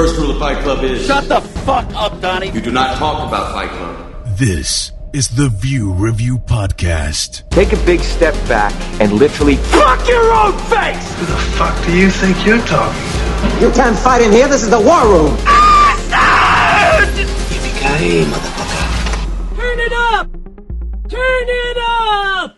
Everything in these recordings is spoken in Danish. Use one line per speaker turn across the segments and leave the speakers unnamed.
First rule of Fight Club is
Shut the fuck up, Donnie.
you do not talk about Fight Club.
This is the View Review Podcast.
Take a big step back and literally
Fuck your own face!
Who the fuck do you think you're talking to?
You can't fight in here. This is the war room.
Yippee-ki-yay, motherfucker.
Turn it up! Turn it up!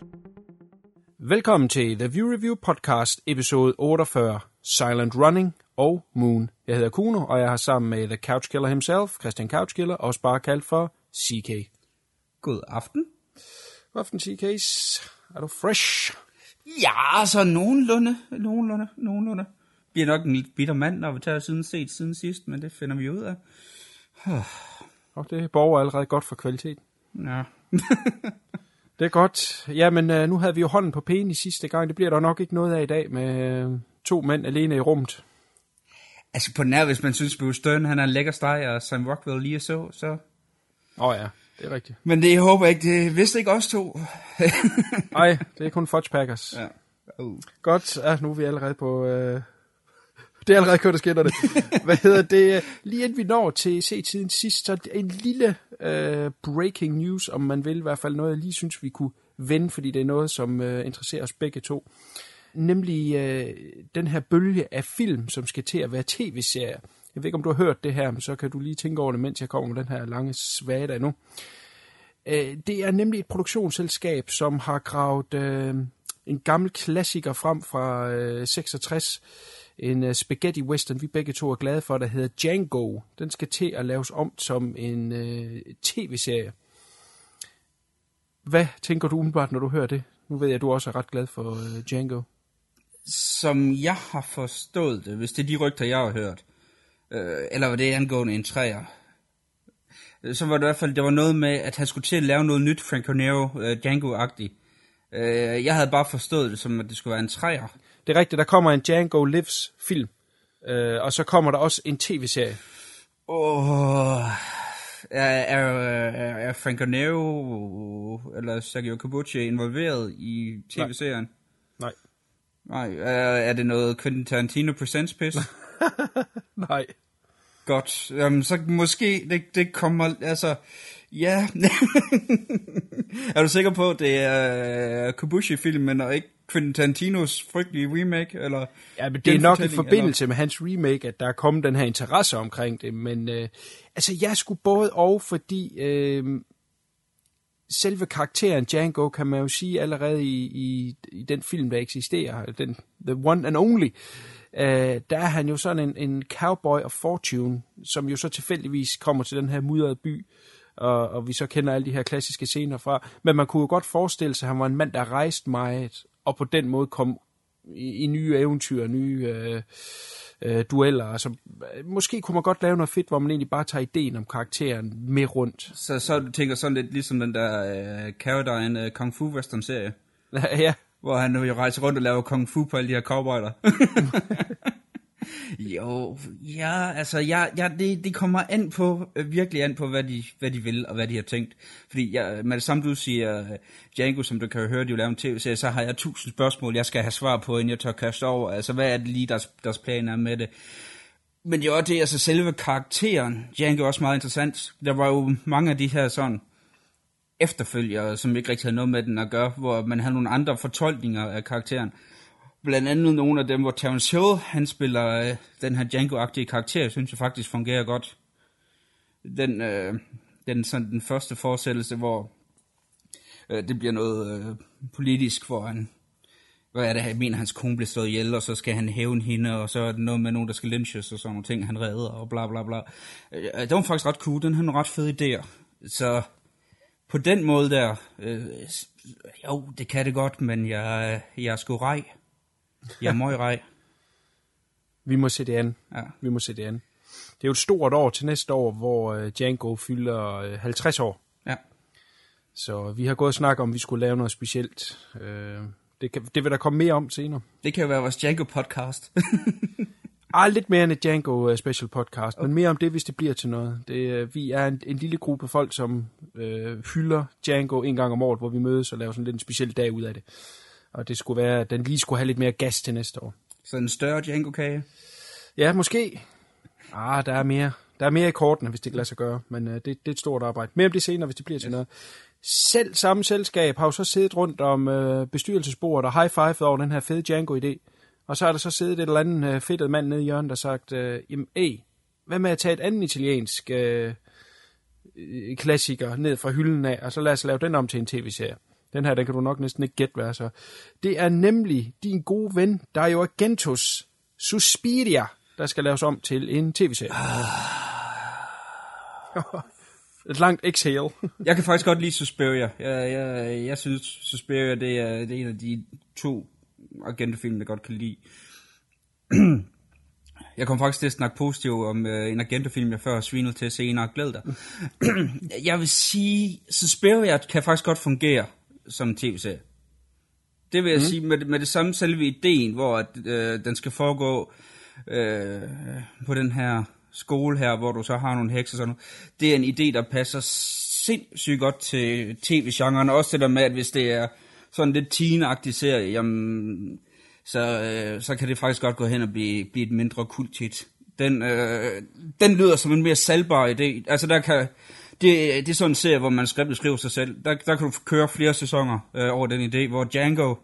Velkommen til The View Review Podcast, episode 48, Silent Running og Moon. Jeg hedder Kuno, og jeg har sammen med The Couch Killer himself, Christian Couchkiller, også bare kaldt for CK.
God aften.
God aften, CK's. Er du fresh?
Ja, så nogenlunde, nogenlunde, nogenlunde. Bliver nok en lidt bitter mand, når vi tager siden set siden sidst, men det finder vi ud af.
Og det borger allerede godt for kvalitet.
Ja.
Det er godt. Jamen, øh, nu havde vi jo hånden på pænen i sidste gang. Det bliver der nok ikke noget af i dag med øh, to mænd alene i rummet.
Altså på nær, hvis man synes, Bruce Stern, han er en lækker steg, og Sam Rockwell lige så, så...
Åh oh, ja, det er rigtigt.
Men det jeg håber jeg ikke, det vist ikke os to.
Nej, det er kun Fudge Packers.
ja. Uh.
Godt, ja, nu er vi allerede på... Øh... Det er allerede kørt af skinnerne. Hvad hedder det? Lige inden vi når til se tiden sidst, så det en lille øh, breaking news, om man vil. I hvert fald noget, jeg lige synes, vi kunne vende, fordi det er noget, som øh, interesserer os begge to. Nemlig øh, den her bølge af film, som skal til at være tv-serier. Jeg ved ikke, om du har hørt det her, men så kan du lige tænke over det, mens jeg kommer med den her lange svada nu. Øh, det er nemlig et produktionsselskab, som har gravet øh, en gammel klassiker frem fra øh, 66. En øh, spaghetti western, vi begge to er glade for, der hedder Django. Den skal til at laves om som en øh, tv-serie. Hvad tænker du umiddelbart, når du hører det? Nu ved jeg, at du også er ret glad for øh, Django.
Som jeg har forstået det, hvis det er de rygter, jeg har hørt, øh, eller var det angående en træer, øh, så var det i hvert fald, det var noget med, at han skulle til at lave noget nyt Franco Nero, øh, Django-agtigt. Øh, jeg havde bare forstået det som, at det skulle være en træer.
Det er rigtigt, der kommer en Django Lives film, øh, og så kommer der også en tv-serie.
Åh, er, er, er, er Franco Nero eller Sergio Cabucci involveret i tv-serien?
Nej.
Nej, er, er det noget Quentin Tarantino Presents pis?
Nej.
Godt, um, så måske det, det kommer, altså, ja. er du sikker på, at det er Kabushi-filmen, og ikke Quentin Tarantinos frygtelige remake, eller
Ja, men det er nok i forbindelse med hans remake, at der er kommet den her interesse omkring det. Men øh, altså, jeg skulle både og, fordi øh, selve karakteren Django, kan man jo sige allerede i, i, i den film, der eksisterer, den The One and Only, øh, der er han jo sådan en, en cowboy of fortune, som jo så tilfældigvis kommer til den her mudrede by, og, og vi så kender alle de her klassiske scener fra. Men man kunne jo godt forestille sig, at han var en mand, der rejste meget, og på den måde kom i, i nye eventyr, nye øh, øh, dueller. Altså, øh, måske kunne man godt lave noget fedt, hvor man egentlig bare tager ideen om karakteren med rundt.
Så, så du tænker sådan lidt ligesom den der uh, Caradine uh, Kung Fu Western serie,
ja,
hvor han jo rejser rundt og laver Kung Fu på alle de her cowboyder. jo, ja, altså, ja, ja det, det kommer an på, øh, virkelig an på, hvad de, hvad de vil og hvad de har tænkt. Fordi ja, med det samme, du siger, øh, Django, som du kan høre, de vil lave en tv-serie, så har jeg tusind spørgsmål, jeg skal have svar på, inden jeg tør kaste over. Altså, hvad er det lige, deres, deres plan er med det? Men det er også det, altså selve karakteren, Django er også meget interessant. Der var jo mange af de her sådan efterfølgere, som ikke rigtig havde noget med den at gøre, hvor man havde nogle andre fortolkninger af karakteren. Blandt andet nogle af dem, hvor Terence Hill, han spiller øh, den her Django-agtige karakter, synes jeg faktisk fungerer godt. Den, øh, den, sådan, den første forestillelse, hvor øh, det bliver noget øh, politisk, hvor han, hvad er det, jeg mener, hans kone bliver slået ihjel, og så skal han hævne hende, og så er det noget med nogen, der skal lynches, og sådan nogle ting, han redder, og bla bla bla. Øh, det var faktisk ret cool, den havde nogle ret fede idéer. Så på den måde der, øh, jo, det kan det godt, men jeg, jeg er sgu rej. Jeg er møg rej.
vi må se det an.
Ja.
Vi må se det an. Det er jo et stort år til næste år, hvor øh, Django fylder øh, 50 år.
Ja.
Så vi har gået og snakket om, at vi skulle lave noget specielt. Øh, det, kan, det vil der komme mere om senere.
Det kan jo være vores Django-podcast.
Ah, lidt mere end et Django special podcast, men mere om det, hvis det bliver til noget. Det, vi er en, en lille gruppe folk, som uh, hylder Django en gang om året, hvor vi mødes og laver sådan lidt en speciel dag ud af det. Og det skulle være, den lige skulle have lidt mere gas til næste år.
Så en større Django-kage.
Ja, måske. Ah, der er mere. Der er mere i kortene, hvis det kan lade sig gøre, men øh, det, det er et stort arbejde. Mere om det senere, hvis det bliver til noget. Selv samme selskab har jo så siddet rundt om øh, bestyrelsesbordet og high-five over den her fede Django-idé. Og så har der så siddet et eller andet øh, fedtet mand nede i hjørnet, der har sagt, øh, jamen, ey, hvad med at tage et andet italiensk øh, øh, klassiker ned fra hylden af, og så lad os lave den om til en tv-serie. Den her, den kan du nok næsten ikke gætte, hvad så. Det er nemlig din gode ven, Dario Argentos Suspiria, der skal laves om til en tv-serie. Et langt exhale.
Jeg kan faktisk godt lide Suspiria. Jeg, jeg, jeg synes, Suspiria det er, det er en af de to agentefilm, jeg godt kan lide. Jeg kom faktisk til at snakke positivt om øh, en agentefilm, jeg før svinet til senere. Glæd dig. jeg vil sige, Suspiria kan faktisk godt fungere som tv-serie. Det vil jeg mm. sige med, med det samme selve ideen, hvor at, øh, den skal foregå øh, på den her skole her, hvor du så har nogle hekser og sådan noget. Det er en idé, der passer sindssygt godt til tv-genren. Også det der med, at hvis det er sådan lidt teen serie, jamen, så, øh, så kan det faktisk godt gå hen og blive, blive et mindre kulthit. Den, øh, den lyder som en mere salgbar idé. Altså der kan, det, det er sådan en serie, hvor man skriver, skriver sig selv. Der, der kan du køre flere sæsoner øh, over den idé, hvor Django,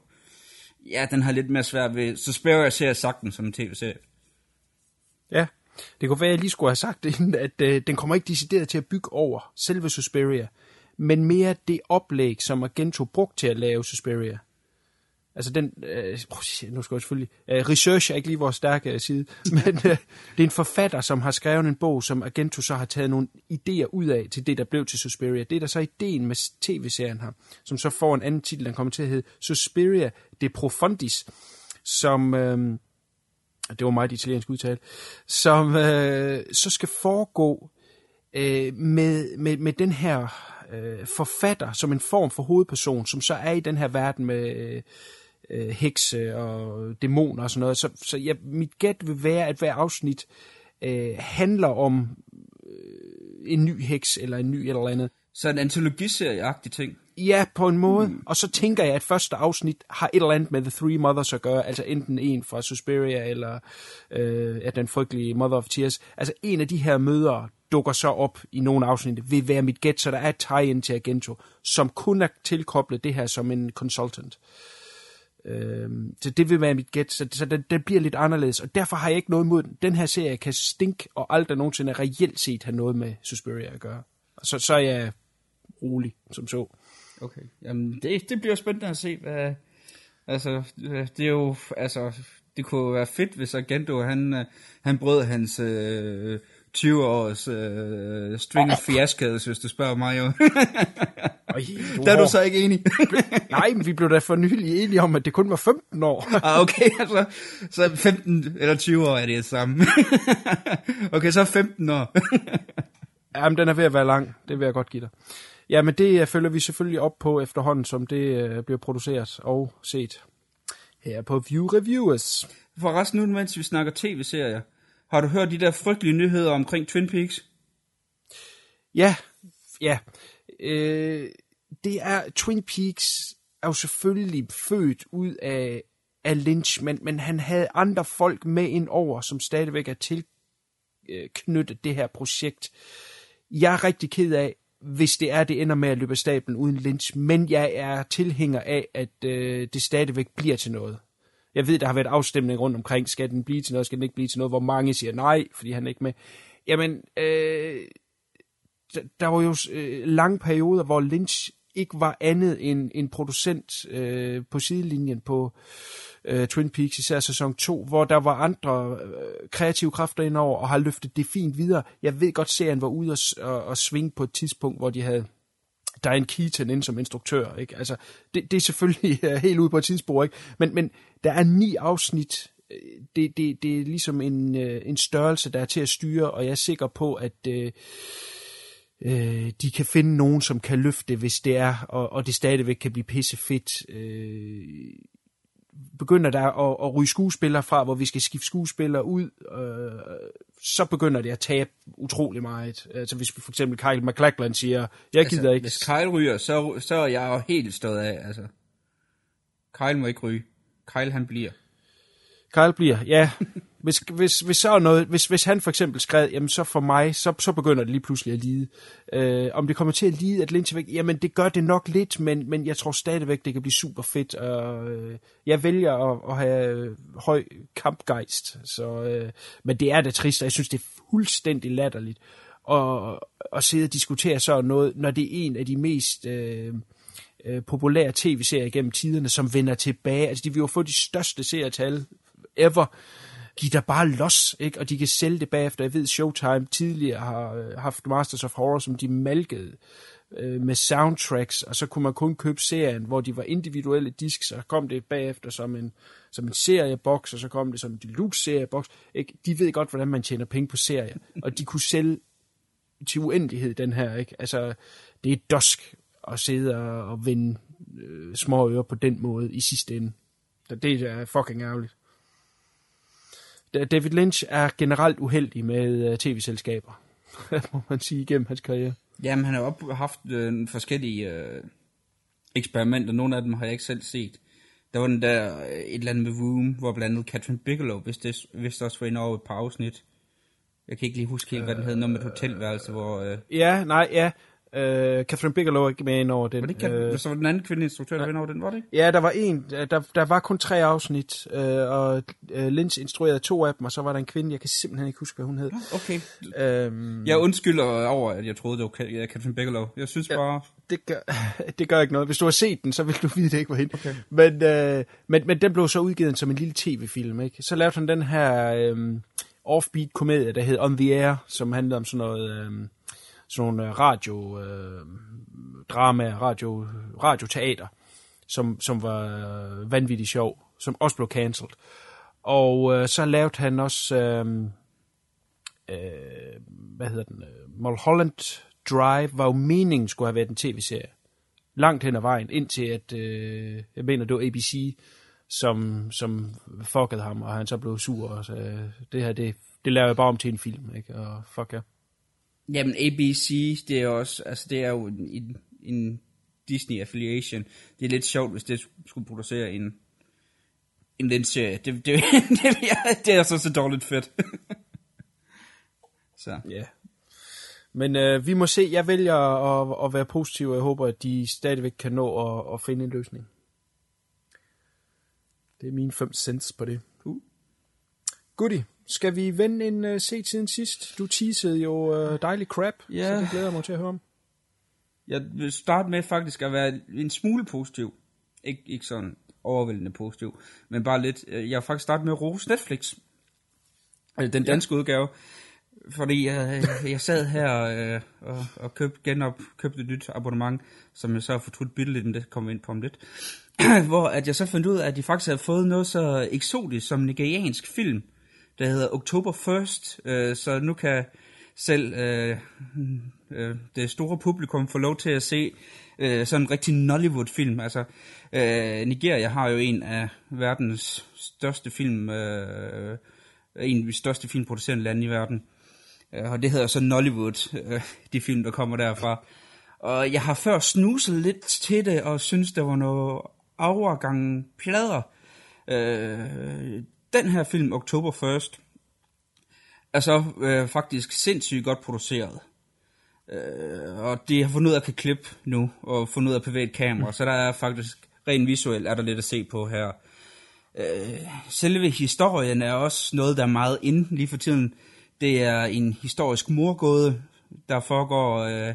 ja, den har lidt mere svært ved. Så spørger jeg ser sagtens som en tv-serie.
Ja, det kunne være, at jeg lige skulle have sagt inden, at øh, den kommer ikke decideret til at bygge over selve Suspiria, men mere det oplæg, som Argento brugt til at lave Suspiria. Altså den, øh, oh, nu skal jeg selvfølgelig, øh, research er ikke lige vores stærke øh, side, men øh, det er en forfatter, som har skrevet en bog, som Argento så har taget nogle idéer ud af til det, der blev til Suspiria. Det er der så ideen med tv-serien her, som så får en anden titel, den kommer til at hedde Suspiria de Profundis, som... Øh, det var meget italiensk udtale, som øh, så skal foregå øh, med, med, med den her øh, forfatter som en form for hovedperson, som så er i den her verden med øh, hekse og dæmoner og sådan noget. Så, så ja, mit gæt vil være, at hver afsnit øh, handler om øh, en ny heks eller en ny et eller andet.
Så en antologiserie-agtig ting?
Ja, på en måde. Mm. Og så tænker jeg, at første afsnit har et eller andet med The Three Mothers at gøre. Altså enten en fra Suspiria, eller øh, ja, den frygtelige Mother of Tears. Altså en af de her møder dukker så op i nogle afsnit, vil være mit gæt, så der er et tie-in til Agento, som kun er tilkoblet det her som en consultant. Øh, Øh, så det vil være mit gæt, så, så den, den bliver lidt anderledes, og derfor har jeg ikke noget imod den. Den her serie kan stink og aldrig nogensinde reelt set have noget med Suspiria at gøre. Så, så er jeg rolig, som så.
Okay, jamen det, det bliver spændende at se, hvad... Altså, øh, det er jo... Altså, det kunne være fedt, hvis Agendo, han, øh, han brød hans... Øh, 20 års øh, string of fiaskades, hvis du spørger mig jo. Øj, du der er du så ikke enig?
Nej, men vi blev da for nylig enige om, at det kun var 15 år.
ah, okay, altså, så 15 eller 20 år er det samme. okay, så 15 år.
Jamen, den er ved at være lang, det vil jeg godt give dig. Ja, men det øh, følger vi selvfølgelig op på efterhånden, som det uh, bliver produceret og set her på View Reviewers.
Forresten nu, mens vi snakker tv-serier, har du hørt de der frygtelige nyheder omkring Twin Peaks?
Ja, ja. Øh, det er, Twin Peaks er jo selvfølgelig født ud af, af Lynch, men, men han havde andre folk med ind over, som stadigvæk er tilknyttet øh, det her projekt. Jeg er rigtig ked af, hvis det er, det ender med at løbe af stablen uden Lynch, men jeg er tilhænger af, at øh, det stadigvæk bliver til noget. Jeg ved, der har været afstemning rundt omkring, skal den blive til noget, skal den ikke blive til noget, hvor mange siger nej, fordi han er ikke med. Jamen, øh, der var jo øh, lange perioder, hvor Lynch ikke var andet end en producent øh, på sidelinjen på øh, Twin Peaks, især sæson 2, hvor der var andre øh, kreative kræfter indover og har løftet det fint videre. Jeg ved godt, serien var ude og, og, og svinge på et tidspunkt, hvor de havde Diane Keaton ind som instruktør. Ikke? Altså, det, det er selvfølgelig uh, helt ude på et tidsspor, ikke? Men, men der er ni afsnit. Øh, det, det, det er ligesom en, uh, en størrelse, der er til at styre, og jeg er sikker på, at uh, uh, de kan finde nogen, som kan løfte hvis det er, og, og det stadigvæk kan blive pisse fedt. Begynder der at, at ryge skuespillere fra, hvor vi skal skifte skuespillere ud, øh, så begynder det at tabe utrolig meget. Altså hvis vi for eksempel Kyle MacLachlan siger, jeg altså, gider ikke...
Hvis Kyle ryger, så, så er jeg jo helt stået af, altså. Kyle må ikke ryge. Kyle han bliver.
Kyle bliver, ja. Hvis, hvis, hvis, så er noget, hvis, hvis han for eksempel skred, jamen så for mig, så, så begynder det lige pludselig at lide. Øh, om det kommer til at lide, at Lynch væk, jamen det gør det nok lidt, men, men jeg tror stadigvæk, det kan blive super fedt. Og, øh, jeg vælger at, at have øh, høj kampgejst, så, øh, men det er det trist, og jeg synes, det er fuldstændig latterligt at, at sidde og diskutere sådan noget, når det er en af de mest... Øh, øh, populære tv-serier gennem tiderne, som vender tilbage. Altså, de vil jo få de største seertal ever. Giv dig bare los, ikke? Og de kan sælge det bagefter. Jeg ved, Showtime tidligere har øh, haft Masters of Horror, som de malkede øh, med soundtracks, og så kunne man kun købe serien, hvor de var individuelle disks, så kom det bagefter som en, som en serieboks, og så kom det som en deluxe-serieboks. Ikke? De ved godt, hvordan man tjener penge på serier, og de kunne sælge til uendelighed, den her. Ikke? Altså, det er dusk at sidde og, og vinde øh, små ører på den måde i sidste ende. Det er fucking ærgerligt. David Lynch er generelt uheldig med uh, tv-selskaber, må man sige, igennem hans karriere.
Jamen, han har jo haft øh, forskellige øh, eksperimenter. Nogle af dem har jeg ikke selv set. Der var den der øh, et eller andet med Room, hvor blandt andet Catherine Bigelow, hvis det, hvis det også var inde over et par afsnit. Jeg kan ikke lige huske helt, hvad den hed. Noget med et hotelværelse, hvor... Øh...
Ja, nej, ja. Uh, Catherine Bigelow er ikke med ind over den.
Var det ikke, uh, så var den anden kvinde instruktør, der var over den, var det ikke?
Ja, der var en, der, der var kun tre afsnit, uh, og uh, Lynch instruerede to af dem, og så var der en kvinde, jeg kan simpelthen ikke huske, hvad hun hed.
Okay. Um, jeg undskylder over, at jeg troede, det var Catherine Bigelow. Jeg synes ja, bare...
Det gør, det gør ikke noget. Hvis du har set den, så vil du vide, at det ikke var hende. Okay. Men, uh, men, men den blev så udgivet som en lille tv-film, ikke? Så lavede han den her um, offbeat-komedie, der hed On the Air, som handlede om sådan noget... Um, sådan nogle øh, radio øh, drama, radio, radioteater, som, som var øh, vanvittigt sjov, som også blev cancelled. Og øh, så lavede han også, øh, øh, hvad hedder den, øh, Mulholland Drive var jo meningen skulle have været en tv-serie. Langt hen ad vejen, indtil at, øh, jeg mener det var ABC, som, som fuckede ham, og han så blev sur, og så, øh, det her, det, det laver jeg bare om til en film, ikke? og fuck ja.
Jamen ABC, det er også, altså det er jo en, en Disney affiliation. Det er lidt sjovt, hvis det skulle producere en, en den serie. Det, det, det, det, det er så så dårligt fedt.
så. Ja. Yeah. Men øh, vi må se, jeg vælger at, at være positiv, og jeg håber, at de stadigvæk kan nå at, at finde en løsning. Det er mine 5 cents på det. Uh. Goodie. Skal vi vende en uh, se tiden sidst? Du teasede jo uh, dejlig crap, ja. så det glæder jeg mig til at høre om.
Jeg vil starte med faktisk at være en smule positiv. Ik- ikke sådan overvældende positiv, men bare lidt. Øh, jeg har faktisk startet med at rose Netflix. Den danske ja. udgave. Fordi jeg, jeg sad her øh, og, og købte, genop, købte et nyt abonnement, som jeg så har fortrudt bitte lidt, men det kommer ind på om lidt. Hvor at jeg så fandt ud af, at de faktisk havde fået noget så eksotisk som nigeriansk film der hedder October First, øh, så nu kan selv øh, øh, det store publikum få lov til at se øh, sådan en rigtig Nollywood-film. Altså, øh, Nigeria har jo en af verdens største film, øh, en af de største filmproducerende lande i verden. Øh, og det hedder så Nollywood, øh, de film, der kommer derfra. Og jeg har før snuset lidt til det, og synes, der var noget overgang plader. Øh, den her film, October First, er så øh, faktisk sindssygt godt produceret. Øh, og de har fundet ud af at kan klippe nu, og fundet ud af privat kamera, så der er faktisk rent visuelt er der lidt at se på her. Øh, selve historien er også noget, der er meget ind lige for tiden. Det er en historisk morgåde, der foregår øh,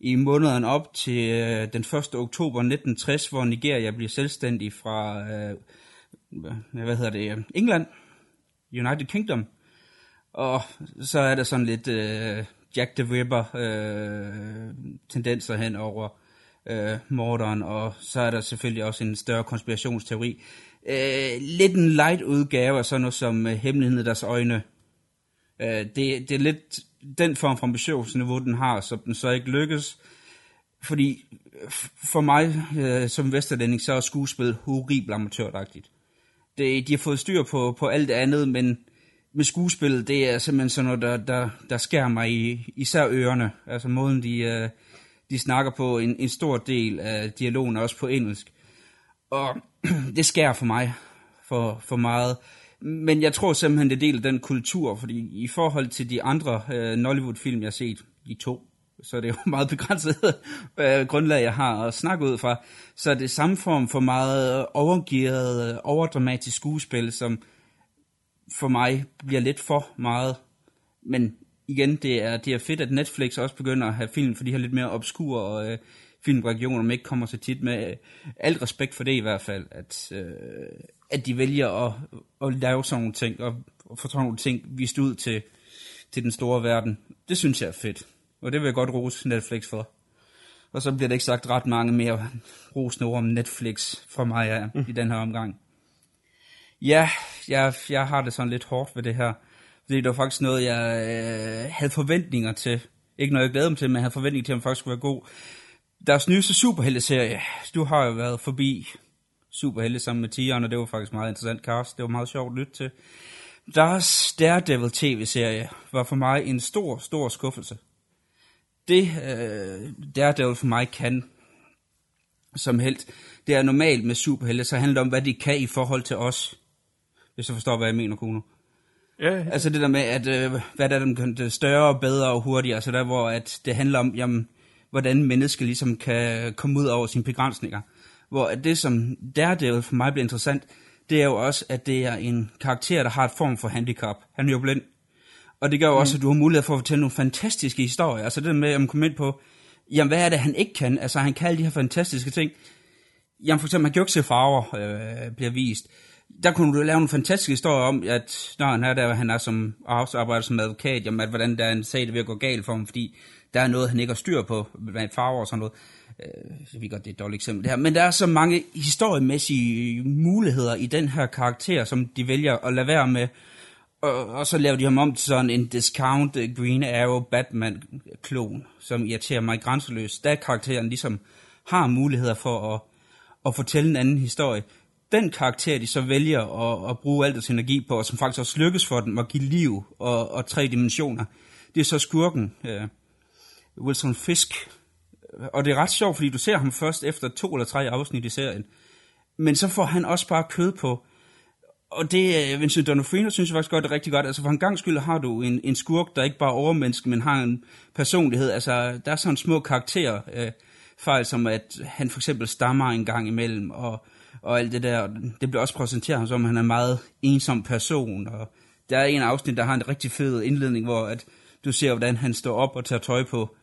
i måneden op til øh, den 1. oktober 1960, hvor Nigeria bliver selvstændig fra øh, hvad hedder det, øhm, England, United Kingdom. Og så er der sådan lidt øh, Jack the Ripper øh, tendenser hen over øh, morderen, og så er der selvfølgelig også en større konspirationsteori. Øh, lidt en light udgave af sådan noget som øh, Hemmeligheden i deres øjne. Øh, det, det er lidt den form for ambitionsniveau, den har, så den så ikke lykkes. Fordi for mig øh, som vesterlænding, så er skuespil horribelt amatøragtigt det, de har fået styr på, på alt det andet, men med skuespillet, det er simpelthen sådan noget, der, der, der skærer mig i især ørerne. Altså måden, de, øh, de snakker på, en, en stor del af dialogen er også på engelsk. Og det skærer for mig for, for meget. Men jeg tror simpelthen, det er del af den kultur, fordi i forhold til de andre øh, Nollywood-film, jeg har set, de to, så er det jo meget begrænset øh, grundlag, jeg har at snakke ud fra. Så er det samme form for meget overgearet, overdramatisk skuespil, som for mig bliver lidt for meget. Men igen, det er, det er fedt, at Netflix også begynder at have film for de her lidt mere obskure øh, filmregioner, man ikke kommer så tit med. Alt respekt for det i hvert fald, at, øh, at de vælger at, at lave sådan nogle ting, og, og få sådan nogle ting vist ud til, til den store verden. Det synes jeg er fedt, og det vil jeg godt rose Netflix for. Og så bliver det ikke sagt ret mange mere rosende ord om Netflix fra mig ja, i den her omgang. Ja, jeg, jeg har det sådan lidt hårdt ved det her. Fordi det var faktisk noget, jeg øh, havde forventninger til. Ikke noget, jeg glæder mig til, men jeg havde forventninger til, at den faktisk skulle være god. Deres nyeste superhelte-serie, du har jo været forbi superhelte sammen med Tigeren, og det var faktisk meget interessant cast. Det var meget sjovt at lytte til. Deres Daredevil tv-serie var for mig en stor, stor skuffelse. Det øh, Daredevil for mig kan som helt, det er normalt med superhelte, så handler det om, hvad de kan i forhold til os. Hvis du forstår, hvad jeg mener, Kuno.
Ja, ja.
Altså det der med, at øh, hvad der er, dem kan større, bedre og hurtigere, altså der, hvor at det handler om, jamen, hvordan mennesker ligesom kan komme ud over sine begrænsninger. Hvor at det, som Daredevil for mig bliver interessant, det er jo også, at det er en karakter, der har et form for handicap. Han er jo blind. Og det gør jo også, at du har mulighed for at fortælle nogle fantastiske historier. Altså det der med, at man kommer ind på, jamen hvad er det, han ikke kan? Altså han kan alle de her fantastiske ting. Jamen for eksempel, han kan jo ikke se farver, øh, bliver vist. Der kunne du lave en fantastisk historie om, at når han er der, han er som arbejder som advokat, jamen at hvordan der er en sag, der vil gå galt for ham, fordi der er noget, han ikke har styr på, med farver og sådan noget. Øh, ved godt, det er et dårligt eksempel det her, men der er så mange historiemæssige muligheder i den her karakter, som de vælger at lade være med, og, og så laver de ham om til sådan en discount øh, Green Arrow Batman-klon, som irriterer mig grænseløst. Da karakteren ligesom har muligheder for at, at fortælle en anden historie. Den karakter, de så vælger at, at bruge al deres energi på, og som faktisk også lykkes for dem at give liv og, og tre dimensioner, det er så skurken, uh, Wilson Fisk. Og det er ret sjovt, fordi du ser ham først efter to eller tre afsnit i serien. Men så får han også bare kød på, og det, øh, Vincent D'Onofrio synes jeg faktisk godt er rigtig godt. Altså for en gang skyld har du en, en skurk, der ikke bare er overmenneske, men har en personlighed. Altså der er sådan små karakterer, øh, fejl som at han for eksempel stammer en gang imellem, og, og alt det der. Det bliver også præsenteret ham som, at han er en meget ensom person, og der er en afsnit, der har en rigtig fed indledning, hvor at du ser, hvordan han står op og tager tøj på.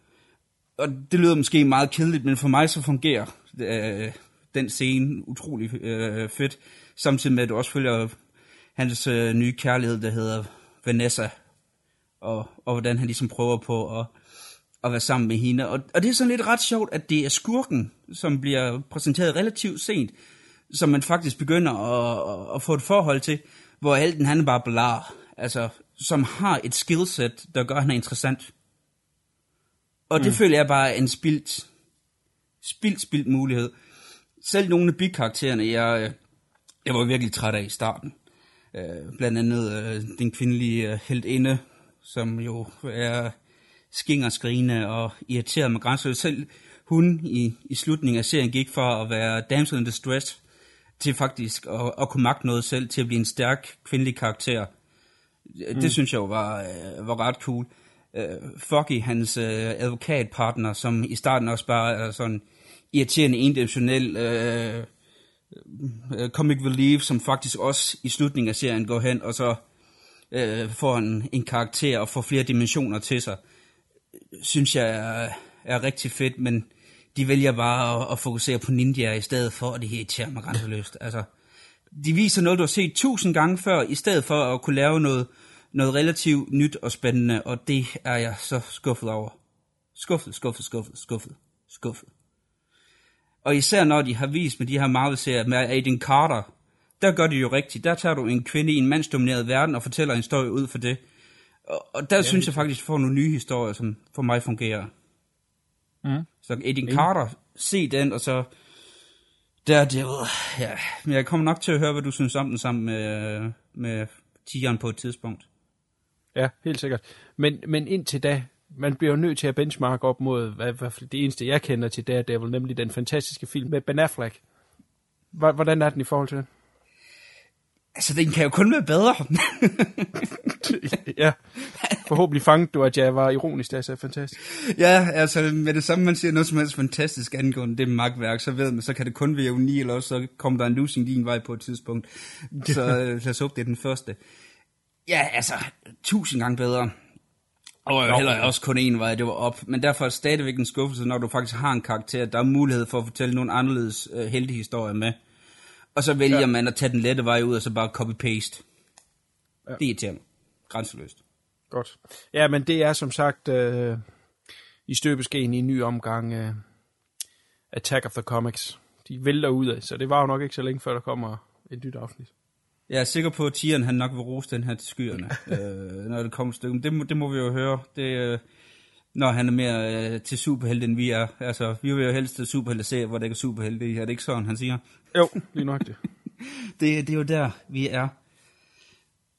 Og det lyder måske meget kedeligt, men for mig så fungerer øh, den scene utrolig øh, fedt samtidig med, at du også følger hans øh, nye kærlighed, der hedder Vanessa, og, og hvordan han ligesom prøver på at, at være sammen med hende. Og, og det er sådan lidt ret sjovt, at det er skurken, som bliver præsenteret relativt sent, som man faktisk begynder at, at få et forhold til, hvor helten han er bare blar, altså som har et skillset, der gør, at han er interessant. Og det mm. føler jeg bare er en spildt, spildt, spildt mulighed. Selv nogle af bikaraktererne, jeg, jeg var virkelig træt af i starten. Øh, blandt andet øh, den kvindelige øh, heldinde, som jo er skingerskrigende og irriteret med grænser. Selv hun i, i slutningen af serien gik fra at være damsel in distress til faktisk at, at kunne magte noget selv, til at blive en stærk kvindelig karakter. Mm. Det synes jeg jo var, øh, var ret cool. Uh, Foggy, hans uh, advokatpartner, som i starten også bare er sådan irriterende endimensionel uh, uh, comic relief, som faktisk også i slutningen af serien går hen, og så uh, får en, en karakter og får flere dimensioner til sig, synes jeg er, er rigtig fedt, men de vælger bare at, at fokusere på ninja i stedet for, og det irriterer mig grænseløst. Altså, de viser noget, du har set tusind gange før, i stedet for at kunne lave noget, noget relativt nyt og spændende, og det er jeg så skuffet over. Skuffet, skuffet, skuffet, skuffet, skuffet. Og især når de har vist med de her Marvel-serier med Aiden Carter, der gør de jo rigtigt. Der tager du en kvinde i en mandsdomineret verden og fortæller en historie ud for det. Og, og der ja, synes jeg faktisk, at får nogle nye historier, som for mig fungerer.
Mm.
Så Aiden Carter, se den, og så der det ja, men jeg kommer nok til at høre, hvad du synes om den sammen med, med tigeren på et tidspunkt.
Ja, helt sikkert. Men, men indtil da, man bliver jo nødt til at benchmark op mod hvad, hvad, det eneste, jeg kender til Daredevil, nemlig den fantastiske film med Ben Affleck. Hvordan er den i forhold til det?
Altså, den kan jo kun være bedre.
ja. Forhåbentlig fangede du, at jeg var ironisk, det er så fantastisk.
ja, altså, med det samme, man siger noget som helst fantastisk angående det magtværk, så ved man, så kan det kun være uni, eller også så kommer der en losing din vej på et tidspunkt. Så øh, lad os håbe, det er den første. Ja, altså, tusind gange bedre. Og heller også kun en vej, det var op. Men derfor er det stadigvæk en skuffelse, når du faktisk har en karakter, der er mulighed for at fortælle nogle anderledes øh, heltehistorier med. Og så vælger ja. man at tage den lette vej ud, og så bare copy-paste. Ja. Det er irriterende. Grænseløst.
Godt. Ja, men det er som sagt øh, i støbeskeen i en ny omgang øh, Attack of the Comics. De vælter ud af, så det var jo nok ikke så længe før der kommer et nyt afsnit.
Jeg er sikker på, at Tieren han nok vil rose den her til skyerne, øh, når det kommer stykke. Det, må, det må vi jo høre. Det, øh, når han er mere øh, til superhelte, end vi er. Altså, vi vil jo helst til superhelte se, hvor det ikke er superhelte i. Er det ikke sådan, han siger?
Jo, lige nok det.
det, det er jo der, vi er.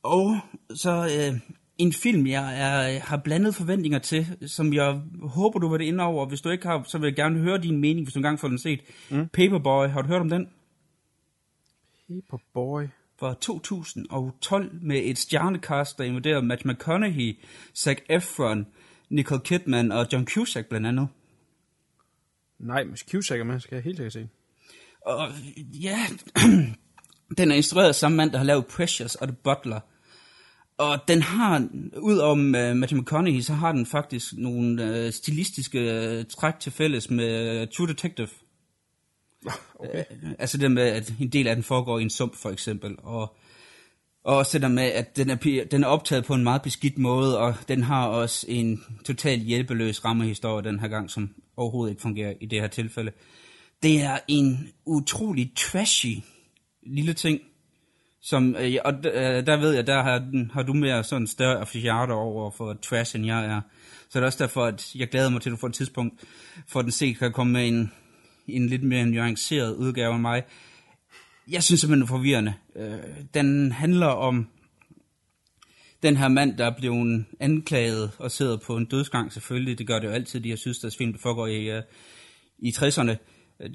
Og så øh, en film, jeg er, har blandet forventninger til, som jeg håber, du vil det ind over. Hvis du ikke har, så vil jeg gerne høre din mening, hvis du engang får den set. Mm. Paperboy, har du hørt om den?
Paperboy?
Fra 2012 med et stjernekast, der invaderer Matthew McConaughey, Zac Efron, Nicole Kidman og John Cusack blandt andet.
Nej, men Cusack er med, skal jeg helt sikkert se.
Og ja, den er instrueret af samme mand, der har lavet Precious og The Butler. Og den har, ud om uh, Matthew McConaughey, så har den faktisk nogle uh, stilistiske uh, træk til fælles med uh, True Detective.
Okay.
Øh, altså det med, at en del af den foregår i en sump, for eksempel. Og, og også det med, at den er, den er optaget på en meget beskidt måde, og den har også en totalt hjælpeløs rammehistorie den her gang, som overhovedet ikke fungerer i det her tilfælde. Det er en utrolig trashy lille ting, som, øh, og øh, der ved jeg, der har, har du mere sådan større affichater over for trash, end jeg er. Så det er også derfor, at jeg glæder mig til, at du får et tidspunkt, for at den set kan komme med en, en lidt mere nuanceret udgave af mig. Jeg synes simpelthen, det er forvirrende. Øh, den handler om den her mand, der er blevet anklaget og sidder på en dødsgang selvfølgelig. Det gør det jo altid, de her sydstatsfilm, der foregår i, uh, i 60'erne.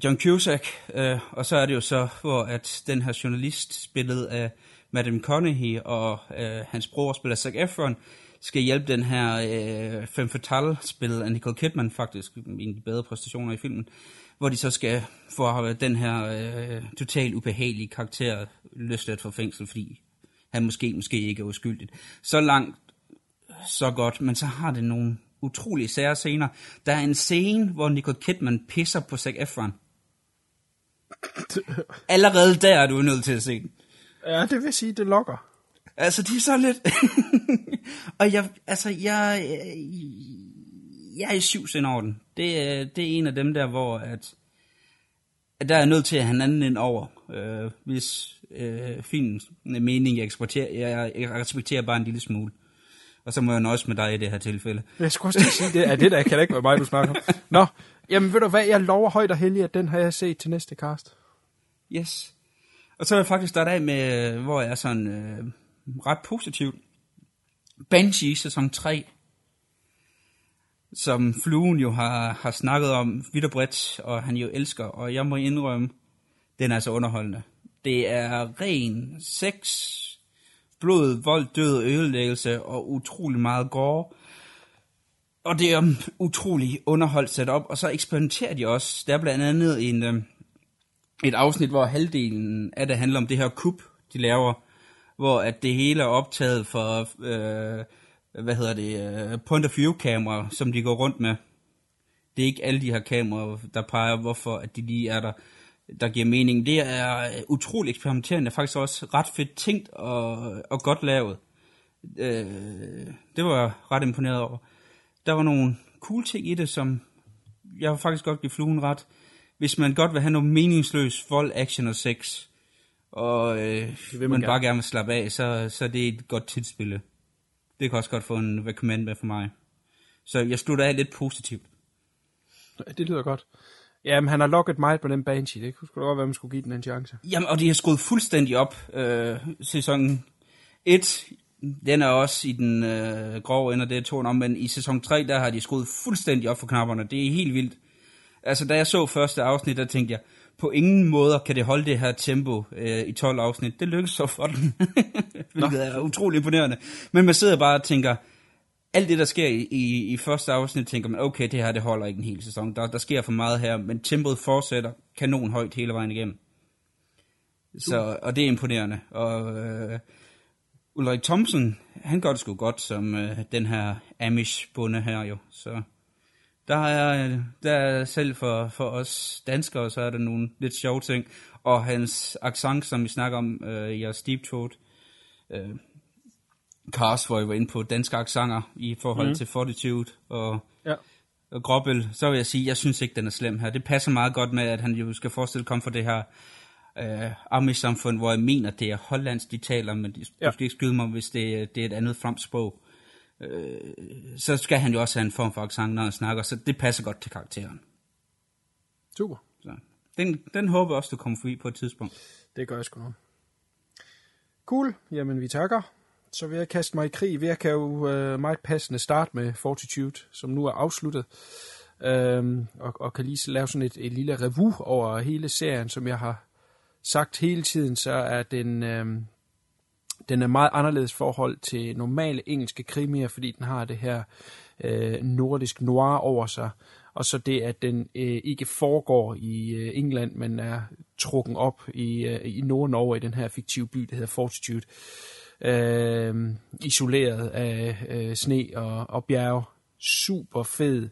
John Cusack, øh, og så er det jo så, hvor at den her journalist, spillet af Madame Conaughey, og øh, hans bror, spiller Zac Efron, skal hjælpe den her øh, Femme Fatale, spillet af Nicole Kidman faktisk, en af de bedre præstationer i filmen, hvor de så skal få den her øh, totalt ubehagelige karakter løsladt fra fængsel, fordi han måske, måske ikke er uskyldigt. Så langt, så godt, men så har det nogle utrolige sære scener. Der er en scene, hvor Nicole Kidman pisser på Zac Efron. Allerede der er du nødt til at se den.
Ja, det vil sige, det lokker.
Altså, de er så lidt... og jeg, altså, jeg, jeg er i syv sind over den. Det, er, det er en af dem der, hvor at, at der er nødt til at have en anden ind over, øh, hvis øh, filmens mening, jeg, eksporterer, jeg, jeg respekterer bare en lille smule. Og så må jeg nøjes med dig i det her tilfælde.
Jeg skulle også sige, det er det der, kan det ikke være mig, du snakker om. Nå, jamen ved du hvad, jeg lover højt og heldigt, at den har jeg set til næste cast.
Yes. Og så vil jeg faktisk starte af med, hvor jeg er sådan øh, ret positivt. Banshee sæson 3, som Fluen jo har, har snakket om vidt og bredt, og han jo elsker, og jeg må indrømme, den er altså underholdende. Det er ren sex, blod, vold, død, ødelæggelse og utrolig meget gore. Og det er utrolig underholdt sat op, og så eksperimenterer de også. Der er blandt andet en, øh, et afsnit, hvor halvdelen af det handler om det her kup, de laver, hvor at det hele er optaget for, øh, hvad hedder det, øh, point of view kamera, som de går rundt med. Det er ikke alle de her kameraer, der peger, hvorfor at de lige er der, der giver mening. Det er utrolig eksperimenterende, faktisk også ret fedt tænkt og, og godt lavet. Øh, det var jeg ret imponeret over. Der var nogle cool ting i det, som jeg har faktisk godt give fluen ret hvis man godt vil have noget meningsløs vold, action og sex, og øh, vil man, man bare gerne vil slappe af, så, så det er et godt tidsspil. Det kan også godt få en recommend med for mig. Så jeg slutter af lidt positivt.
Det lyder godt. Jamen, han har lukket mig på den Banshee. Det kunne godt være, man skulle give den en chance.
Jamen, og de har skruet fuldstændig op. Øh, sæson 1, den er også i den øh, grove ende, det er to om, men i sæson 3, der har de skruet fuldstændig op for knapperne. Det er helt vildt. Altså, da jeg så første afsnit, der tænkte jeg, på ingen måder kan det holde det her tempo øh, i 12 afsnit. Det lykkes så for den, hvilket er utrolig imponerende. Men man sidder bare og tænker, alt det, der sker i, i, i første afsnit, tænker man, okay, det her, det holder ikke en hel sæson. Der, der sker for meget her, men tempoet fortsætter kanon højt hele vejen igennem. Så, og det er imponerende. Og øh, Ulrik Thomsen, han gør det sgu godt som øh, den her Amish-bunde her jo. Så der er, der er selv for, for os danskere, så er der nogle lidt sjove ting. Og hans accent, som vi snakker om øh, i jeres Deep Throat, øh, cast, hvor jeg var inde på danske accenter i forhold mm. til Fortitude og,
Ja.
og Gråbøl, så vil jeg sige, jeg synes ikke, den er slem her. Det passer meget godt med, at han jo skal forestille komme fra det her øh, Amish-samfund, hvor jeg mener, det er hollandsk, de taler, men de,
Ja.
du skal ikke skyde mig, hvis det, det er et andet fransk sprog. Øh, så skal han jo også have en form for accent, når han snakker, så det passer godt til karakteren.
Super.
Så den, den håber jeg også, du kommer forbi på et tidspunkt.
Det gør jeg sgu nok. Cool. Jamen, vi takker. Så vil jeg kaste mig i krig. Jeg kan jo øh, meget passende starte med Fortitude, som nu er afsluttet. Øhm, og, og kan lige lave sådan et, et lille review over hele serien, som jeg har sagt hele tiden, så er den, øhm, den er meget anderledes forhold til normale engelske krimier, fordi den har det her øh, nordisk noir over sig. Og så det, at den øh, ikke foregår i øh, England, men er trukken op i, øh, i Nord-Norge i den her fiktive by, der hedder Fortitude. Øh, isoleret af øh, sne og, og bjerg. Super fed,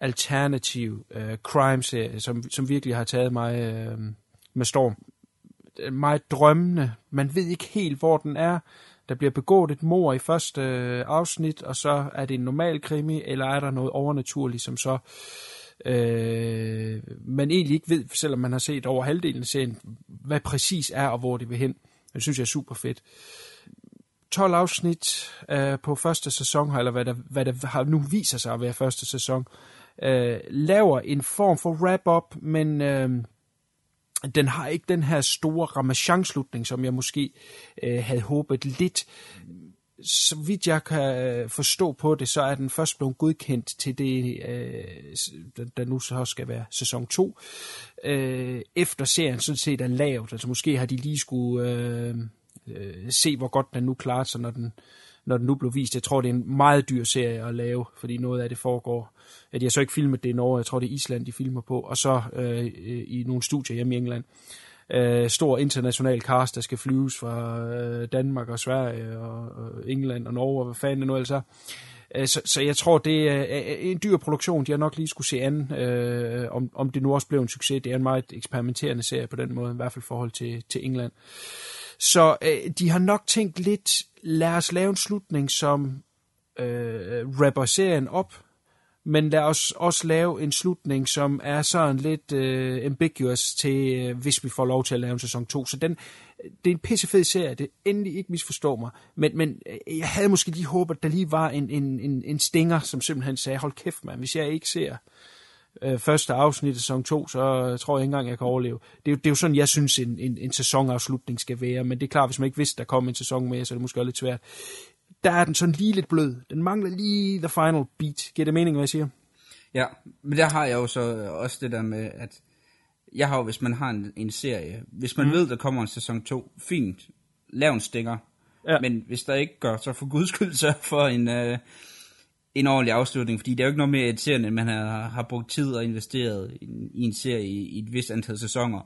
alternativ øh, crime-serie, som, som virkelig har taget mig øh, med storm meget drømmende. Man ved ikke helt, hvor den er. Der bliver begået et mor i første øh, afsnit, og så er det en normal krimi, eller er der noget overnaturligt, som så øh, man egentlig ikke ved, selvom man har set over halvdelen af serien, hvad præcis er, og hvor det vil hen. Det synes jeg er super fedt. 12 afsnit øh, på første sæson, eller hvad der, hvad der har nu viser sig at være første sæson, øh, laver en form for wrap-up, men øh, den har ikke den her store ramachan-slutning, som jeg måske øh, havde håbet lidt. Så vidt jeg kan øh, forstå på det, så er den først blevet godkendt til det, øh, der- nu så skal være sæson 2, øh, efter serien sådan set er lavet. Altså måske har de lige skulle øh, øh, se, hvor godt den nu klarer sig, når den, når den nu blev vist. Jeg tror, det er en meget dyr serie at lave, fordi noget af det foregår. At jeg så ikke filmet det i Norge, jeg tror, det er Island, de filmer på, og så øh, i nogle studier hjemme i England. Øh, stor international cast, der skal flyves fra øh, Danmark og Sverige og, og England og Norge og hvad fanden det nu ellers er. Øh, så, så jeg tror, det er er en dyr produktion, de har nok lige skulle se an, øh, om, om det nu også blev en succes. Det er en meget eksperimenterende serie på den måde, i hvert fald i forhold til, til England. Så øh, de har nok tænkt lidt, lad os lave en slutning, som øh, rapper serien op, men lad os også lave en slutning, som er sådan lidt øh, ambiguous til, øh, hvis vi får lov til at lave en sæson 2. Så den, det er en pissefed serie, det endelig ikke misforstå mig, men, men øh, jeg havde måske lige håbet, at der lige var en, en, en, en stinger, som simpelthen sagde, hold kæft mand, hvis jeg ikke ser øh, første afsnit af sæson 2, så tror jeg ikke engang, jeg kan overleve. Det er, jo, det er jo sådan, jeg synes, en, en, en sæsonafslutning skal være, men det er klart, hvis man ikke vidste, der kom en sæson mere, så er det måske også lidt svært. Der er den sådan lige lidt blød. Den mangler lige the final beat. Giver det mening, hvad jeg siger?
Ja, men der har jeg jo så også det der med, at jeg har jo, hvis man har en, en serie, hvis man mm. ved, der kommer en sæson 2, fint, lav en stinger.
Ja.
Men hvis der ikke gør, så for guds skyld sørg for en, øh, en ordentlig afslutning, fordi det er jo ikke noget mere irriterende, at man har, har brugt tid og investeret i, en- i en serie i, i et vist antal sæsoner.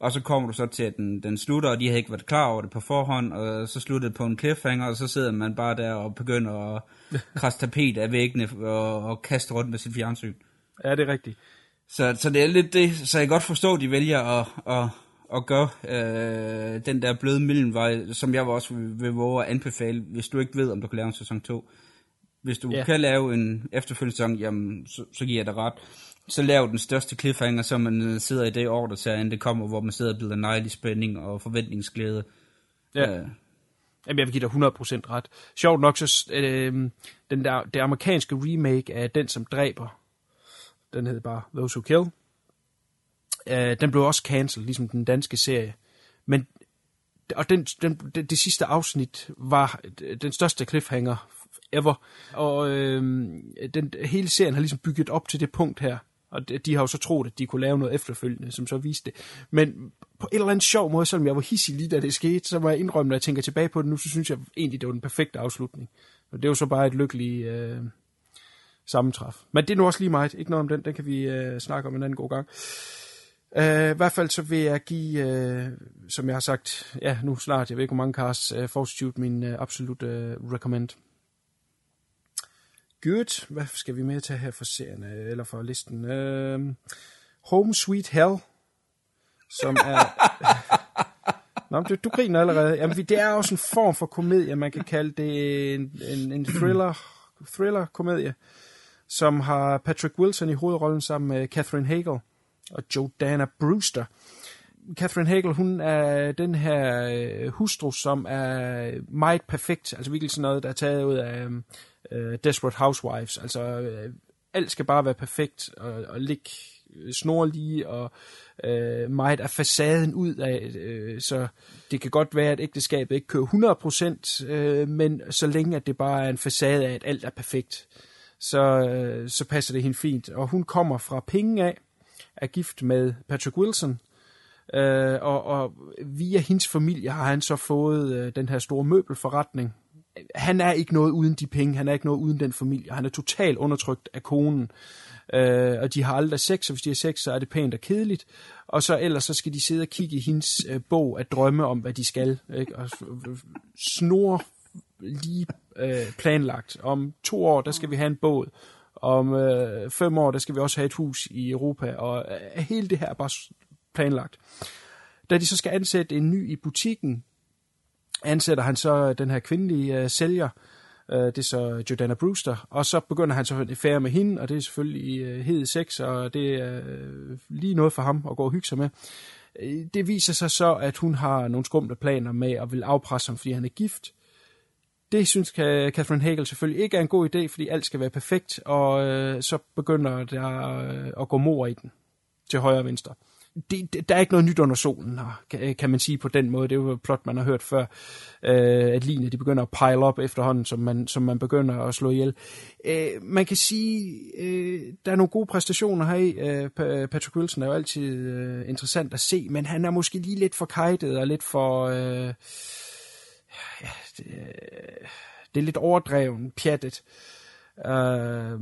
Og så kommer du så til, at den, den slutter, og de har ikke været klar over det på forhånd, og så slutter det på en cliffhanger, og så sidder man bare der og begynder at krasse tapet af væggene og, og kaste rundt med sit fjernsyn.
Ja, det er rigtigt.
Så, så det er lidt det, så jeg kan godt forstå, at de vælger at, at, at gøre øh, den der bløde mellemvej, som jeg også vil, vil våge at anbefale, hvis du ikke ved, om du kan lave en sæson 2. Hvis du
Ja.
kan lave en efterfølgende sæson, jamen, så, så giver jeg dig ret. Så lav den største cliffhanger, så man øh, sidder i det år, der ser, inden det kommer, hvor man sidder og bliver negl i spænding og forventningsglæde.
Ja.
Øh,
Jamen, jeg vil give dig 100% ret. Sjovt nok, så øh, den der, det amerikanske remake af Den, som dræber, den hed bare Those Who Kill, øh, den blev også cancelled, ligesom den danske serie. Men, og den, den, det, det sidste afsnit var øh, den største cliffhanger ever. Og øh, den, hele serien har ligesom bygget op til det punkt her. Og de, de har jo så troet, at de kunne lave noget efterfølgende, som så viste det. Men på en eller anden sjov måde, selvom jeg var hissig lige da det skete, så må jeg indrømme, når jeg tænker tilbage på det nu, så synes jeg egentlig, det var den perfekte afslutning. Og det er jo så bare et lykkeligt øh, sammentræf. Men det er nu også lige meget. Ikke noget om den, den kan vi øh, snakke om en anden god gang. Uh, I hvert fald så vil jeg give, uh, som jeg har sagt, ja nu snart, jeg ved ikke hvor mange casts, uh, Fortitude min uh, absolut uh, recommend. Good. Hvad skal vi med til her for serien, eller for listen? Uh, Home Sweet Hell, som er... Nå, du, du griner allerede. Jamen, det er også en form for komedie, man kan kalde det en, en, en thriller, thriller-komedie, som har Patrick Wilson i hovedrollen sammen med Catherine Hagel og Jordana Brewster. Catherine Hagel, hun er den her øh, hustru, som er meget perfekt, altså virkelig sådan noget, der er taget ud af uh, Desperate Housewives. Altså, uh, alt skal bare være perfekt og, og ligge snorlige og uh, meget af facaden ud af, uh, så det kan godt være, at ægteskabet ikke kører 100%, uh, men så længe at det bare er en facade af, at alt er perfekt, så, uh, så passer det hende fint. Og hun kommer fra penge af, er gift med Patrick Wilson, øh, og, og via hendes familie har han så fået øh, den her store møbelforretning. Han er ikke noget uden de penge, han er ikke noget uden den familie, han er totalt undertrykt af konen, øh, og de har aldrig sex, og hvis de har sex, så er det pænt og kedeligt, og så ellers så skal de sidde og kigge i hendes øh, bog at drømme om, hvad de skal, ikke? og øh, snor lige øh, planlagt. Om to år, der skal vi have en båd, om øh, fem år, der skal vi også have et hus i Europa, og øh, hele det her er bare planlagt. Da de så skal ansætte en ny i butikken, ansætter han så øh, den her kvindelige øh, sælger, øh, det er så Jordana Brewster, og så begynder han så en affære med hende, og det er selvfølgelig øh, hed sex, og det er øh, lige noget for ham at gå og hygge sig med. Øh, det viser sig så, at hun har nogle skumle planer med at vil afpresse ham, fordi han er gift. Det synes Catherine Hagel selvfølgelig ikke er en god idé, fordi alt skal være perfekt, og øh, så begynder der øh, at gå mor i den til højre og venstre. Det, det, der er ikke noget nyt under solen her, kan, øh, kan man sige på den måde. Det er jo et plot, man har hørt før, øh, at linje de begynder at pile op efterhånden, som man, som man begynder at slå ihjel. Øh, man kan sige, øh, der er nogle gode præstationer her i. Øh, Patrick Wilson er jo altid øh, interessant at se, men han er måske lige lidt for kajtet og lidt for... Øh, ja, det, det er lidt overdreven, pjattet. Øh,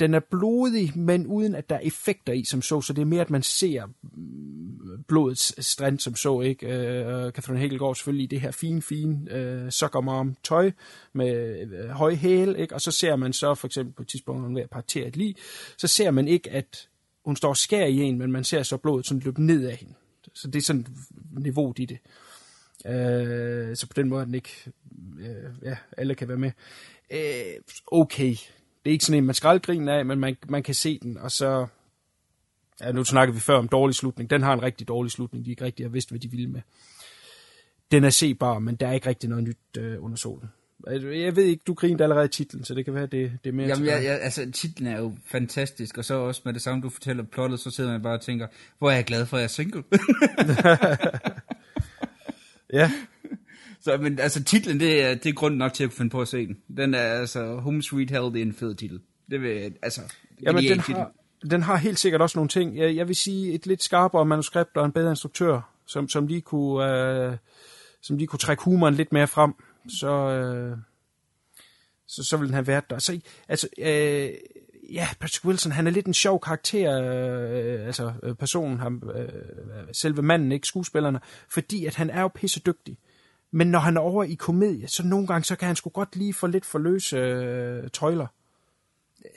den er blodig, men uden at der er effekter i som så, så det er mere, at man ser mm, blodets strand som så, ikke? Øh, Catherine Hegelgaard selvfølgelig i det her fine, fine uh, sokkermarm tøj med øh, høj hæl, ikke? Og så ser man så for eksempel på et tidspunkt, når hun er ved at partere et lig, så ser man ikke, at hun står og skærer i en, men man ser så blodet sådan løbe ned af hende. Så det er sådan niveau i det. Øh, så på den måde er den ikke, øh, ja, alle kan være med. Øh, okay, det er ikke sådan en, man skal grine af, men man, man kan se den, og så, ja, nu snakker vi før om dårlig slutning, den har en rigtig dårlig slutning, de ikke rigtig har vidst, hvad de ville med. Den er sebar, men der er ikke rigtig noget nyt øh, under solen. Jeg ved ikke, du grinte allerede i titlen, så det kan være, det, det er mere
Jamen, jeg, jeg, altså, titlen er jo fantastisk, og så også med det samme, du fortæller plottet, så sidder man bare og tænker, hvor er jeg glad for, at jeg er single.
Ja.
Så, men altså titlen, det er, det er grund nok til at finde på at se den. Den er altså, Home Sweet Hell, det er en fed titel. Det vil, altså,
Jamen, den har, den har helt sikkert også nogle ting. Jeg, jeg vil sige, et lidt skarpere manuskript og en bedre instruktør, som, som lige kunne, øh, som lige kunne trække humoren lidt mere frem. Så, øh, så, så vil den have været der. Så, altså, øh, ja, Patrick Wilson, han er lidt en sjov karakter, øh, altså øh, personen, ham, øh, selve manden, ikke skuespillerne, fordi at han er jo pisse dygtig. Men når han er over i komedie, så nogle gange, så kan han sgu godt lige få lidt for løse øh, tøjler.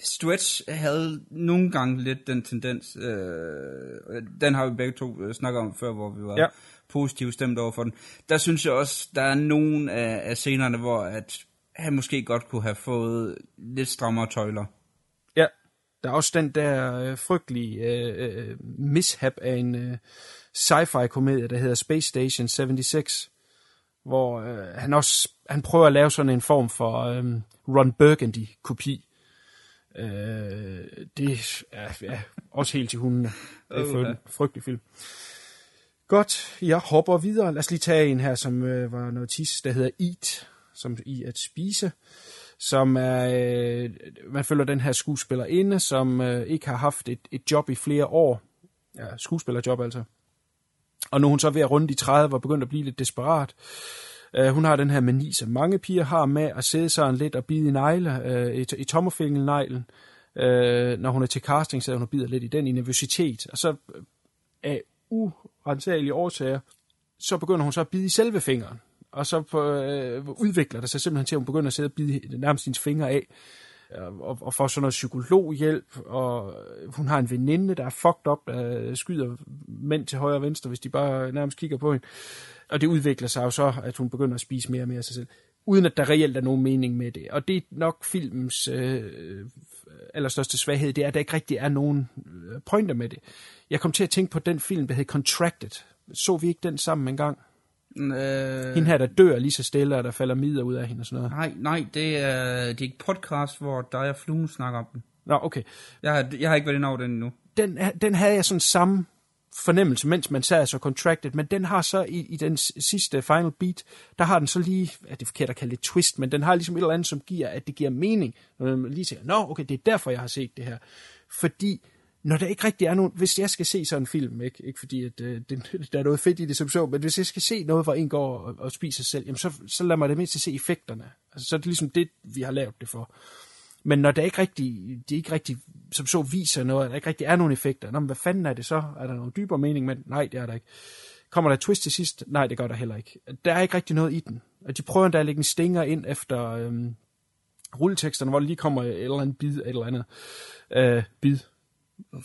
Stretch havde nogle gange lidt den tendens, øh, den har vi begge to øh, snakket om før, hvor vi var ja. positivt stemt over for den. Der synes jeg også, der er nogle af, af scenerne, hvor at han måske godt kunne have fået lidt strammere tøjler.
Der er også den der øh, frygtelige øh, øh, mishap af en øh, sci-fi komedie, der hedder Space Station 76, hvor øh, han også han prøver at lave sådan en form for øh, Ron Burgundy kopi. Øh, det er ja, også helt til hunden. Det er en frygtelig film. Godt, jeg hopper videre. Lad os lige tage en her, som øh, var noget tis, der hedder Eat, som i at spise som er, øh, man følger den her skuespillerinde, som øh, ikke har haft et, et job i flere år, ja, skuespillerjob altså, og nu er hun så ved at runde de 30 og begyndt at blive lidt desperat. Øh, hun har den her mani, som mange piger har med at sidde sådan lidt og bide i negle, øh, i, i tommerfingelneglen. Øh, når hun er til casting, så hun og bider lidt i den i nervøsitet. Og så øh, af urensagelige årsager, så begynder hun så at bide i selve fingeren. Og så på, øh, udvikler det sig simpelthen til, at hun begynder at sidde og bide nærmest sine fingre af øh, og, og får sådan noget psykologhjælp, og hun har en veninde, der er fucked up, der skyder mænd til højre og venstre, hvis de bare nærmest kigger på hende. Og det udvikler sig jo så, at hun begynder at spise mere og mere af sig selv, uden at der reelt er nogen mening med det. Og det er nok filmens øh, allerstørste svaghed, det er, at der ikke rigtig er nogen øh, pointer med det. Jeg kom til at tænke på den film, der hed Contracted. Så vi ikke den sammen engang?
Øh,
Hende her, der dør lige så stille, og der falder midler ud af hende og sådan noget.
nej, nej, det er, det er ikke podcast, hvor dig og Fluen snakker om den.
Nå, okay.
Jeg har, jeg har ikke været inde over den endnu.
den, den havde jeg sådan samme fornemmelse, mens man sad så contracted, men den har så i, i den sidste final beat, der har den så lige, er det er forkert at kalde det twist, men den har ligesom et eller andet, som giver, at det giver mening, når man lige siger, nå, okay, det er derfor, jeg har set det her. Fordi, når der ikke rigtig er nogen, hvis jeg skal se sådan en film, ikke, ikke fordi, at øh, det, der er noget fedt i det som så, men hvis jeg skal se noget, hvor en går og, og spiser sig selv, jamen så, så lad mig det mindst se effekterne. Altså, så er det ligesom det, vi har lavet det for. Men når der ikke rigtig, de ikke rigtig, som så viser noget, der ikke rigtig er nogen effekter, Nå, men hvad fanden er det så? Er der nogen dybere mening med Nej, det er der ikke. Kommer der et twist til sidst? Nej, det gør der heller ikke. Der er ikke rigtig noget i den. Og de prøver endda at lægge en stinger ind efter øhm, rulleteksterne, hvor der lige kommer et eller andet bid, et eller andet øh, bid.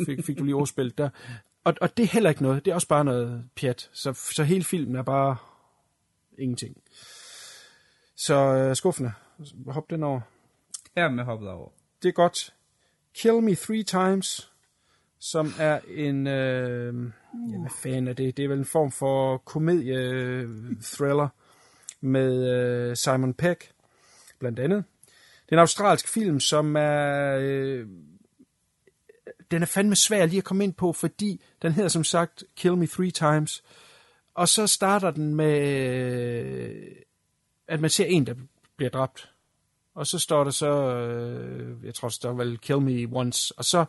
Fik, fik du lige ordspillet der. Og, og det er heller ikke noget. Det er også bare noget pjat. Så, så hele filmen er bare ingenting. Så øh, skuffende. Hop den over.
Her med hoppet over.
Det er godt. Kill Me Three Times, som er en... Øh, ja, hvad fanden er det? Det er vel en form for komedie-thriller med øh, Simon Peck, blandt andet. Det er en australsk film, som er... Øh, den er fandme svær lige at komme ind på, fordi den hedder som sagt Kill Me Three Times. Og så starter den med, øh, at man ser en, der bliver dræbt. Og så står der så, øh, jeg tror, der står vel Kill Me Once. Og så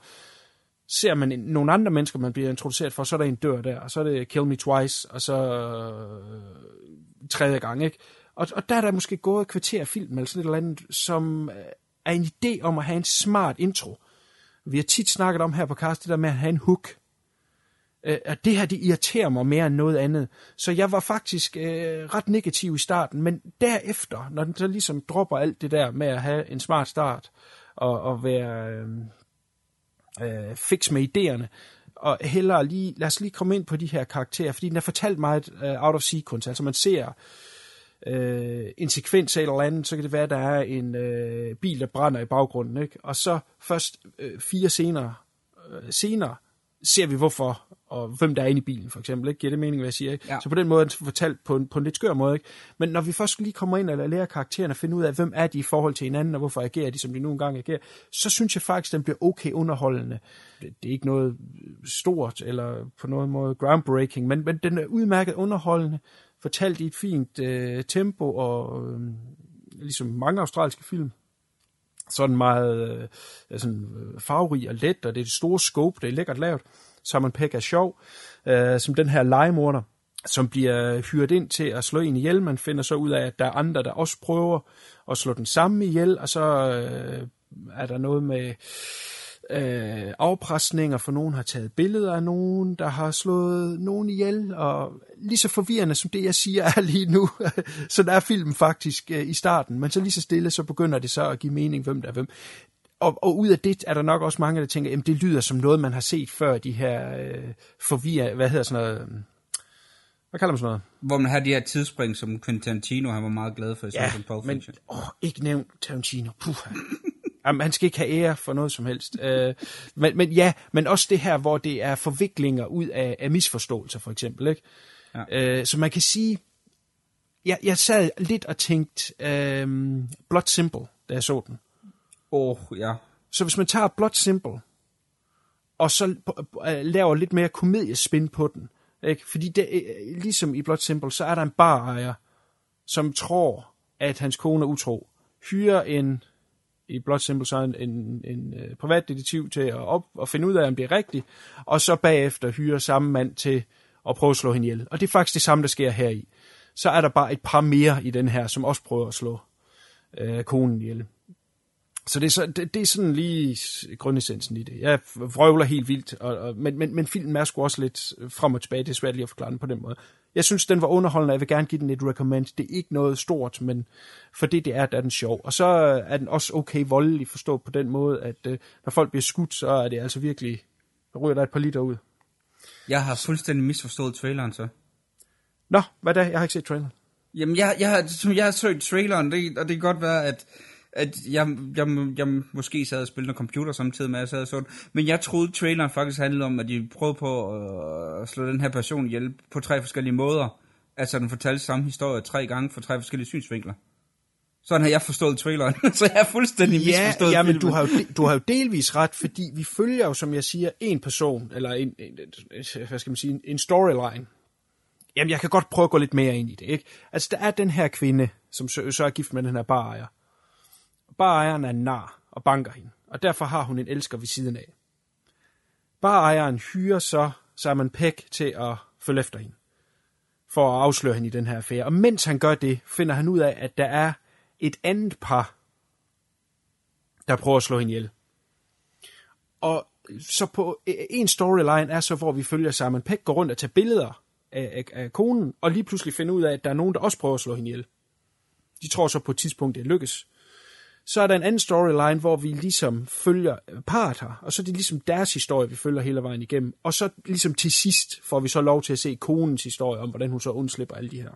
ser man en, nogle andre mennesker, man bliver introduceret for, så er der en dør der, og så er det Kill Me Twice, og så øh, tredje gang, ikke? Og, og der er der måske gået et kvarter af film, eller sådan et eller andet, som øh, er en idé om at have en smart intro. Vi har tit snakket om her på cast, det der med at have en hook. Øh, at det her, det irriterer mig mere end noget andet. Så jeg var faktisk øh, ret negativ i starten, men derefter, når den så ligesom dropper alt det der med at have en smart start, og, og være øh, øh, fix med idéerne, og hellere lige, lad os lige komme ind på de her karakterer, fordi den har fortalt meget øh, out of sequence, altså man ser øh, en sekvens af eller andet, så kan det være, at der er en øh, bil, der brænder i baggrunden, ikke? og så først øh, fire senere, øh, senere ser vi hvorfor, og hvem der er inde i bilen, for eksempel. Ikke? Giver det mening, hvad jeg siger? Ikke?
Ja.
Så på den måde er det fortalt på en, på en lidt skør måde. Ikke? Men når vi først lige kommer ind og lærer karaktererne at finde ud af, hvem er de i forhold til hinanden, og hvorfor agerer de, som de nu engang agerer, så synes jeg faktisk, den bliver okay underholdende. Det, det er ikke noget stort, eller på noget måde groundbreaking, men, men den er udmærket underholdende, fortalt i et fint øh, tempo, og øh, ligesom mange australske film, sådan meget øh, sådan, øh, farverig og let, og det er det store scope, det er lækkert lavet. Simon Peck er sjov, øh, som den her legemorder, som bliver hyret ind til at slå en ihjel. Man finder så ud af, at der er andre, der også prøver at slå den samme ihjel, og så øh, er der noget med øh, afpresninger, for nogen har taget billeder af nogen, der har slået nogen ihjel, og lige så forvirrende som det, jeg siger er lige nu, så der er filmen faktisk øh, i starten, men så lige så stille, så begynder det så at give mening, hvem der er hvem. Og, og ud af det er der nok også mange, der tænker, at det lyder som noget, man har set før, de her øh, forvirre, hvad hedder sådan noget, hvad kalder man sådan noget?
Hvor man har de her tidsspring, som Quentin Tarantino, han var meget glad for i
Ja,
ja, Pulp
men
Fiction.
åh, ikke nævn Tarantino. Puh. Jamen, han skal ikke have ære for noget som helst. Uh, men, men ja, men også det her, hvor det er forviklinger ud af, af misforståelser, for eksempel. Ikke? Ja. Uh, så man kan sige, jeg, jeg sad lidt og tænkte, um, Blood Simple, da jeg så den.
Åh, oh, ja.
Så hvis man tager Blood Simple, og så uh, laver lidt mere komediespin på den, ikke? fordi det, uh, ligesom i Blood Simple, så er der en barejer, som tror, at hans kone er utro, hyrer en i Blood Simple så en, en, en øh, privatdetektiv til at, op, at finde ud af, om det er rigtigt, og så bagefter hyre samme mand til at prøve at slå hende ihjel. Og det er faktisk det samme, der sker her i. Så er der bare et par mere i den her, som også prøver at slå øh, konen ihjel. Så det er, så, det, det er sådan lige grundessensen i det. Jeg vrøvler helt vildt, og, og, men, men, men filmen er sgu også lidt frem og tilbage. Det er svært lige at forklare den på den måde. Jeg synes, den var underholdende, og jeg vil gerne give den et recommend. Det er ikke noget stort, men for det, det er, der er den sjov. Og så er den også okay voldelig forstået på den måde, at øh, når folk bliver skudt, så er det altså virkelig, der ryger der et par liter ud.
Jeg har fuldstændig misforstået traileren så.
Nå, hvad da? Jeg har ikke set traileren.
Jamen, jeg, jeg, har, som jeg har søgt traileren, det, og det kan godt være, at, at jeg, jeg, jeg måske sad og spillede noget computer samtidig med, at jeg sad og så den. Men jeg troede, traileren faktisk handlede om, at de prøvede på at slå den her person ihjel på tre forskellige måder. Altså, den fortalte samme historie tre gange fra tre forskellige synsvinkler. Sådan har jeg forstået traileren, så jeg er fuldstændig
Ja,
misforstået
ja men
filmen.
du har, jo, du har jo delvis ret, fordi vi følger jo, som jeg siger, en person, eller en, en, en hvad skal man sige, en storyline. Jamen, jeg kan godt prøve at gå lidt mere ind i det, ikke? Altså, der er den her kvinde, som så, så er gift med den her barejer. Barejeren er en nar og banker hende, og derfor har hun en elsker ved siden af. Barejeren hyrer så Simon Peck til at følge efter hende, for at afsløre hende i den her affære. Og mens han gør det, finder han ud af, at der er et andet par, der prøver at slå hende ihjel. Og så på øh, en storyline er så, hvor vi følger Simon Peck går rundt og tage billeder af, af, af konen, og lige pludselig finder ud af, at der er nogen, der også prøver at slå hende ihjel. De tror så på et tidspunkt, det lykkes. Så er der en anden storyline, hvor vi ligesom følger parret her, og så er det ligesom deres historie, vi følger hele vejen igennem. Og så ligesom til sidst får vi så lov til at se konens historie om, hvordan hun så undslipper alle de her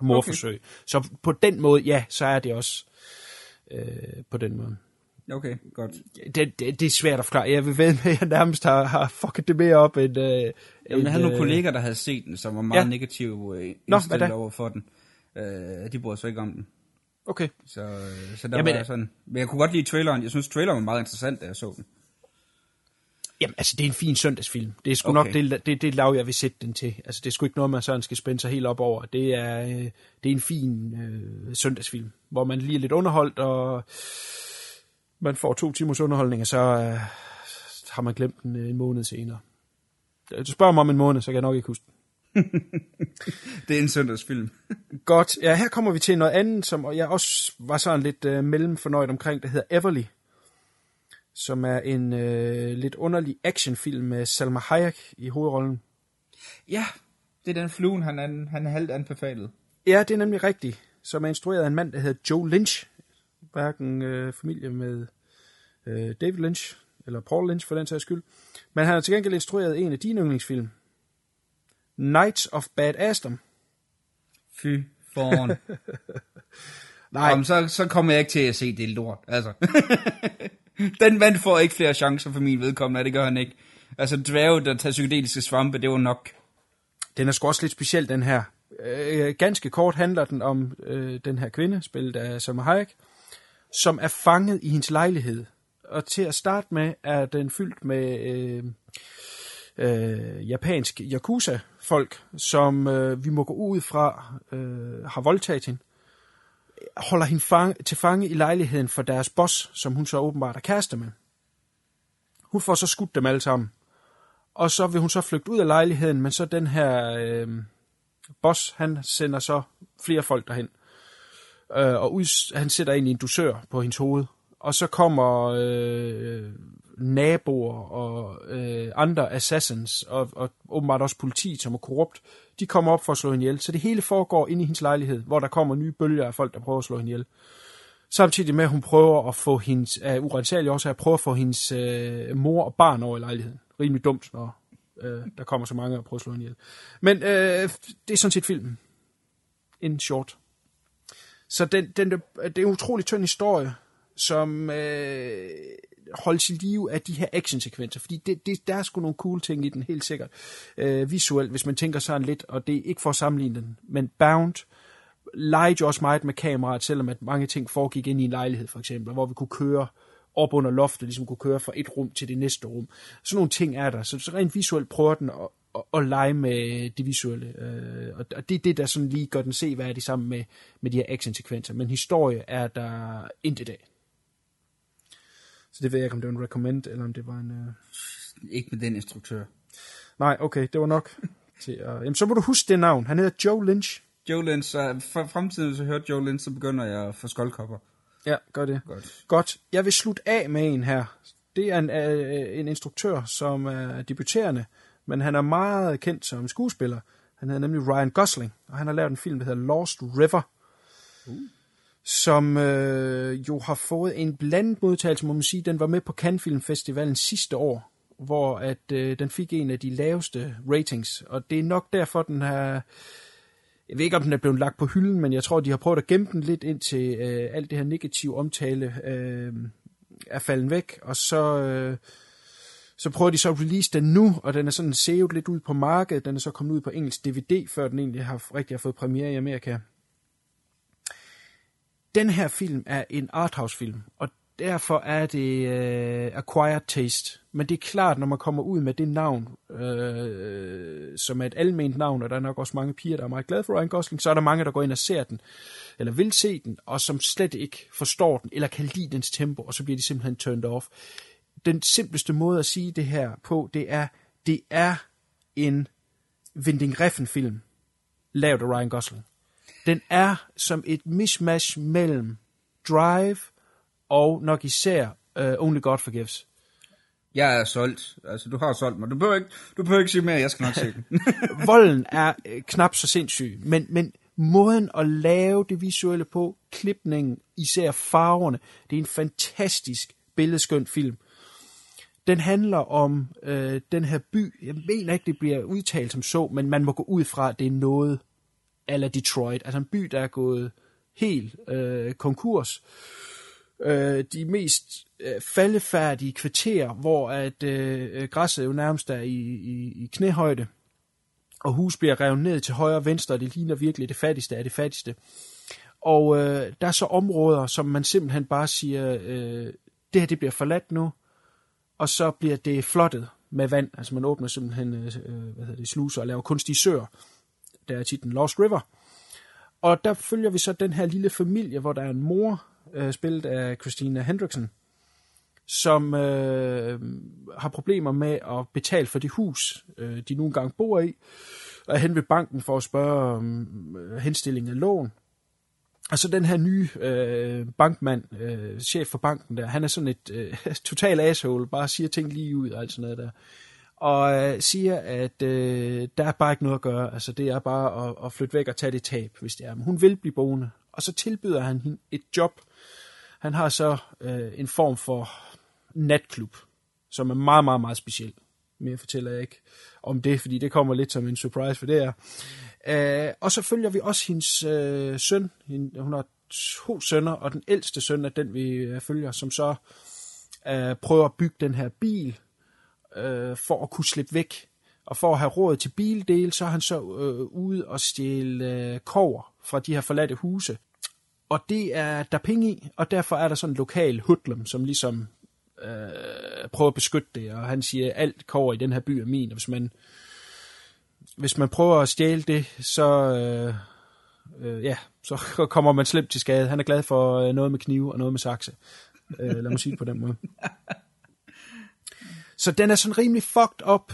morforsøg. Okay. Så på den måde, ja, så er det også øh, på den måde.
Okay, godt.
Det, det, det er svært at forklare. Jeg vil ved med, at jeg nærmest har, har fucket det mere op end... Øh,
Jamen,
end,
jeg havde nogle
øh,
kolleger, der havde set den, som var meget
Ja.
negative øh,
Nå,
indstillet
da?
over for den. Øh, de brød sig ikke om den.
Okay.
Så, øh, så der
Jamen,
var jeg sådan... Men jeg kunne godt lide traileren. Jeg synes, traileren var meget interessant, da jeg så den.
Jamen, altså, det er en fin søndagsfilm. Det er sgu
Okay.
nok det, det, det lav, jeg vil sætte den til. Altså, det er sgu ikke noget, man sådan skal spænde sig helt op over. Det er, øh, det er en fin øh, søndagsfilm, hvor man lige er lidt underholdt, og man får to timers underholdning, og så øh, har man glemt den øh, en måned senere. Du spørger mig om en måned, så kan jeg nok ikke huske den.
Det er en søndagsfilm.
Godt. Ja, her kommer vi til noget andet, som jeg også var sådan lidt øh, mellemfornøjet omkring, der hedder Everly. Som er en øh, lidt underlig actionfilm med Salma Hayek i hovedrollen.
ja, det er den fluen, han, an, han er halvt anbefalet.
Ja, det er nemlig rigtigt. Som er instrueret af en mand, der hedder Joe Lynch. Hverken øh, familie med øh, David Lynch, eller Paul Lynch for den sags skyld. Men han har til gengæld instrueret en af dine yndlingsfilm. Knights of Bad Aston.
Fy foran.
Nej,
Jamen, så, så kommer jeg ikke til at se det lort. Altså. den mand får ikke flere chancer for min vedkommende, det gør han ikke. Altså, dværge, der tager psykedeliske svampe, det var nok.
Den er sgu også lidt speciel, den her. Øh, ganske kort handler den om øh, den her kvinde, spillet af Salma Hayek, som er fanget i hendes lejlighed. Og til at starte med er den fyldt med øh, øh, japansk yakuza-folk, som øh, vi må gå ud fra øh, har voldtaget hende. Holder hende fang, til fange i lejligheden for deres boss, som hun så åbenbart er kæreste med. Hun får så skudt dem alle sammen. Og så vil hun så flygte ud af lejligheden, men så den her øh, boss, han sender så flere folk derhen. Øh, og ud, han sætter ind i en dusør på hendes hoved. Og så kommer øh, naboer og øh, andre assassins, og, og åbenbart også politi, som er korrupt, de kommer op for at slå hende ihjel. Så det hele foregår inde i hendes lejlighed, hvor der kommer nye bølger af folk, der prøver at slå hende ihjel. Samtidig med, at hun prøver at få hendes, af urensagelige årsager, prøver at få hendes øh, mor og barn over i lejligheden. Rimelig dumt, når øh, der kommer så mange og prøver at slå hende ihjel. Men øh, det er sådan set filmen. In short. Så den, den, det er en utrolig tynd historie, som øh, holde til live af de her actionsekvenser, fordi det, det, der er sgu nogle cool ting i den, helt sikkert. Øh, visuelt, hvis man tænker sådan lidt, og det er ikke for at sammenligne den, men Bound legede jo også meget med kameraet, selvom at mange ting foregik ind i en lejlighed, for eksempel, hvor vi kunne køre op under loftet, ligesom kunne køre fra et rum til det næste rum. Sådan nogle ting er der, så, så rent visuelt prøver den at, at, at lege med det visuelle, øh, og det er det, der sådan lige gør den se, hvad er det sammen med, med de her actionsekvenser, men historie er der intet af. Så det ved jeg ikke, om det var en recommend, eller om det var en... Øh...
Ikke med den instruktør.
Nej, okay, det var nok. til at... Jamen, så må du huske det navn. Han hedder Joe Lynch.
Joe Lynch, så for fremtiden, hvis jeg hører Joe Lynch, så begynder jeg at få skoldkopper.
Ja, gør det.
Godt.
Godt. Jeg vil slutte af med en her. Det er en, øh, en instruktør, som er debuterende, men han er meget kendt som skuespiller. Han hedder nemlig Ryan Gosling, og han har lavet en film, der hedder Lost River, uh som øh, jo har fået en blandet modtagelse, må man sige. Den var med på Cannes Film Festivalen sidste år, hvor at øh, den fik en af de laveste ratings, og det er nok derfor, den har... Jeg ved ikke, om den er blevet lagt på hylden, men jeg tror, de har prøvet at gemme den lidt ind til øh, alt det her negative omtale øh, er faldet væk, og så, øh, så prøver de så at release den nu, og den er sådan sævet lidt ud på markedet. Den er så kommet ud på engelsk DVD, før den egentlig har rigtig har fået premiere i Amerika. Den her film er en arthouse-film, og derfor er det øh, acquired taste. Men det er klart, når man kommer ud med det navn, øh, som er et alment navn, og der er nok også mange piger, der er meget glade for Ryan Gosling, så er der mange, der går ind og ser den, eller vil se den, og som slet ikke forstår den, eller kan lide dens tempo, og så bliver de simpelthen turned off. Den simpleste måde at sige det her på, det er, det er en Vinding Refn-film, lavet af Ryan Gosling. Den er som et mismatch mellem Drive og nok især uh, Only God Forgives.
Jeg er solgt. Altså, du har solgt mig. Du behøver ikke, du behøver ikke sige mere, jeg skal nok se den.
Volden er øh, knap så sindssyg, men, men måden at lave det visuelle på, klipningen, især farverne, det er en fantastisk billedskøn film. Den handler om øh, den her by. Jeg mener ikke, det bliver udtalt som så, men man må gå ud fra, at det er noget eller Detroit. Altså en by, der er gået helt øh, konkurs. Øh, de mest øh, faldefærdige kvarterer, hvor at øh, græsset jo nærmest er i, i, i knæhøjde, og hus bliver revet ned til højre og venstre, og det ligner virkelig det fattigste af det fattigste. Og øh, der er så områder, som man simpelthen bare siger, øh, det her det bliver forladt nu, og så bliver det flottet med vand. Altså man åbner simpelthen øh, øh hvad hedder det, sluser og laver kunstige søer. Der er titlen Lost River. Og der følger vi så den her lille familie, hvor der er en mor, øh, spillet af Christina Hendrickson, som øh, har problemer med at betale for det hus, øh, de nu engang bor i, og er hen ved banken for at spørge om øh, henstilling af lån. Og så den her nye øh, bankmand, øh, chef for banken der, han er sådan et øh, total asshole, bare siger ting lige ud og alt sådan noget der. Og øh, siger, at øh, der er bare ikke noget at gøre, altså det er bare at, at flytte væk og tage det tab, hvis det er. Men hun vil blive boende, og så tilbyder han hende et job. Han har så øh, en form for natklub, som er meget, meget, meget speciel. Mere fortæller jeg ikke om det, fordi det kommer lidt som en surprise for det er. Øh, og så følger vi også hendes øh, søn. Hende, hun har to sønner, og den ældste søn er den, vi øh, følger, som så øh, prøver at bygge den her bil, øh, for at kunne slippe væk. Og for at have råd til bildel, så er han så øh, ude og stjæle øh, kover fra de her forladte huse. Og det er der penge i, og derfor er der sådan en lokal hoodlum, som ligesom øh, prøver at beskytte det, og han siger, alt kover i den her by er min, og hvis man, hvis man prøver at stjæle det, så, øh, øh, ja, så kommer man slemt til skade. Han er glad for øh, noget med knive og noget med sakse. Øh, lad mig sige det på den måde. Så den er sådan rimelig fucked up.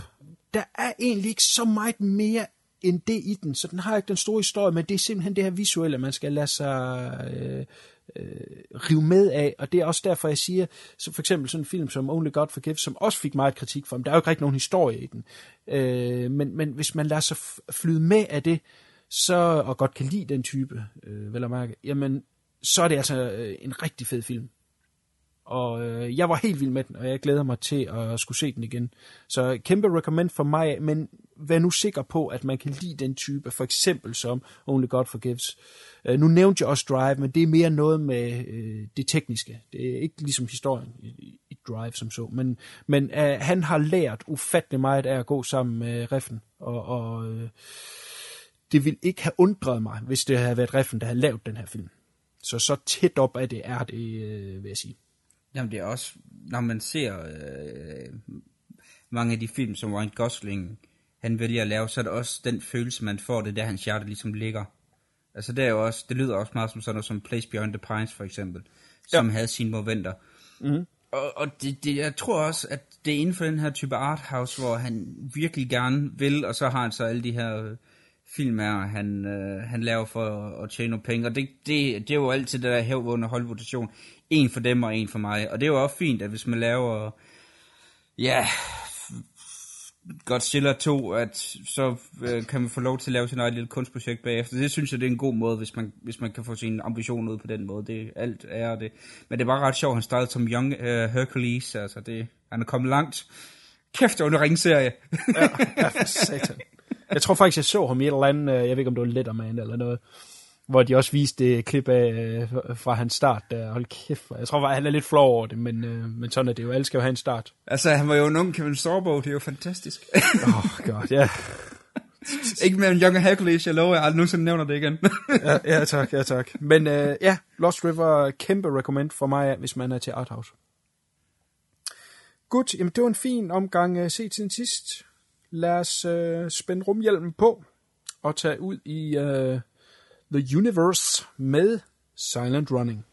Der er egentlig ikke så meget mere end det i den, så den har ikke den store historie, men det er simpelthen det her visuelle, man skal lade sig øh, øh, rive med af, og det er også derfor, jeg siger, så for eksempel sådan en film som Only God Forgives, som også fik meget kritik for, men der er jo ikke rigtig nogen historie i den, øh, men, men hvis man lader sig flyde med af det, så, og godt kan lide den type, øh, vel at mærke, jamen, så er det altså øh, en rigtig fed film. Og øh, jeg var helt vild med den, og jeg glæder mig til at skulle se den igen. Så kæmpe recommend for mig, men vær nu sikker på, at man kan lide den type, for eksempel som Only God Forgives. Øh, nu nævnte jeg også Drive, men det er mere noget med øh, det tekniske. Det er ikke ligesom historien i, i Drive som så. Men, men øh, han har lært ufattelig meget af at gå sammen med Reffen, og, og øh, det ville ikke have undret mig, hvis det havde været Reffen, der havde lavet den her film. Så så tæt op af det er det, øh, vil jeg sige.
Jamen det er også, når man ser øh, mange af de film, som Ryan Gosling han vælger at lave, så er det også den følelse, man får, det der hans hjerte ligesom ligger. Altså det er jo også, det lyder også meget som sådan noget som Place Beyond the Pines for eksempel, som ja. havde sine momenter. Mm-hmm. Og, og det, det, jeg tror også, at det er inden for den her type arthouse, hvor han virkelig gerne vil, og så har han så alle de her øh, film, er, han, øh, han laver for at tjene nogle penge. Og det, det, det er jo altid det der hævvående Hollywood-station. En for dem og en for mig. Og det er jo også fint, at hvis man laver... Ja, Godzilla 2, at så øh, kan man få lov til at lave sin eget lille kunstprojekt bagefter. Det synes jeg, det er en god måde, hvis man, hvis man kan få sin ambition ud på den måde. Det alt er det. Men det var bare ret sjovt, han startede som Young uh, Hercules. Altså, det, han er kommet langt. Kæft, det var en ringserie.
ja, ja, for satan. Jeg tror faktisk, jeg så ham i et eller andet, øh, jeg ved ikke, om det var Letterman eller noget, hvor de også viste det klip af øh, fra hans start. Der. Hold kæft, jeg tror faktisk, han er lidt flov over det, men, øh, men sådan er det jo. Alle skal jo have en start.
Altså, han var jo en ung Kevin Sorbo, det er jo fantastisk.
Åh, oh, god, ja.
ikke mere en Young Hercules, jeg lover, jeg aldrig nogensinde nævner det igen.
ja, ja, tak, ja, tak. Men øh, ja, Lost River, kæmpe recommend for mig, hvis man er til Arthouse. Godt, jamen det var en fin omgang uh, se til sidst. Lad os uh, spænde rumhjelmen på og tage ud i uh, The Universe med Silent Running.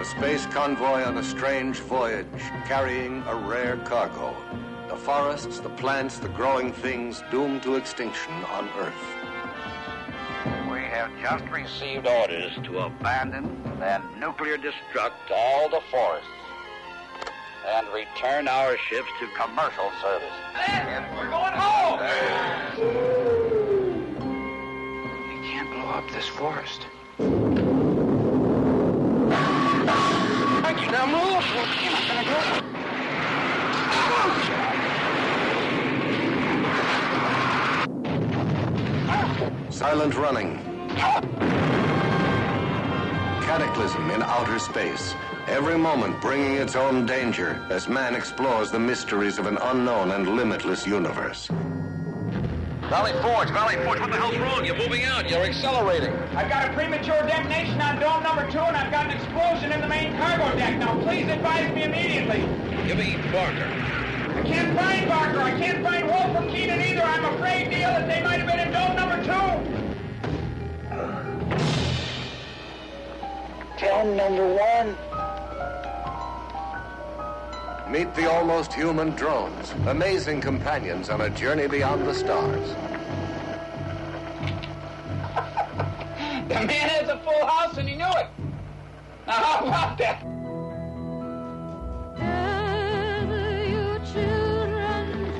A space convoy on a strange voyage, carrying a rare cargo. The forests, the plants, the growing things doomed to extinction on Earth.
We have just received orders to abandon and nuclear destruct all the forests and return our ships to commercial service.
We're going home!
We can't blow up this forest.
Now move! You're not gonna do it.
Silent running. Cataclysm in outer space. Every moment bringing its own danger as man explores the mysteries of an unknown and limitless universe.
Valley Forge, Valley Forge, what the hell's wrong? You're moving out. You're accelerating.
I've got a premature detonation on dome number two, and I've got an explosion in the main cargo deck. Now, please advise me immediately.
Give me Barker.
I can't find Barker. I can't find Wolf or Keenan either. I'm afraid, Neil, that they might have been in dome number two.
Dome number one.
Meet the almost human drones, amazing companions on a journey beyond the stars.
The man has a full house, and he knew it. Now, how about that?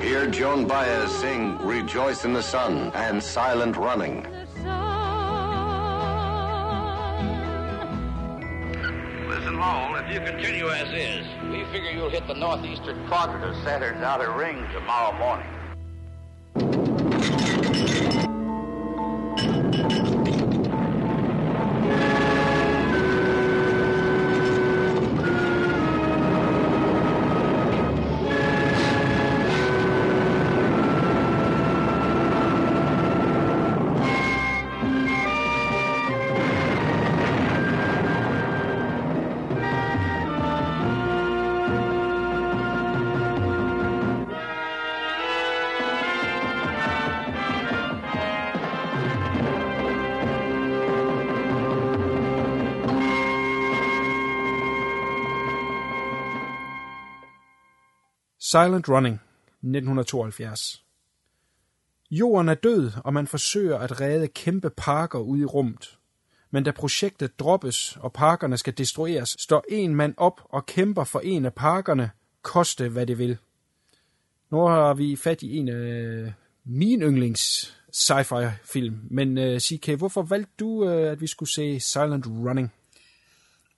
Hear Joan Baez sing Rejoice in the Sun and Silent Running.
Lowell, if you continue as is, we figure you'll hit the northeastern quadrant of Saturn's outer ring tomorrow morning.
Silent Running, 1972. Jorden er død, og man forsøger at redde kæmpe parker ude i rummet. Men da projektet droppes, og parkerne skal destrueres, står en mand op og kæmper for en af parkerne, koste hvad det vil. Nu har vi fat i en af øh, min yndlings sci-fi film, men uh, øh, CK, hvorfor valgte du, uh, at vi skulle se Silent Running?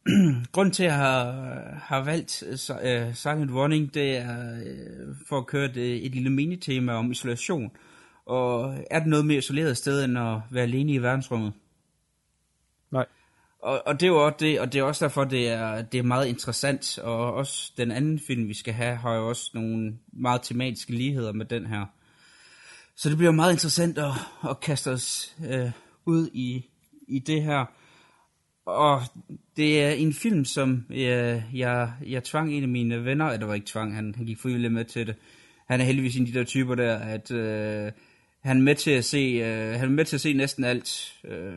Grunden til, at jeg har, har valgt uh, Silent Running, det er uh, for at køre et, et lille minitema om isolation. Og er det noget mere isoleret sted, end at være alene i verdensrummet?
Nej.
Og, og det er jo også det, og det er også derfor, det er, det er meget interessant, og også den anden film, vi skal have, har jo også nogle meget tematiske ligheder med den her. Så det bliver meget interessant at, at kaste os øh, ud i, i det her. Og det er en film, som jeg, jeg, jeg tvang en af mine venner, eller var ikke tvang, han, han gik frivilligt med til det. han er heldigvis en af de der typer der, at øh, han er med til at se, øh, han er med til at se næsten alt. Øh,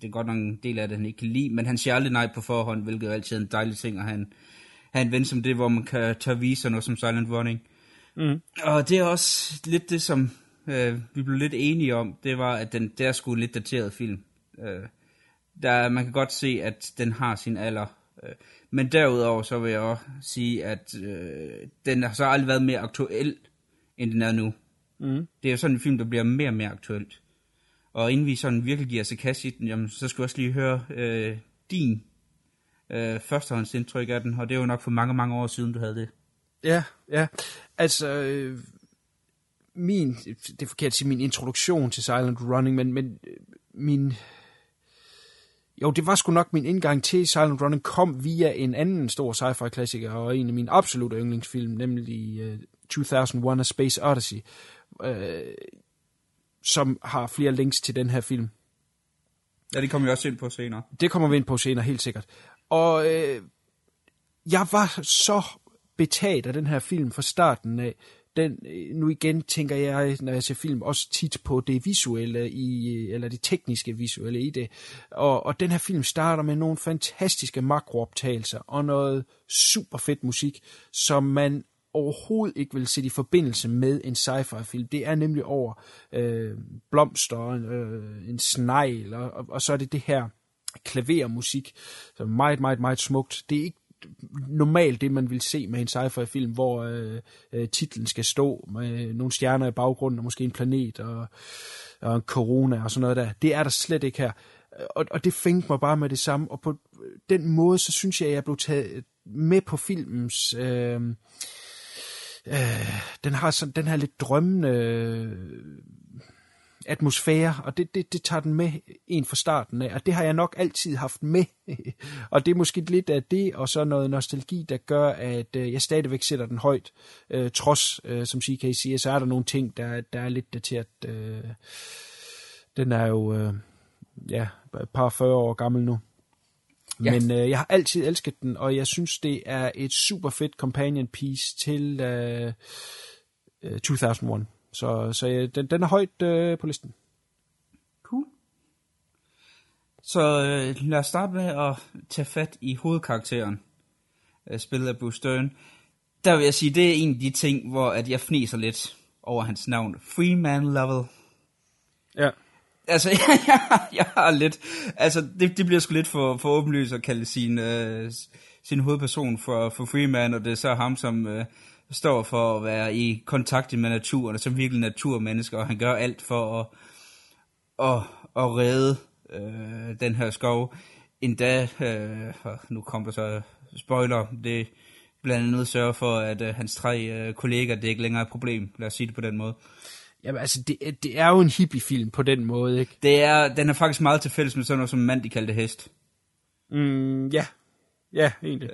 det er godt nok en del af det, han ikke kan lide, men han siger aldrig nej på forhånd, hvilket er altid en dejlig ting, og han have en ven som det, hvor man kan tage vise noget som Silent Running.
Mm.
Og det er også lidt det, som øh, vi blev lidt enige om, det var, at den der skulle lidt dateret film. Øh, der, man kan godt se, at den har sin alder. Øh, men derudover så vil jeg også sige, at øh, den har så aldrig været mere aktuel, end den er nu.
Mm.
Det er jo sådan en film, der bliver mere og mere aktuelt. Og inden vi sådan virkelig giver kasse i den, jamen, så skal vi også lige høre øh, din øh, førstehåndsindtryk af den, og det er jo nok for mange, mange år siden, du havde det.
Ja, ja. Altså, øh, min, det er forkert at sige min introduktion til Silent Running, men, men øh, min, jo, det var sgu nok min indgang til Silent Running, kom via en anden stor sci-fi klassiker, og en af mine absolutte yndlingsfilm, nemlig uh, 2001 A Space Odyssey, uh, som har flere links til den her film.
Ja, det kommer vi også ind på senere.
Det kommer vi ind på senere, helt sikkert. Og øh, jeg var så betaget af den her film fra starten af. Den, øh, nu igen tænker jeg, når jeg ser film, også tit på det visuelle, i, øh, eller det tekniske visuelle i det. Og, og den her film starter med nogle fantastiske makrooptagelser og noget super fedt musik, som man overhovedet ikke vil sætte i forbindelse med en sci-fi film. Det er nemlig over øh, blomster, øh, en snegl, og, og, og så er det det her klavermusik, som er meget, meget, meget smukt. Det er ikke normalt det, man vil se med en sci-fi film, hvor øh, øh, titlen skal stå med nogle stjerner i baggrunden, og måske en planet, og, og en corona, og sådan noget der. Det er der slet ikke her. Og, og det fængte mig bare med det samme, og på øh, den måde, så synes jeg, at jeg blev taget med på filmens... Øh, øh, den har sådan den her lidt drømmende atmosfære, og det, det, det tager den med en fra starten af, og det har jeg nok altid haft med, og det er måske lidt af det, og så noget nostalgi, der gør, at øh, jeg stadigvæk sætter den højt, øh, trods, øh, som CK siger, så er der nogle ting, der, der er lidt dateret. Øh, den er jo, øh, ja, et par 40 år gammel nu. Ja. Men øh, jeg har altid elsket den, og jeg synes, det er et super fedt companion piece til øh, øh, 2001. Så, så ja, den, den er højt øh, på listen.
Cool. Så øh, lad os starte med at tage fat i hovedkarakteren, øh, spillet af Bruce Stern. Der vil jeg sige, det er en af de ting, hvor at jeg fniser lidt over hans navn. Freeman Level.
Ja.
Altså, jeg, jeg, jeg har lidt... Altså, det, det bliver sgu lidt for, for åbenlyst at kalde sin, øh, sin hovedperson for, for Freeman, og det er så ham, som... Øh, står for at være i kontakt med naturen, og som virkelig naturmenneske, og han gør alt for at, at, at redde øh, den her skov. Endda, øh, nu kommer der så spoiler, det blandt andet sørger for, at øh, hans tre øh, kolleger, det er ikke længere et problem, lad os sige det på den måde.
Jamen altså, det, det er jo en hippie-film på den måde, ikke?
Det er, den er faktisk meget til fælles med sådan noget som mand, de kaldte hest.
Mm, ja, Ja, egentlig.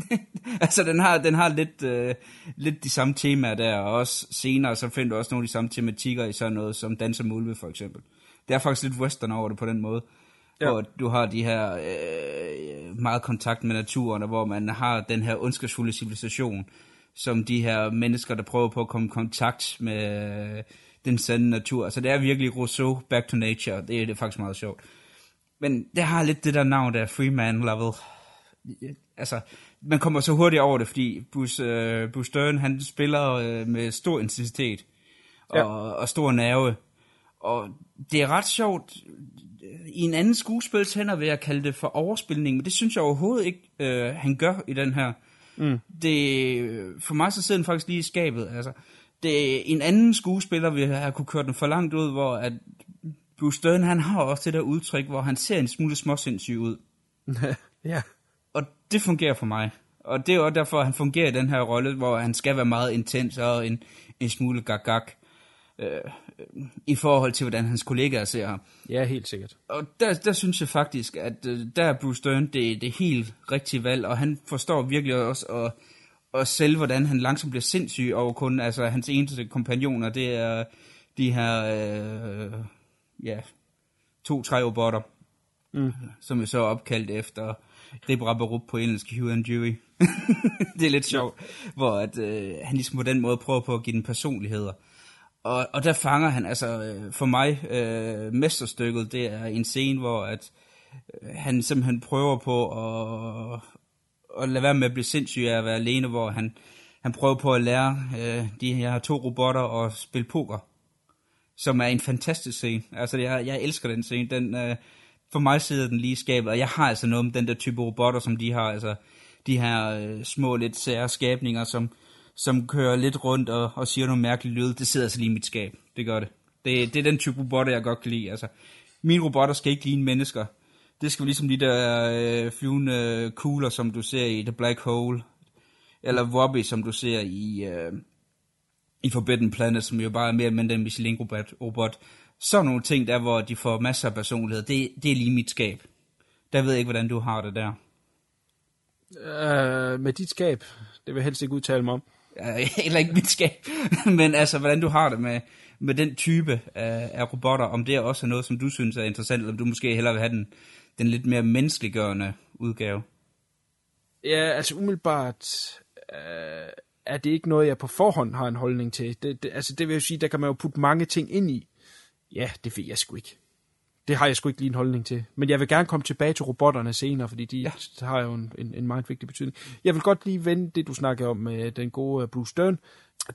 altså, den har, den har lidt, øh, lidt de samme temaer der, og også senere, så finder du også nogle af de samme tematikker i sådan noget som Danser Mulve, for eksempel. Det er faktisk lidt western over det på den måde. Ja. Hvor du har de her øh, meget kontakt med naturen, og hvor man har den her ondskabsfulde civilisation, som de her mennesker, der prøver på at komme i kontakt med øh, den sande natur. Altså det er virkelig Rousseau, Back to Nature, det er, det er faktisk meget sjovt. Men det har lidt det der navn der, Freeman Level altså, man kommer så hurtigt over det, fordi Bruce, uh, Bruce Stern, han spiller uh, med stor intensitet og, ja. og stor nerve. Og det er ret sjovt, i en anden skuespils hænder vil jeg kalde det for overspilning, men det synes jeg overhovedet ikke, uh, han gør i den her. Mm. Det, for mig så sidder den faktisk lige i skabet. Altså, det, en anden skuespiller vil have kunne køre den for langt ud, hvor at Bruce Stern, han har også det der udtryk, hvor han ser en smule småsindssyg ud.
ja.
Og det fungerer for mig. Og det er også derfor, at han fungerer i den her rolle, hvor han skal være meget intens og en, en smule gag-gag. Øh, i forhold til, hvordan hans kollegaer ser ham.
Ja, helt sikkert.
Og der, der synes jeg faktisk, at øh, der er Bruce Dern det, det helt rigtige valg, og han forstår virkelig også at, at selv, hvordan han langsomt bliver sindssyg over kun, altså hans eneste kompagnoner, det er de her, øh, ja, to trærobotter, mm. som er så opkaldt efter Rip Rap og Rup på engelsk, Hugh and Dewey. det er lidt sjovt, hvor at, øh, han ligesom på den måde prøver på at give den personligheder. Og, og der fanger han, altså øh, for mig, øh, mesterstykket, det er en scene, hvor at, øh, han simpelthen prøver på at, at lade være med at blive sindssyg af at være alene, hvor han, han prøver på at lære øh, de her to robotter at spille poker, som er en fantastisk scene. Altså, jeg, jeg elsker den scene. Den, øh, for mig sidder den lige i skabet, og jeg har altså noget med den der type robotter, som de har, altså de her øh, små, lidt sære skabninger, som, som kører lidt rundt og, og siger nogle mærkelige lyde. Det sidder altså lige i mit skab. Det gør det. Det, det er den type robotter, jeg godt kan lide. Altså, mine robotter skal ikke ligne mennesker. Det skal være ligesom de der øh, flyvende øh, kugler, som du ser i The Black Hole, eller Wobby, som du ser i, øh, i Forbidden Planet, som jo bare er mere eller mindre en Michelin-robot. Robot. Så nogle ting der, hvor de får masser af personlighed, det, det er lige mit skab. Der ved jeg ikke, hvordan du har det der.
Øh, med dit skab, det vil jeg helst ikke udtale mig om.
Eller ikke mit skab, men altså, hvordan du har det med, med den type af, af robotter, om det også er noget, som du synes er interessant, eller om du måske hellere vil have den, den lidt mere menneskeliggørende udgave.
Ja, altså umiddelbart øh, er det ikke noget, jeg på forhånd har en holdning til. Det, det, altså det vil jo sige, der kan man jo putte mange ting ind i. Ja, det ved jeg sgu ikke. Det har jeg sgu ikke lige en holdning til. Men jeg vil gerne komme tilbage til robotterne senere, fordi de ja. har jo en, en, en meget vigtig betydning. Jeg vil godt lige vende det, du snakker om med den gode Bruce Dern.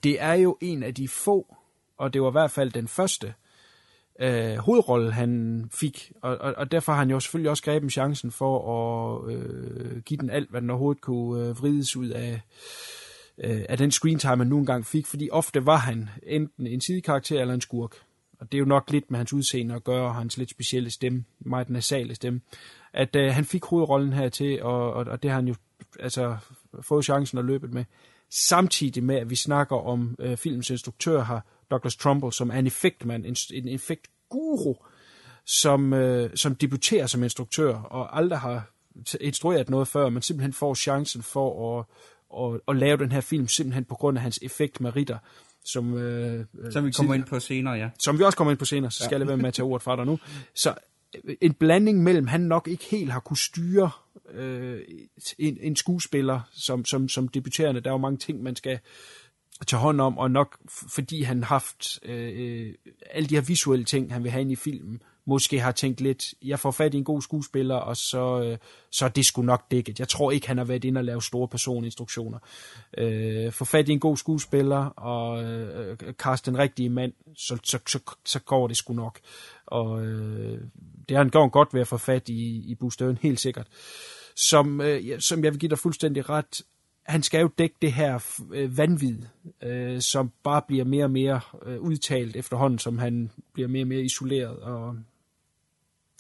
Det er jo en af de få, og det var i hvert fald den første, øh, hovedrolle, han fik. Og, og, og derfor har han jo selvfølgelig også grebet chancen for at øh, give den alt, hvad den overhovedet kunne øh, vrides ud af, øh, af den screen time, han nu engang fik. Fordi ofte var han enten en sidekarakter eller en skurk. Og det er jo nok lidt med hans udseende at gøre, og hans lidt specielle stemme, meget nasale stemme, at øh, han fik hovedrollen her til, og, og, og det har han jo altså fået chancen at løbe med. Samtidig med, at vi snakker om øh, filmens instruktør her, Douglas Trumbull, som er en effektmand, en, en effektguru, som, øh, som debuterer som instruktør, og aldrig har instrueret noget før, men simpelthen får chancen for at, at, at lave den her film, simpelthen på grund af hans effektmeritter. Som, øh,
som vi kommer ind på senere, ja.
Som vi også kommer ind på senere, så skal ja. jeg lade være med at tage ordet fra dig nu. Så øh, en blanding mellem, han nok ikke helt har kunne styre øh, en, en skuespiller som, som, som debuterende. Der er jo mange ting, man skal tage hånd om, og nok fordi han haft øh, alle de her visuelle ting, han vil have ind i filmen, måske har tænkt lidt, jeg får fat i en god skuespiller, og så, øh, så er det sgu nok dækket. Jeg tror ikke, han har været inde og lave store personinstruktioner. Øh, få fat i en god skuespiller, og øh, kaste den rigtige mand, så, så, så, så går det sgu nok. Og øh, det har han gjort godt ved at få fat i, i Bustøen, helt sikkert. Som, øh, som jeg vil give dig fuldstændig ret, han skal jo dække det her øh, vanvid, øh, som bare bliver mere og mere øh, udtalt efterhånden, som han bliver mere og mere isoleret, og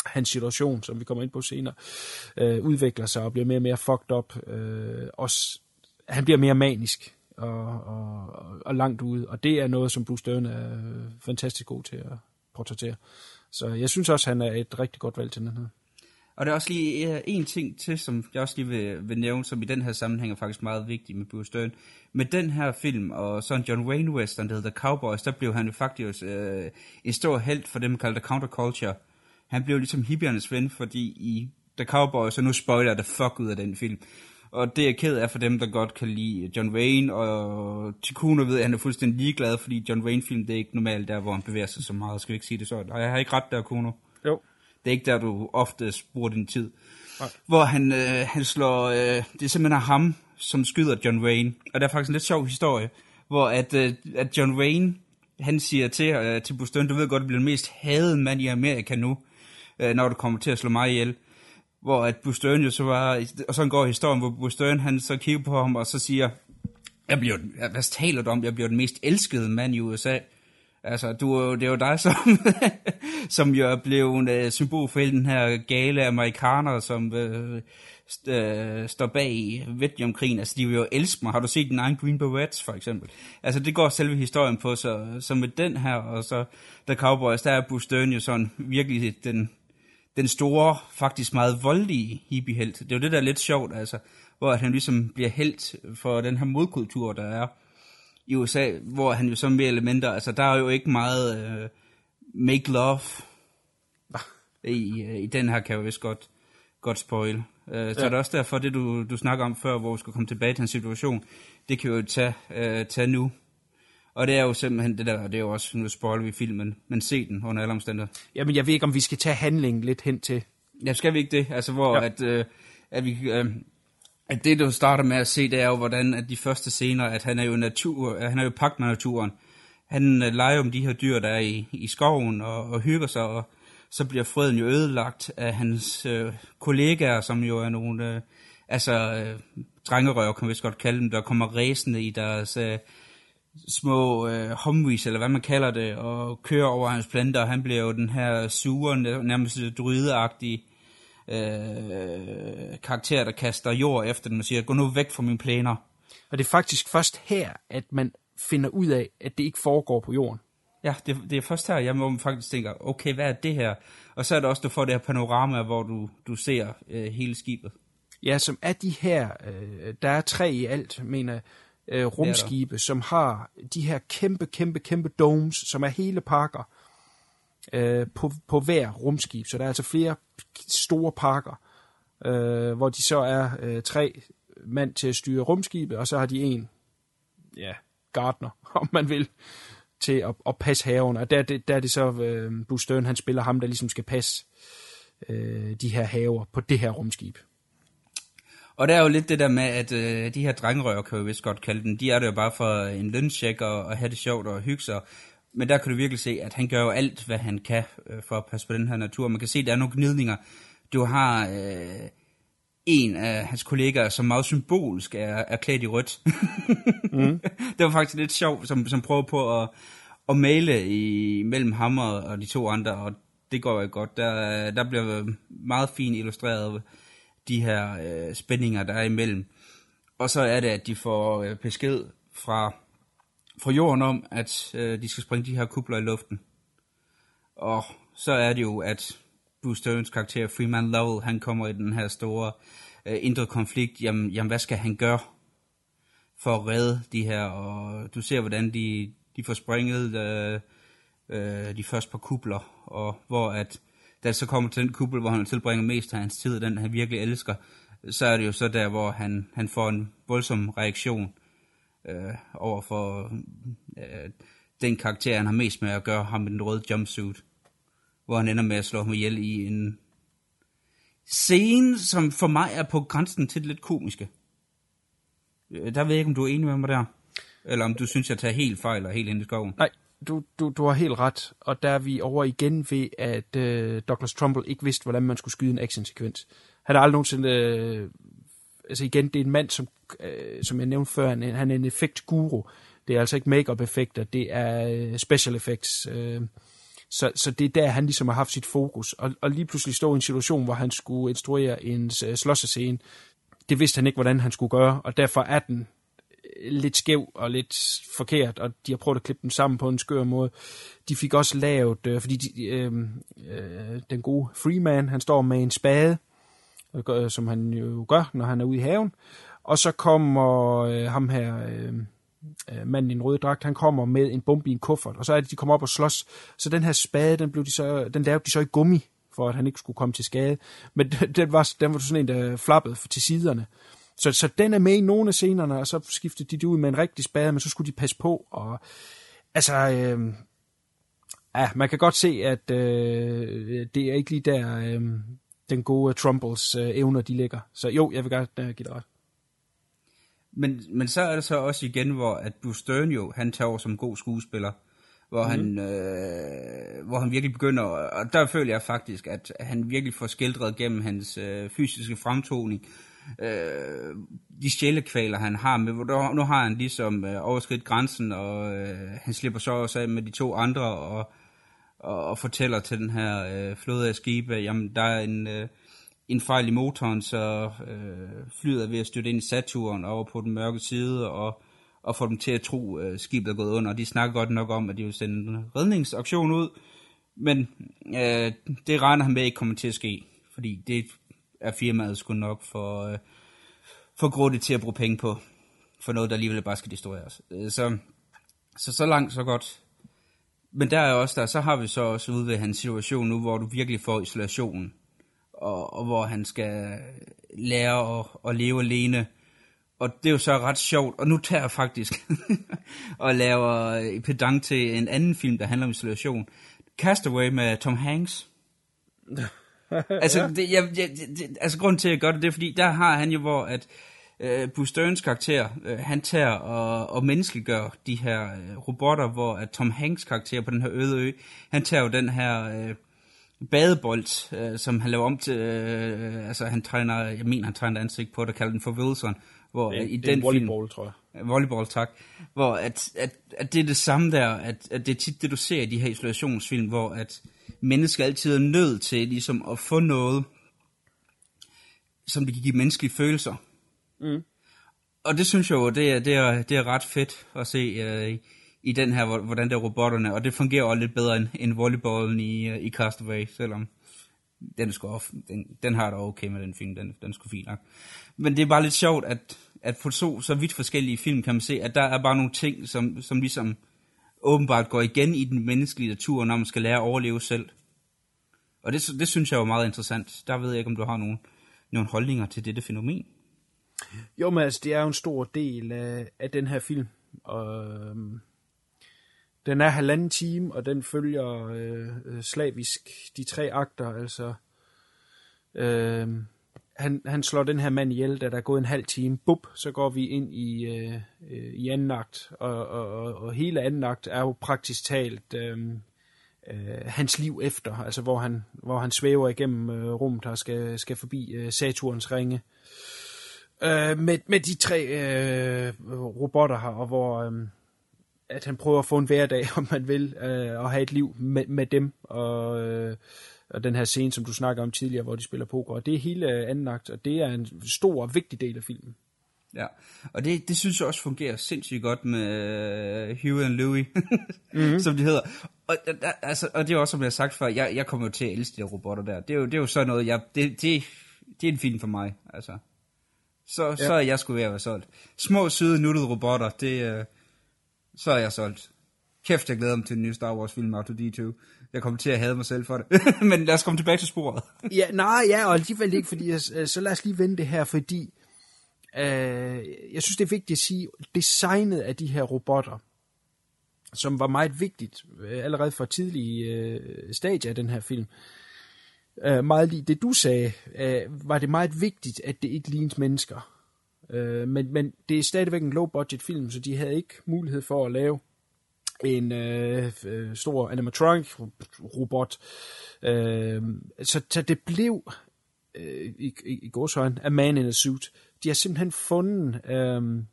hans situation, som vi kommer ind på senere, øh, udvikler sig og bliver mere og mere fucked up. Øh, også, han bliver mere manisk og, og, og langt ude, og det er noget, som Bruce Dern er øh, fantastisk god til at portrættere. Så jeg synes også, han er et rigtig godt valg til den her.
Og der er også lige øh, en ting til, som jeg også lige vil, vil nævne, som i den her sammenhæng er faktisk meget vigtig med Bruce Dern. Med den her film, og sådan John Wayne Western, der hedder The Cowboys, der blev han jo faktisk øh, en stor held for dem, kalder counterculture. Han blev ligesom hippiernes ven, fordi i The Cowboys, så nu spoiler det fuck ud af den film. Og det er ked af for dem, der godt kan lide John Wayne, og Ticuno ved, at han er fuldstændig ligeglad, fordi John Wayne-film, det er ikke normalt der, hvor han bevæger sig så meget, skal vi ikke sige det så? Og jeg har ikke ret der, Kuno.
Jo.
Det er ikke der, du ofte bruger din tid. Nej. Hvor han, øh, han slår, øh, det er simpelthen ham, som skyder John Wayne. Og der er faktisk en lidt sjov historie, hvor at, øh, at John Wayne, han siger til, øh, til Bustøn, du ved godt, du bliver den mest hadede mand i Amerika nu, øh, når du kommer til at slå mig ihjel. Hvor at Bustøn jo så var, og så går historien, hvor Bustøn han så kigger på ham, og så siger, jeg bliver, hvad taler du om, jeg bliver den mest elskede mand i USA. Altså, du, det er jo dig, som, som jo er blevet uh, symbol for hele den her gale amerikaner, som øh, st- øh, står bag Vietnamkrigen. Altså, de vil jo elske mig. Har du set den egen Green Berets, for eksempel? Altså, det går selve historien på, så, så med den her, og så The Cowboys, der er Bruce Dern jo sådan virkelig den, den store, faktisk meget voldelige hippiehelt. Det er jo det, der er lidt sjovt, altså, hvor han ligesom bliver helt for den her modkultur, der er i USA, hvor han jo så mere mindre, altså der er jo ikke meget uh, make love i, uh, i den her, kan jeg vist godt godt spoil. Uh, så
Ja.
er det også derfor, det du, du snakker om før, hvor vi skal komme tilbage til en situation, det kan vi jo tage, uh, tage nu. Og det er jo simpelthen det der, det er jo også, nu spoiler vi filmen, men se den under alle omstændigheder.
Jamen, jeg ved ikke, om vi skal tage handlingen lidt hen til.
Ja, skal vi ikke det? Altså, hvor
Ja.
at, øh, at, vi, øh, at det, du starter med at se, det er jo, hvordan at de første scener, at han er jo natur, at han er jo pagt med naturen. Han øh, leger om de her dyr, der er i, i skoven og, og hygger sig, og så bliver freden jo ødelagt af hans øh, kollegaer, som jo er nogle, øh, altså øh, drengerøver, kan vi godt kalde dem, der kommer ræsende i deres øh, små øh, Humvees, eller hvad man kalder det, og kører over hans planter, og han bliver jo den her sure, nær- nærmest druideagtige øh, karakter, der kaster jord efter dem og siger, gå nu væk fra mine planer.
Og det er faktisk først her, at man finder ud af, at det ikke foregår på jorden.
Ja, det, det er først her, jeg må faktisk tænker, okay, hvad er det her? Og så er det også, du får det her panorama, hvor du, du ser øh, hele skibet.
Ja, som er de her, øh, der er tre i alt, mener øh, rumskibe, som har de her kæmpe, kæmpe, kæmpe domes, som er hele parker øh, på, på hver rumskib. Så der er altså flere store parker, øh, hvor de så er øh, tre mand til at styre rumskibet, og så har de en, ja, gardner, om man vil, til at, at passe haven. Og der, er det- der er det så, øh, Bruce Stern, han spiller ham, der ligesom skal passe øh, de her haver på det her rumskib.
Og der er jo lidt det der med, at øh, de her drengerøver, kan vi vist godt kalde dem, de er der jo bare for en løncheck og, og have det sjovt og hygge sig. Men der kan du virkelig se, at han gør jo alt, hvad han kan øh, for at passe på den her natur. Man kan se, at der er nogle gnidninger. Du har øh, en af hans kollegaer, som meget symbolisk er, er klædt i rødt. mm. det var faktisk lidt sjovt, som, som prøver på at, at male i, mellem ham og, og de to andre, og det går jo godt. Der, der bliver meget fint illustreret de her øh, spændinger, der er imellem. Og så er det, at de får øh, besked fra, fra jorden om, at øh, de skal springe de her kubler i luften. Og så er det jo, at Bruce Sterns karakter Freeman Lovell, han kommer i den her store øh, indre konflikt. Jamen, jamen, hvad skal han gøre for at redde de her? Og du ser, hvordan de, de får springet øh, øh, de første par kubler, og hvor at da det så kommer til den kuppel, hvor han tilbringer mest af hans tid, den han virkelig elsker, så er det jo så der, hvor han, han får en voldsom reaktion øh, over for øh, den karakter, han har mest med at gøre, ham med den røde jumpsuit, hvor han ender med at slå ham ihjel i en scene, som for mig er på grænsen til det lidt komiske. Øh, der ved jeg ikke, om du er enig med mig der, eller om du synes, jeg tager helt fejl og helt ind i skoven.
Nej, du, du, du har helt ret, og der er vi over igen ved, at øh, Douglas Trumbull ikke vidste, hvordan man skulle skyde en actionsekvens. Han har aldrig nogensinde... Øh, altså igen, det er en mand, som, øh, som jeg nævnte før, han, er- han er en effektguru. Det er altså ikke make-up effekter, det er øh, special effects. Øh, så, så det er der, han ligesom har haft sit fokus. Og, og lige pludselig stå i en situation, hvor han skulle instruere en øh, slåssescene. Det vidste han ikke, hvordan han skulle gøre, og derfor er den lidt skæv og lidt forkert, og de har prøvet at klippe den sammen på en skør måde. De fik også lavet, øh, fordi de, øh, øh, den gode Freeman, han står med en spade, øh, som han jo gør, når han er ude i haven, og så kommer øh, ham her, øh, øh, manden i en rød dragt, han kommer med en bombe i en kuffert, og så er det, de kommer op og slås. Så den her spade, den, blev de så, den lavede de så i gummi, for at han ikke skulle komme til skade. Men den var, den var sådan en, der flappede til siderne. Så, så den er med i nogle af scenerne, og så skiftede de det ud med en rigtig spade, men så skulle de passe på. Og, altså, øh, ja, man kan godt se, at øh, det er ikke lige der, øh, den gode Trumples øh, evner, de ligger. Så jo, jeg vil gerne øh, give dig ret.
Men, men så er det så også igen, hvor at Bruce Stern jo, han tager over som god skuespiller, hvor, mm. han, øh, hvor han virkelig begynder, og der føler jeg faktisk, at han virkelig får skildret gennem hans øh, fysiske fremtoning, øh, de sjælekvaler, han har med, nu har han ligesom øh, overskridt grænsen, og øh, han slipper så også af med de to andre, og, og, og fortæller til den her øh, flåde af skibe, jamen der er en... Øh, en fejl i motoren, så øh, flyet er ved at støtte ind i Saturn over på den mørke side, og, og få dem til at tro, at øh, skibet er gået under. De snakker godt nok om, at de vil sende en redningsaktion ud, men øh, det regner han med ikke kommer til at ske, fordi det er firmaet sgu nok for, øh, for grådigt til at bruge penge på, for noget, der alligevel bare skal destrueres. Øh, Så, så så langt, så godt. Men der er også der, så har vi så også ude ved hans situation nu, hvor du virkelig får isolationen og, og hvor han skal lære at, at leve alene. Og det er jo så ret sjovt, og nu tager jeg faktisk og laver pedang til en anden film, der handler om isolation. Castaway med Tom Hanks. altså, det, jeg, jeg, det, altså grunden til, at jeg gør det, det er, fordi der har han jo, hvor at øh, Bruce Sterns karakter, øh, han tager og, og menneskeliggør de her øh, robotter, hvor at Tom Hanks karakter på den her øde ø, han tager jo den her øh, badebold, øh, som han laver om til, øh, altså han træner, jeg mener han træner ansigt på det, kalder den for Wilson, hvor
Det
i
det
den
volleyball,
film,
tror jeg.
Ja, Volleyball, tak. Hvor at, at, at det er det samme der, at, at det er tit det, du ser i de her isolationsfilm, hvor at mennesker altid er nødt til ligesom at få noget, som det kan give menneskelige følelser.
Mm.
Og det synes jeg jo, det er, det er, det er ret fedt at se uh, i, den her, hvor- hvordan det er robotterne, og det fungerer også lidt bedre end, end volleyballen i, uh, i Castaway, selvom den, er sgu off, den, den har da okay med den film, den, den er sgu fint nok. Men det er bare lidt sjovt, at, at på så, så vidt forskellige film kan man se, at der er bare nogle ting, som, som ligesom åbenbart går igen i den menneskelige natur, når man skal lære at overleve selv. Og det, det synes jeg var jo meget interessant. Der ved jeg ikke, om du har nogle, nogle holdninger til dette fænomen.
Jo, men altså, det er jo en stor del af, af den her film. Og, øhm, den er halvanden time, og den følger øh, øh slavisk de tre akter. Altså, Øhm, han, han slår den her mand ihjel, da der er gået en halv time. Bup, så går vi ind i, øh, øh, i anden akt. Og, og, og, og hele anden akt er jo praktisk talt øh, øh, hans liv efter. Altså, hvor han, hvor han svæver igennem øh, rummet og skal, skal forbi øh, Saturns ringe øh, med, med de tre øh, robotter her, og hvor øh, at han prøver at få en hverdag, om man vil, øh, og have et liv med, med dem, og, øh, og den her scene, som du snakker om tidligere, hvor de spiller poker, og det er hele anden akt, og det er en stor og vigtig del af filmen.
Ja, og det, det synes jeg også fungerer sindssygt godt med øh, Hugh and Louie, mm-hmm. som de hedder. Og, der- altså, og det er også, som jeg har sagt før, jeg, jeg kommer jo til at elske de robotter der. Det er jo, det er jo sådan noget, jeg, det, det, det er en film for mig, altså. Så, ja. så er jeg ved at være solgt. Små, søde, nuttede robotter, det, øh, så er jeg solgt. Kæft, jeg glæder mig til den nye Star Wars film, R2-D2. Jeg kom til at hade mig selv for det. Men lad os komme tilbage til sporet.
Ja, nej, ja, og alligevel ikke, fordi jeg, så lad os lige vende det her, fordi øh, jeg synes, det er vigtigt at sige, designet af de her robotter, som var meget vigtigt øh, allerede fra tidlige øh, stadier af den her film, øh, meget lige det du sagde, øh, var det meget vigtigt, at det ikke lignede mennesker. Øh, men, men det er stadigvæk en low-budget film, så de havde ikke mulighed for at lave en øh, øh, stor animatronic-robot. Øh, så, så det blev øh, i, i, i gåsøjne A Man in a Suit. De har simpelthen fundet øh,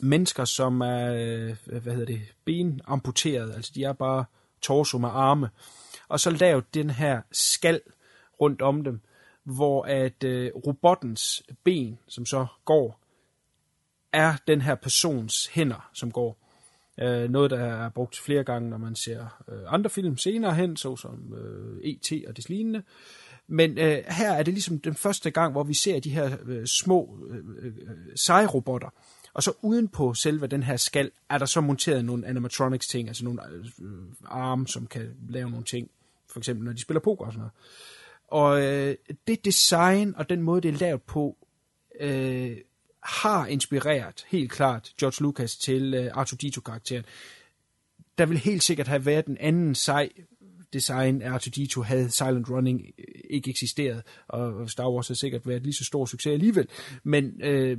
mennesker, som er, øh, hvad hedder det, ben amputeret, altså de er bare torso med arme, og så lavet den her skal rundt om dem, hvor at øh, robottens ben, som så går, er den her persons hænder, som går. Øh, noget, der er brugt flere gange, når man ser øh, andre film senere hen, såsom øh, E.T. og det lignende. Men øh, her er det ligesom den første gang, hvor vi ser de her øh, små øh, øh, sejrobotter. Og så uden på selve den her skal, er der så monteret nogle animatronics ting, altså nogle øh, arme, som kan lave nogle ting. For eksempel når de spiller poker og sådan noget. Og øh, det design og den måde, det er lavet på, øh, har inspireret helt klart George Lucas til øh, R2-D2-karakteren. Der vil helt sikkert have været en anden sej design af R2-D2, havde Silent Running øh, ikke eksisteret, og Star Wars har sikkert været lige så stor succes alligevel. Men øh,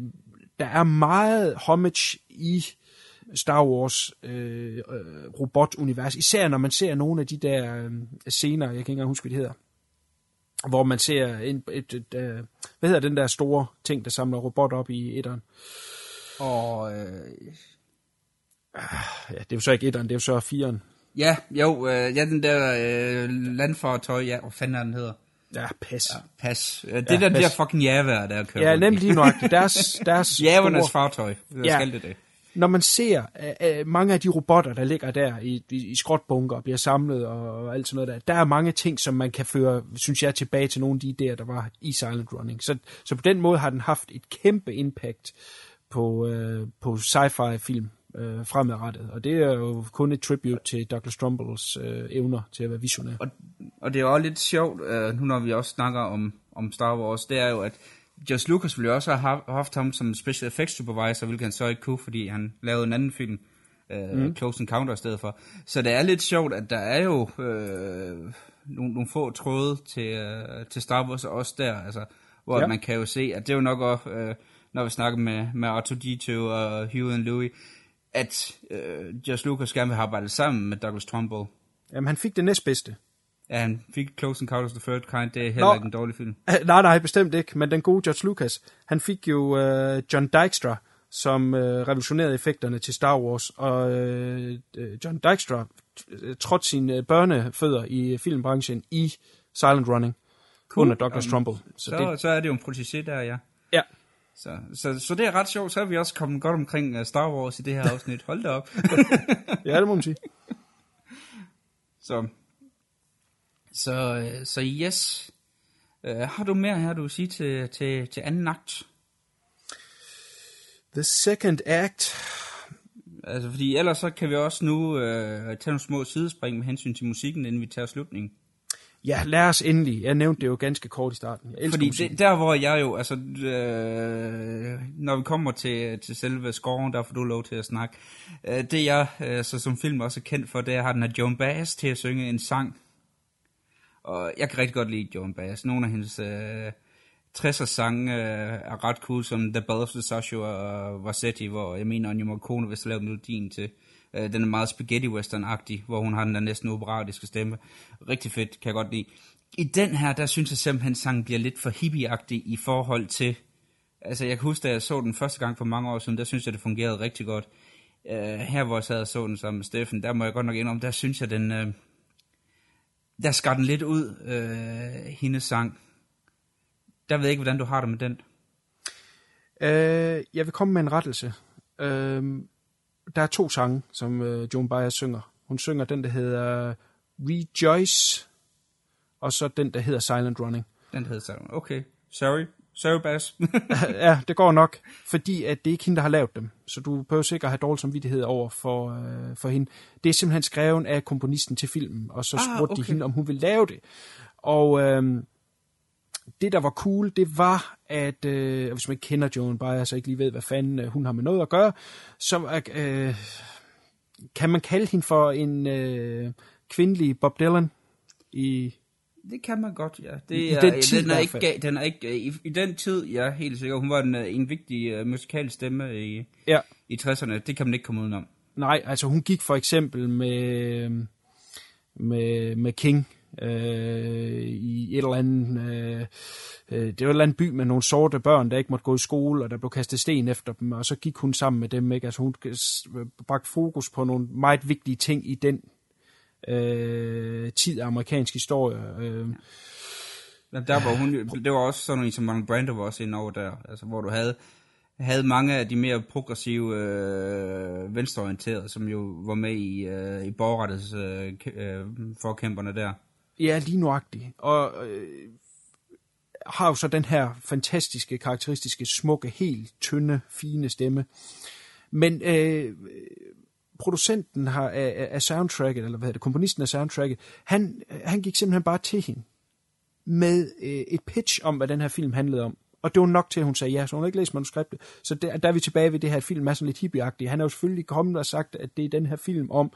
der er meget homage i Star Wars øh, øh, robotunivers, især når man ser nogle af de der øh, scener, jeg kan ikke engang huske, hvad de hedder, hvor man ser en, et, et, et, øh, hvad hedder den der store ting, der samler robotter op i etteren?
Og øh,
Ja, det er jo så ikke etteren, det er jo så fireren.
ja, jo, øh, ja, den der øh, landfartøj, ja, hvad fanden er den hedder?
Ja, pas.
Ja, pas. Det
Ja,
er den
pas.
der fucking jævær, der kører
Ja, nemlig lige nøjagtigt. Deres, deres
Jævernes
store-
fartøj. Hvad
Ja.
skal det det?
Når man ser uh, uh, mange af de robotter, der ligger der i, i, i skrotbunker og bliver samlet og, og alt sådan noget der, der er mange ting, som man kan føre, synes jeg, tilbage til nogle af de idéer, der var i Silent Running. Så, så på den måde har den haft et kæmpe impact på, uh, på sci-fi film uh, fremadrettet. Og det er jo kun et tribute til Douglas Trumbull's uh, evner til at være visionær.
Og Og det er jo også lidt sjovt, uh, nu når vi også snakker om, om Star Wars, det er jo, at Josh Lucas ville jo også have haft ham som special effects supervisor, hvilket han så ikke kunne, fordi han lavede en anden film, uh, mm. Close Encounter i stedet for. Så det er lidt sjovt, at der er jo uh, nogle, nogle få tråde til, uh, til Star Wars også der, altså, hvor ja. man kan jo se, at det er jo nok også, uh, når vi snakker med, med R2-D2 og Hugh and Louis, at uh, Josh Lucas gerne vil arbejdet sammen med Douglas Trumbull.
Jamen, han fik det næstbedste.
Ja, han fik Close Encounters of the Third Kind, det er heller Nå, ikke en dårlig film.
Nej, nej, bestemt ikke, men den gode George Lucas, han fik jo uh, John Dykstra, som uh, revolutionerede effekterne til Star Wars, og uh, John Dykstra trådte sine børnefødder i filmbranchen i Silent Running cool. under Dr. Um, Trumbull.
Så, så, det, så er det jo en protégé der, ja.
Ja.
Så, så, så det er ret sjovt, så er vi også kommet godt omkring Star Wars i det her afsnit. Hold da op.
ja, det må man sige.
Så så, så yes. Uh, har du mere her, du vil sige til, til, til anden akt?
The second act.
Altså, fordi ellers så kan vi også nu uh, tage nogle små sidespring med hensyn til musikken, inden vi tager slutningen.
Ja, lad os endelig. Jeg nævnte det jo ganske kort i starten. Jeg
Fordi det, der hvor jeg jo, altså, øh, når vi kommer til, til selve scoren, der får du lov til at snakke. Øh, det jeg øh, så som film også er kendt for, det er, at har den her Joan Baez til at synge en sang, og jeg kan rigtig godt lide Joan Baez. Nogle af hendes øh, 60'er sange øh, er ret cool, som The Ballad of the Sasho og Vassetti, hvor jeg mener, Ennio Morricone vil lave melodien til. Øh, den er meget spaghetti western-agtig, hvor hun har den der næsten operatiske stemme. Rigtig fedt, kan jeg godt lide. I den her, der synes jeg simpelthen, sangen bliver lidt for hippieagtig i forhold til... Altså, jeg kan huske, da jeg så den første gang for mange år siden, der synes jeg, det fungerede rigtig godt. Øh, her, hvor jeg sad og så den sammen med Steffen, der må jeg godt nok indrømme, der synes jeg, den... Øh, der skar den lidt ud, øh, hendes sang. Der ved jeg ikke, hvordan du har det med den.
Øh, jeg vil komme med en rettelse. Øh, der er to sange, som øh, Joan Baez synger. Hun synger den, der hedder Rejoice, og så den, der hedder Silent Running.
Den hedder Silent Okay, sorry. Sorry, Bass.
ja, det går nok, fordi at det er ikke hende, der har lavet dem. Så du behøver sikkert have dårlig samvittighed over for, øh, for hende. Det er simpelthen skrevet af komponisten til filmen, og så ah, spurgte okay. de hende, om hun ville lave det. Og øh, det, der var cool, det var, at øh, hvis man ikke kender Joan Baez, så ikke lige ved, hvad fanden øh, hun har med noget at gøre, så øh, kan man kalde hende for en øh, kvindelig Bob Dylan i
det kan man godt, ja. Det I, er, den, tid, den, er ikke, den er ikke, i, i den tid, ja, helt sikkert. Hun var en, en vigtig uh, musikalsk stemme i, ja. i 60'erne. Det kan man ikke komme udenom.
Nej, altså hun gik for eksempel med, med, med King øh, i et eller andet... Øh, øh, det var et eller andet by med nogle sorte børn, der ikke måtte gå i skole, og der blev kastet sten efter dem, og så gik hun sammen med dem. Ikke? Altså hun bragte fokus på nogle meget vigtige ting i den øh, tid af amerikansk historie. Øh.
Ja. Der var hun, det var også sådan en som Marlon Brando var også inde over der, altså, hvor du havde, havde mange af de mere progressive øh, venstreorienterede, som jo var med i, øh, i borgerrettets øh, øh, forkæmperne der.
Ja, lige nuagtigt. Og øh, har jo så den her fantastiske, karakteristiske, smukke, helt tynde, fine stemme. Men øh, producenten har, af, af soundtracket, eller hvad hedder det, komponisten af soundtracket, han, han gik simpelthen bare til hende med øh, et pitch om, hvad den her film handlede om. Og det var nok til, at hun sagde ja, så hun havde ikke læst manuskriptet. Så der, der er vi tilbage ved det her film, er sådan lidt hippieagtig. Han har jo selvfølgelig kommet og sagt, at det er den her film om,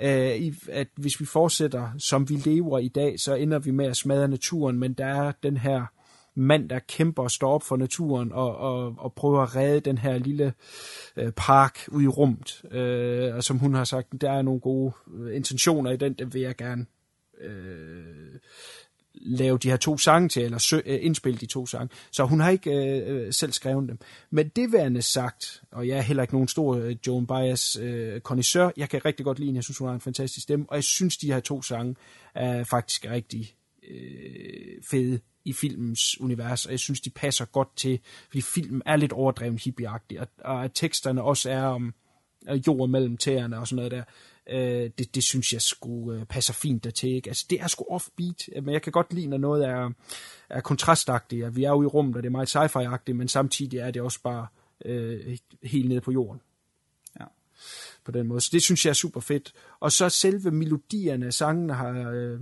øh, at hvis vi fortsætter, som vi lever i dag, så ender vi med at smadre naturen, men der er den her mand, der kæmper og står op for naturen og, og, og prøver at redde den her lille øh, park ud i rummet. Øh, og som hun har sagt, der er nogle gode øh, intentioner i den, det vil jeg gerne øh, lave de her to sange til, eller sø, øh, indspille de to sange. Så hun har ikke øh, øh selv skrevet dem. Men det værende sagt, og jeg er heller ikke nogen stor øh, Joan Baez øh, konisør, jeg kan rigtig godt lide hende, jeg synes, hun har en fantastisk stemme, og jeg synes, de her to sange er faktisk rigtig øh, fede i filmens univers, og jeg synes, de passer godt til, fordi filmen er lidt overdreven hippieagtig, og, og at teksterne også er om jord mellem tæerne og sådan noget der, øh, det, det synes jeg skulle øh, passer fint dertil. Ikke? Altså, det er sgu offbeat, men jeg kan godt lide, når noget er, er kontrastagtigt, vi er jo i rummet, og det er meget sci-fi-agtigt, men samtidig er det også bare øh, helt nede på jorden. Ja. På den måde. Så det synes jeg er super fedt. Og så selve melodierne af sangene har... Øh,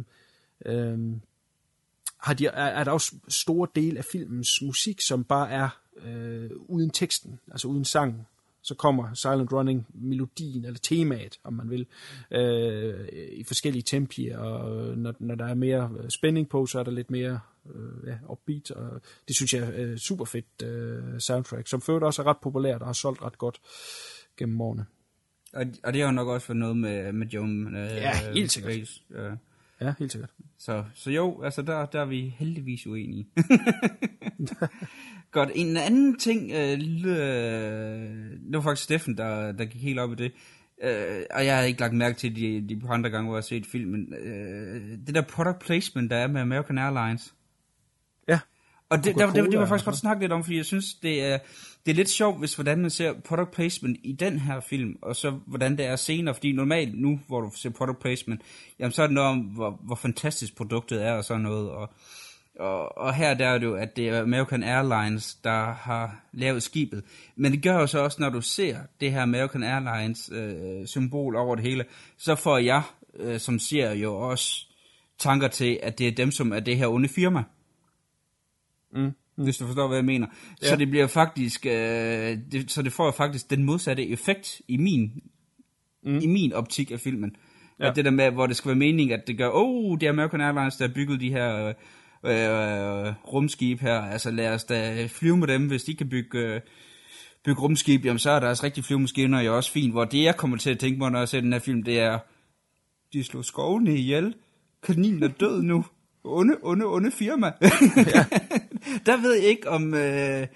øhm, har de, er, er der også store del af filmens musik, som bare er øh, uden teksten, altså uden sangen. Så kommer Silent Running melodien, eller temaet, om man vil, øh, i forskellige tempi, og når, når der er mere spænding på, så er der lidt mere øh, ja, upbeat, og det synes jeg er super fedt øh, soundtrack, som før også er ret populært og har solgt ret godt gennem årene.
Og, og det har jo nok også været noget med, med Joan øh,
Ja, helt sikkert.
Øh.
Ja, helt sikkert.
Så, så jo, altså der, der er vi heldigvis uenige. Godt, en anden ting, øh, lille, det var faktisk Steffen, der, der gik helt op i det, øh, og jeg har ikke lagt mærke til de, de andre gange, hvor jeg har set filmen, øh, det der product placement, der er med American Airlines. Og det, der, det, det, var faktisk godt snakke lidt om, fordi jeg synes, det er, det er lidt sjovt, hvis hvordan man ser product placement i den her film, og så hvordan det er senere, fordi normalt nu, hvor du ser product placement, jamen så er det noget om, hvor, hvor fantastisk produktet er og sådan noget, og, og, og her der er det jo, at det er American Airlines, der har lavet skibet. Men det gør jo så også, når du ser det her American Airlines øh, symbol over det hele, så får jeg øh, som ser jo også tanker til, at det er dem, som er det her onde firma.
Mm.
Hvis du forstår, hvad jeg mener. Ja. Så
Ja.
det bliver faktisk, øh, det, så det får faktisk den modsatte effekt i min, mm. i min optik af filmen. Ja.
Ja.
At det der med, hvor det skal være mening, at det gør, oh, det er American Airlines, der har bygget de her øh, øh, rumskib her, altså lad os da flyve med dem, hvis de kan bygge, øh, bygge rumskib, jamen så er deres rigtige flyvemaskiner jo også fint, hvor det jeg kommer til at tænke på, når jeg ser den her film, det er, de slår skovene ihjel, kaninen er død nu, onde, onde, onde firma. der ved jeg ikke, om, øh,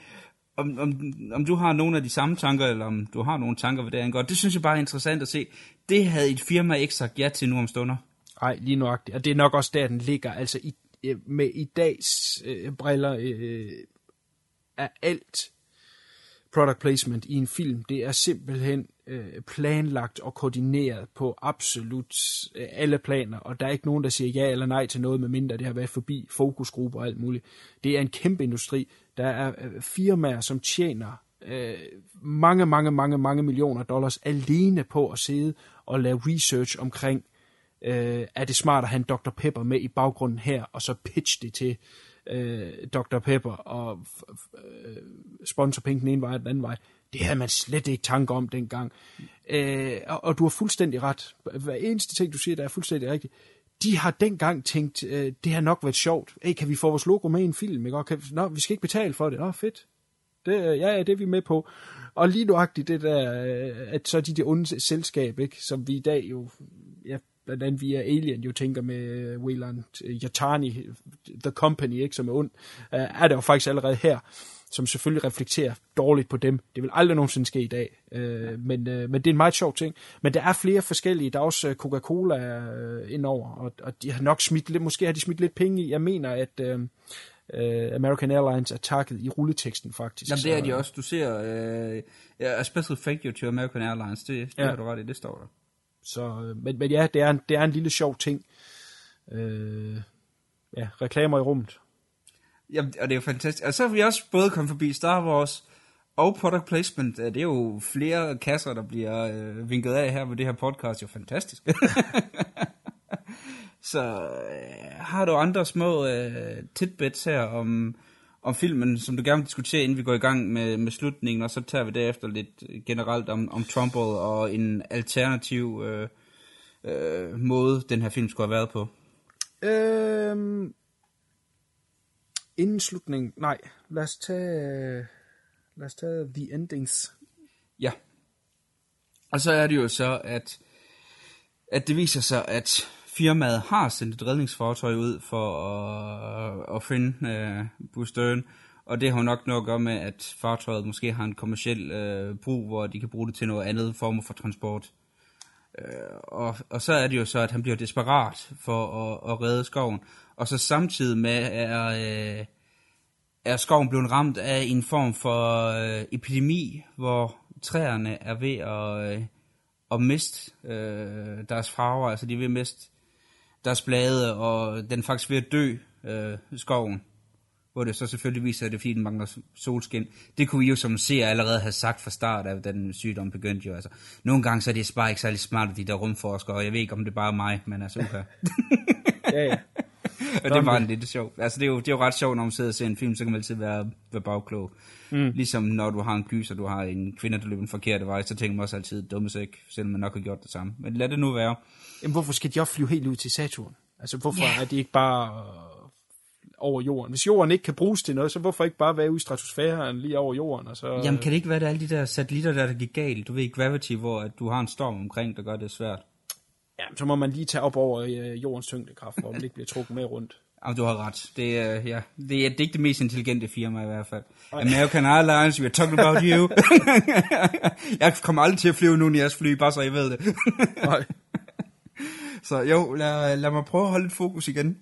om, om, om du har nogle af de samme tanker, eller om du har nogle tanker, hvad det angår. Det synes jeg bare er interessant at se. Det havde et firma ikke sagt ja til nu om stunder.
Nej, lige nuagtigt. Og det er nok også der, den ligger. Altså i, øh, med i dags øh, briller øh, er alt product placement i en film, det er simpelthen øh, planlagt og koordineret på absolut øh, alle planer, og der er ikke nogen, der siger ja eller nej til noget, medmindre det har været forbi fokusgrupper og alt muligt. Det er en kæmpe industri. Der er øh, firmaer, som tjener øh, mange, mange, mange, mange millioner dollars alene på at sidde og lave research omkring, øh, er det smart at have en Dr. Pepper med i baggrunden her, og så pitch det til øh, Dr. Pepper og øh, sponsor penge den ene vej og den anden vej. Det havde man slet ikke tanke om dengang. Øh, og, og du har fuldstændig ret. Hver eneste ting, du siger, der er fuldstændig rigtigt. De har dengang tænkt, øh, det har nok været sjovt. Hey, kan vi få vores logo med i en film? Ikke? Og Kan, nå, vi skal ikke betale for det. Nå, fedt. Det, øh, ja, ja, det er vi med på. Og lige nuagtigt det der, øh, at så er de det onde selskab, ikke? som vi i dag jo, ja, blandt andet via Alien jo tænker med øh, Wayland Yatani, The Company, ikke, som er ond, er der jo faktisk allerede her, som selvfølgelig reflekterer dårligt på dem. Det vil aldrig nogensinde ske i dag, øh, men, øh, men det er en meget sjov ting. Men der er flere forskellige, der er også øh, Coca-Cola øh, indover, og, og de har nok smidt lidt, måske har de smidt lidt penge i. Jeg mener, at øh, øh, American Airlines er takket i rulleteksten faktisk.
Jamen det er de også. Du ser, øh, a special thank you to American Airlines. Det, det
Ja.
har du ret i, det står der.
Så, øh, men, men ja, det er, en, det er en lille sjov ting. Øh, ja, reklamer i rummet.
Jamen, og det er jo fantastisk. Og så har vi også både kommet forbi Star Wars og product placement. Det er jo flere kasser, der bliver øh, vinket af her med det her podcast. Det er jo fantastisk. så øh, har du andre små øh, tidbits her om, om filmen, som du gerne vil diskutere, inden vi går i gang med, med slutningen, og så tager vi derefter lidt øh, generelt om, om Trumbull og en alternativ øh, øh, måde, den her film skulle have været på.
Øhm, inden slutningen, nej, lad os tage, lad os tage The Endings.
Ja. Og så er det jo så, at, at det viser sig, at firmaet har sendt et redningsfartøj ud for at, at finde øh, Bustøen, og det har jo nok noget at gøre med, at fartøjet måske har en kommersiel øh, brug, hvor de kan bruge det til noget andet form for transport. Øh, og, og så er det jo så, at han bliver desperat for at, at redde skoven, og så samtidig med er, øh, er skoven blevet ramt af en form for øh, epidemi, hvor træerne er ved at, øh, at miste øh, deres farver, altså de er ved at miste deres blade, og den er faktisk ved at dø, øh, skoven. Hvor det så selvfølgelig viser, at det er fordi, den mangler solskin. Det kunne vi jo som ser allerede have sagt fra start af, den sygdom begyndte jo. Altså, nogle gange så er det bare ikke særlig smart, de der rumforskere, og jeg ved ikke, om det er bare mig, men altså, okay.
Ja, ja
og det var en lidt sjov. Altså, det er, jo, det er jo ret sjovt, når man sidder og ser en film, så kan man altid være, være bagklog. Mm. Ligesom når du har en gys, og du har en kvinde, der løber en forkerte vej, så tænker man også altid, dumme sæk, selvom man nok har gjort det samme. Men lad det nu være.
Jamen, hvorfor skal de også flyve helt ud til Saturn? Altså, hvorfor yeah. er de ikke bare øh, over jorden? Hvis jorden ikke kan bruges til noget, så hvorfor ikke bare være ude i stratosfæren lige over jorden? Og så,
Jamen, kan det ikke være, at alle de der satellitter, der, der gik galt? Du ved, Gravity, hvor at du har en storm omkring, der gør det svært.
Ja, så må man lige tage op over øh, jordens tyngdekraft, hvor man ikke bliver trukket med rundt.
Jamen, du har ret. Det er, ja, det er, det er ikke det mest intelligente firma i hvert fald. American Airlines, we are talking about you. jeg kommer aldrig til at flyve nogen i jeres fly, bare så I ved det. Så jo, lad, lad mig prøve at holde lidt fokus igen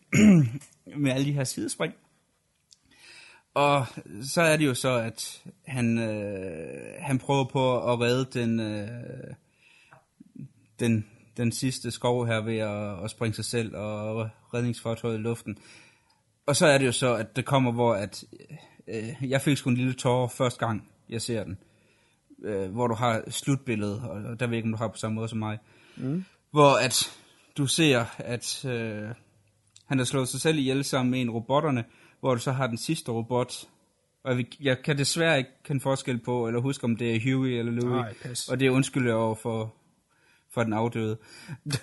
med alle de her sidespring. Og så er det jo så, at han, øh, han prøver på at redde den, øh, den, den sidste skov her ved at, at springe sig selv og redningsfartøjet i luften. Og så er det jo så, at det kommer, hvor at, øh, jeg fik sgu en lille tårer første gang, jeg ser den. Øh, hvor du har slutbilledet, og der ved jeg ikke, om du har på samme måde som mig. Mm. Hvor at du ser, at øh, han har slået sig selv ihjel sammen med en af robotterne, hvor du så har den sidste robot, og jeg, jeg kan desværre ikke kende forskel på, eller huske, om det er Huey eller Louie.
Ej,
og det er undskyldt over for, for den afdøde,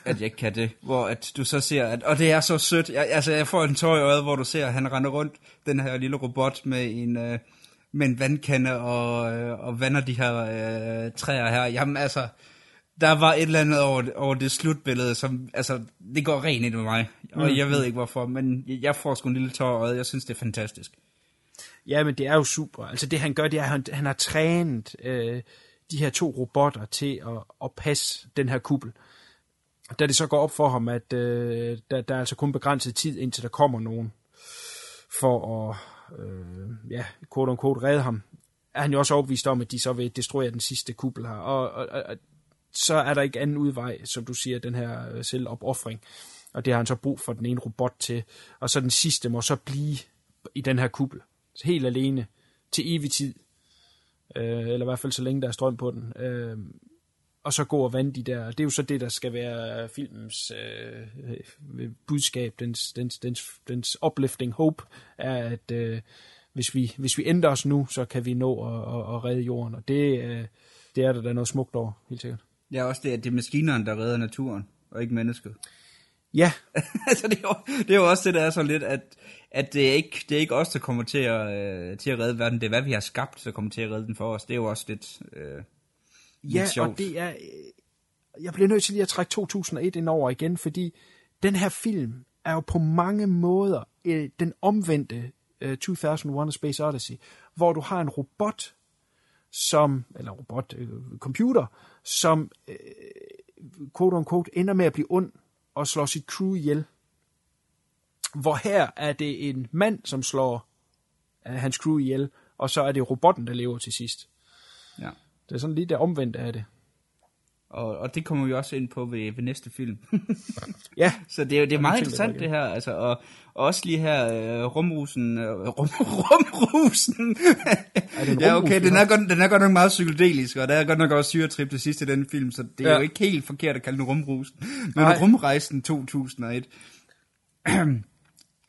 at jeg ikke kan det. Hvor at du så ser, at, og det er så sødt, jeg, altså jeg får en tår i øjet, hvor du ser, at han render rundt, den her lille robot med en, øh, med en vandkande og, øh, og vander de her øh, træer her. Jamen altså, der var et eller andet over, over det slutbillede, som, altså, det går rent ind med mig. Og
Mm.
jeg ved ikke hvorfor, men jeg får sgu en lille tår øjet, jeg synes det er fantastisk.
Ja, men det er jo super. Altså det han gør, det er, at han, han har trænet øh, de her to robotter til at, at passe den her kuppel. Da det så går op for ham, at øh, der, der er altså kun begrænset tid, indtil der kommer nogen for at, øh, ja, quote unquote, redde ham, er han jo også overbevist om, at de så vil destruere den sidste kuppel her. Og, og, og så er der ikke anden udvej, som du siger, den her øh, selvopoffring. Og det har han så brug for den ene robot til. Og så den sidste må så blive i den her kuppel. Helt alene til evig tid. Øh, eller i hvert fald så længe der er strøm på den. Øh, og så gå og vande de der. Det er jo så det, der skal være filmens øh, øh budskab, dens, dens, dens, dens uplifting hope, er, at øh, hvis, vi, hvis vi ændrer os nu, så kan vi nå at, at, at redde jorden. Og det, øh, det er der, der noget smukt over, helt sikkert.
Ja, også det, at det er maskinerne, der redder naturen, og ikke mennesket.
Ja.
altså, det er, jo, det er jo også det, der er så lidt, at, at det, er ikke, det er ikke os, der kommer til at, øh, til at redde verden. Det er, hvad vi har skabt, der kommer til at redde den for os. Det er jo også lidt, øh, lidt
Ja,
sjovt.
og det er... øh, Jeg bliver nødt til lige at trække 2001 ind over igen, fordi den her film er jo på mange måder øh, den omvendte øh, 2001 A Space Odyssey, hvor du har en robot, som, eller robot, øh, computer, som, øh, quote unquote, ender med at blive ond og slår sit crew ihjel. Hvor her er det en mand, som slår øh, hans crew ihjel, og så er det robotten, der lever til sidst.
Ja.
Det er sådan lige det omvendte af det.
Og, og det kommer vi også ind på ved, ved næste film.
ja.
Så det er det er meget interessant det her, altså, og, og også lige her, øh, rumrusen, øh, rum, rumrusen.
Det en
ja, okay, den er, godt, den er godt nok meget psykedelisk, og der er godt nok også syretrip til sidst i den film, så det er
Ja.
jo ikke helt forkert at kalde den rumrusen. Men
Nej.
rumrejsen 2001,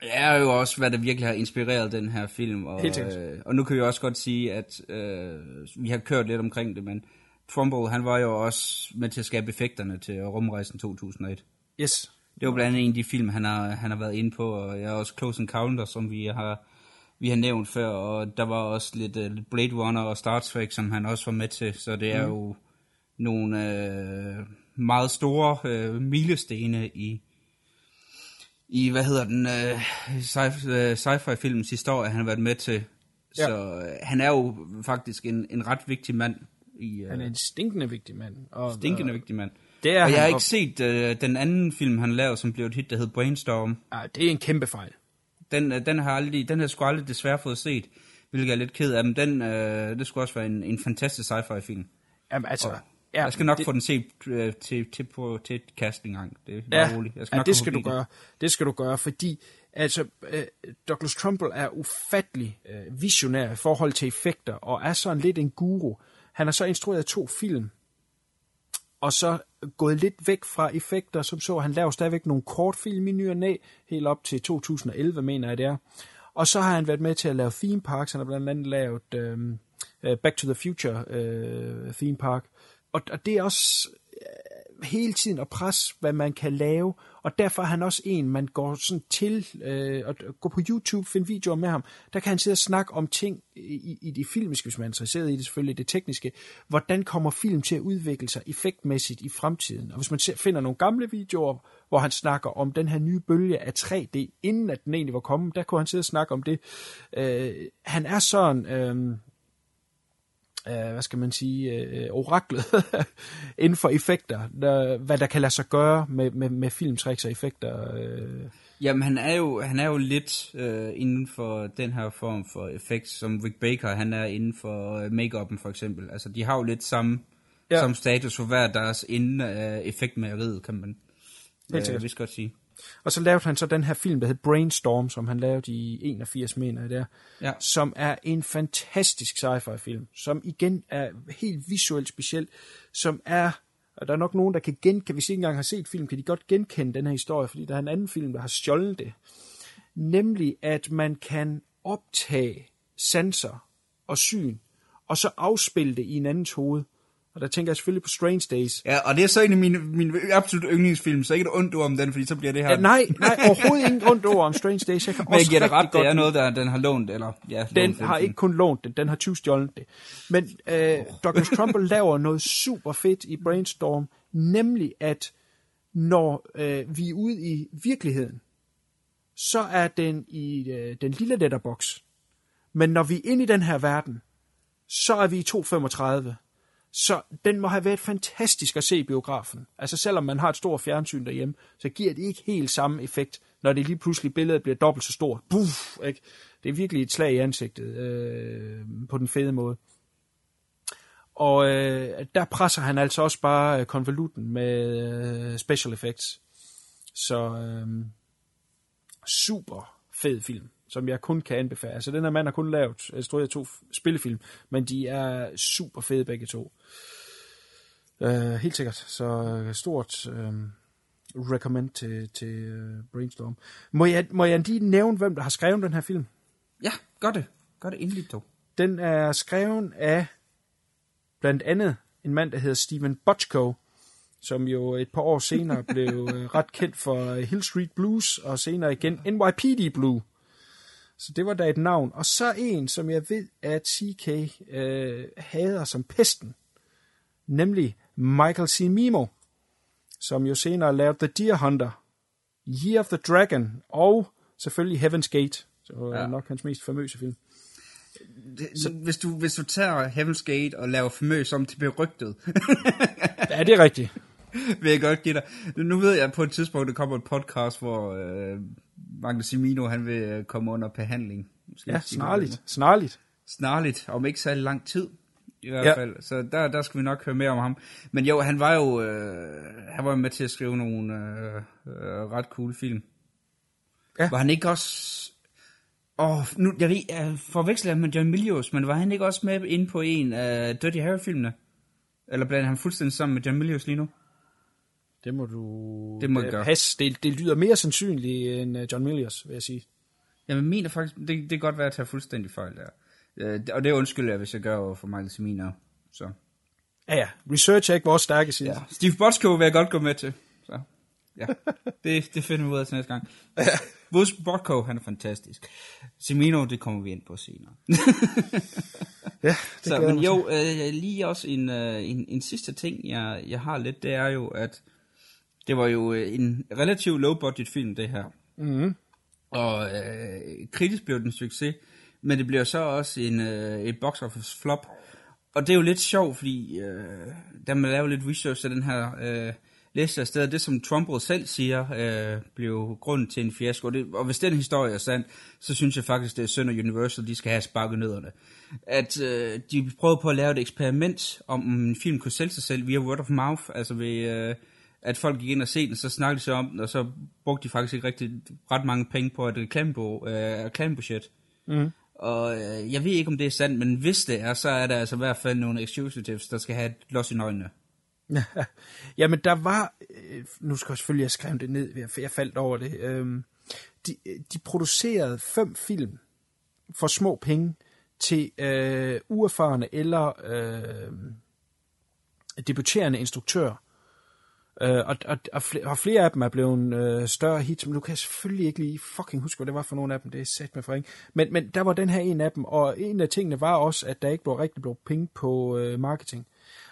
er jo også, hvad der virkelig har inspireret den her film. Og, øh, og nu kan vi også godt sige, at øh, vi har kørt lidt omkring det, men Trumbull, han var jo også med til at skabe effekterne til rumrejsen 2001.
Yes.
Det var blandt andet en af de film, han har, han har været inde på, og jeg har også Close Encounters, som vi har, vi har nævnt før, og der var også lidt, uh, lidt Blade Runner og Star Trek, som han også var med til, så det er
Mm.
jo nogle øh, meget store øh, milestene i, i, hvad hedder den, øh, sci- øh, sci-fi filmens historie, han har været med til.
Ja.
Så øh, han er jo faktisk en, en ret vigtig mand. I, øh,
Han er en stinkende vigtig mand. Og,
stinkende vigtig mand.
Det er
og jeg
han,
har
og-
ikke set øh, den anden film, han lavede, som blev et hit, der hed Brainstorm.
Ja, det er en kæmpe fejl.
Den, øh, den har aldrig, den har jeg sgu aldrig desværre fået set, hvilket jeg er lidt ked af, men den, øh, det skulle også være en, en fantastisk sci-fi film.
Jamen, altså,
Og
ja,
jeg skal nok
det-
få den set øh, til, til, på, til et cast engang. Det er
Ja,
roligt. Jeg skal
ja
nok
det skal du gøre. Det skal du gøre, fordi altså, øh, Douglas Trumbull er ufattelig øh, visionær i forhold til effekter, og er sådan lidt en guru. Han har så instrueret to film, og så gået lidt væk fra effekter, som så han. Laver stadigvæk nogle kortfilm i ny og næ, helt op til 2011, mener jeg det er. Og så har han været med til at lave theme parks, han har blandt andet lavet øhm, øh, Back to the Future øh, theme park, og, og det er også øh, hele tiden at presse, hvad man kan lave, og derfor er han også en, man går sådan til, øh, og gå på YouTube, finde videoer med ham, der kan han sidde og snakke om ting i, i det filmiske, hvis man er interesseret i det selvfølgelig, det tekniske, hvordan kommer film til at udvikle sig effektmæssigt i fremtiden, og hvis man ser, finder nogle gamle videoer, hvor han snakker om den her nye bølge af 3D, inden at den egentlig var kommet, der kunne han sidde og snakke om det. Øh, han er sådan... Øh, øh, hvad skal man sige, øh, oraklet inden for effekter, der, hvad der kan lade sig gøre med, med, med filmtricks og effekter. Øh.
Jamen, han er jo, han er jo lidt øh, inden for den her form for effekt, som Rick Baker, han er inden for øh, make-up'en for eksempel. Altså, de har jo lidt samme, ja. samme status for hver deres inden af effektmageriet, kan man øh, vist godt sige.
Og så lavede han så den her film, der hed Brainstorm, som han lavede i 81, mener jeg der,
ja.
som er en fantastisk sci-fi film, som igen er helt visuelt speciel, som er, og der er nok nogen, der kan genkende, hvis I ikke engang har set film, kan de godt genkende den her historie, fordi der er en anden film, der har stjålet det. Nemlig, at man kan optage sanser og syn, og så afspille det i en andens hoved. Og der tænker jeg selvfølgelig på Strange Days.
Ja, og det er så en af mine, mine absolut yndlingsfilm, så ikke et ondt ord om den, fordi så bliver det her...
Ja, nej, nej, overhovedet ikke ondt ord om Strange Days. Jeg kan
Men jeg giver dig ret, det er noget, der den har lånt, eller... Ja,
den har ikke kun lånt det, den har tyvstjålet det. Men øh, Douglas Trumbull laver noget super fedt i Brainstorm, nemlig at når øh, vi er ude i virkeligheden, så er den i øh, den lille letterbox. Men når vi er inde i den her verden, så er vi i 235. Så den må have været fantastisk at se i biografen. Altså selvom man har et stort fjernsyn derhjemme, så giver det ikke helt samme effekt, når det lige pludselig billedet bliver dobbelt så stort. Buff, ikke? Det er virkelig et slag i ansigtet øh, på den fede måde. Og øh, der presser han altså også bare øh, konvolutten med øh, special effects. Så øh, super fed film som jeg kun kan anbefale. Altså, den her mand har kun lavet, instrueret to spillefilm, men de er super fede begge to. Uh, helt sikkert. Så stort uh, recommend til, til uh, Brainstorm. Må jeg, må jeg lige nævne, hvem der har skrevet den her film?
Ja, gør det. Gør det endelig dog.
Den er skrevet af blandt andet en mand, der hedder Steven Bochco, som jo et par år senere blev ret kendt for Hill Street Blues, og senere igen NYPD Blue. Så det var da et navn. Og så en, som jeg ved, at CK øh, hader som pesten. Nemlig Michael C. Mimo, som jo senere lavede The Deer Hunter, Year of the Dragon og selvfølgelig Heaven's Gate. Så ja. nok hans mest famøse film.
Så hvis du, hvis du tager Heaven's Gate og laver famøs om til berygtet.
ja, det er rigtigt.
vil jeg godt give dig. Nu ved jeg, at på et tidspunkt, der kommer et podcast, hvor øh, Magnus Simino, han vil øh, komme under behandling.
Måske ja, snarligt. Snarligt.
Snarligt, om ikke så lang tid i hvert ja. fald. Så der, der skal vi nok høre mere om ham. Men jo, han var jo øh, han var med til at skrive nogle øh, øh, ret cool film. Ja. Var han ikke også... Åh, nu, jeg ved, jeg forveksler med John Milius, men var han ikke også med ind på en af Dirty Harry-filmene? Eller blandt han fuldstændig sammen med John Milius lige nu?
Det må du
det må gøre.
passe. Det, det lyder mere sandsynligt end øh, John Milius, vil jeg sige.
Jeg mener faktisk, det, det kan godt være at tage fuldstændig fejl der. Øh, og det undskylder jeg, hvis jeg gør for Michael Semina. Så.
Ja, ja. Research er ikke vores stærke side. Ja.
Steve Botzko vil jeg godt gå med til. Så. Ja, det, det finder vi ud af til næste gang. Ja. Vores Botko, han er fantastisk. Semino, det kommer vi ind på senere.
ja, det
Så, men jo, øh, lige også en, øh, en, en sidste ting, jeg, jeg har lidt, det er jo, at det var jo øh, en relativt low-budget film, det her.
Mm.
Og øh, kritisk blev den en succes, men det bliver så også en, øh, et box office flop. Og det er jo lidt sjovt, fordi øh, da man laver lidt research af den her øh, liste af steder, det som Trump selv siger, øh, blev grunden til en fiasko. Og, det, og hvis den historie er sand, så synes jeg faktisk, det er synd, at Universal de skal have sparket nødderne. At øh, de prøvede på at lave et eksperiment, om en film kunne sælge sig selv via word of mouth, altså ved... Øh, at folk gik ind og se den, så snakkede de så om den, og så brugte de faktisk ikke rigtig ret mange penge på et reklamebo, øh, reklamebudget.
Mm.
Og øh, jeg ved ikke, om det er sandt, men hvis det er, så er der altså i hvert fald nogle executives, der skal have et los i nøgnene.
Jamen, der var... øh, Nu skal jeg selvfølgelig have skrevet det ned, jeg, jeg faldt over det. Øhm, de, de producerede fem film for små penge til øh, uerfarne eller øh, debuterende instruktører. Øh, og, og, og, flere, og flere af dem er blevet øh, større hits, men du kan selvfølgelig ikke lige fucking huske, hvad det var for nogle af dem. Det er sat med for. Men, men der var den her en af dem, og en af tingene var også, at der ikke blev rigtig blevet penge på øh, marketing.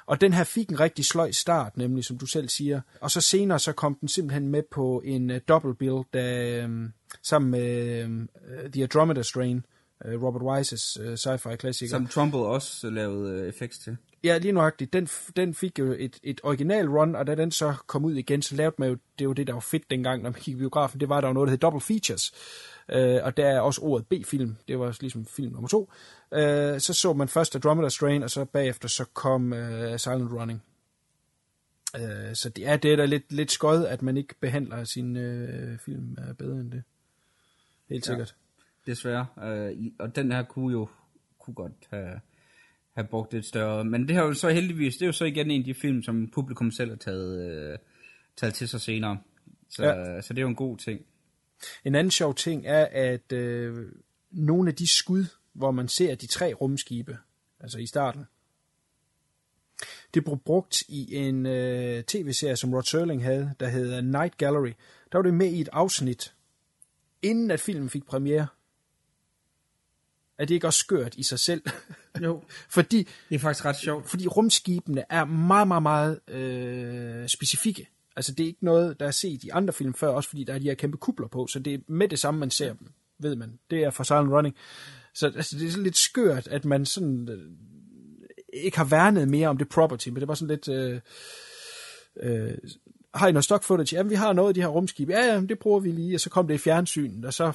Og den her fik en rigtig sløj start, nemlig som du selv siger. Og så senere så kom den simpelthen med på en øh, double bill, der um, øh, sammen med øh, The Andromeda Strain, øh, Robert Wise's øh, sci-fi klassiker.
Som Trumbull også øh, lavede øh, effekts til.
Ja, lige nøjagtigt. Den, den fik jo et, et original run, og da den så kom ud igen, så lavede man jo, det var det, der var fedt dengang, når man gik i biografen, det var der jo noget, der hed double features. Uh, og der er også ordet B-film, det var ligesom film nummer to. Uh, så så man først Andromeda Strain, og så bagefter så kom uh, Silent Running. Uh, så det er det er da lidt, lidt skød, at man ikke behandler sin uh, film uh, bedre end det. Helt sikkert.
Ja, desværre. Uh, og den her kunne jo kunne godt have, have brugt et større... Men det her jo så heldigvis, det er jo så igen en af de film, som publikum selv har taget, uh, taget til sig senere. Så, ja. så det er jo en god ting.
En anden sjov ting er, at øh, nogle af de skud, hvor man ser de tre rumskibe, altså i starten, det blev brugt i en øh, tv-serie, som Rod Serling havde, der hedder Night Gallery. Der var det med i et afsnit, inden at filmen fik premiere. Er det ikke også skørt i sig selv?
Jo.
fordi,
det er faktisk ret sjovt.
Fordi rumskibene er meget, meget, meget øh, specifikke. Altså, det er ikke noget, der er set i andre film før, også fordi der er de her kæmpe kubler på, så det er med det samme, man ser dem, ved man. Det er fra Silent Running. Så altså, det er sådan lidt skørt, at man sådan øh, ikke har værnet mere om det property, men det var sådan lidt... Øh, øh, har I noget stock footage? Jamen, vi har noget af de her rumskib. Ja, ja, det bruger vi lige. Og så kom det i fjernsynet, og så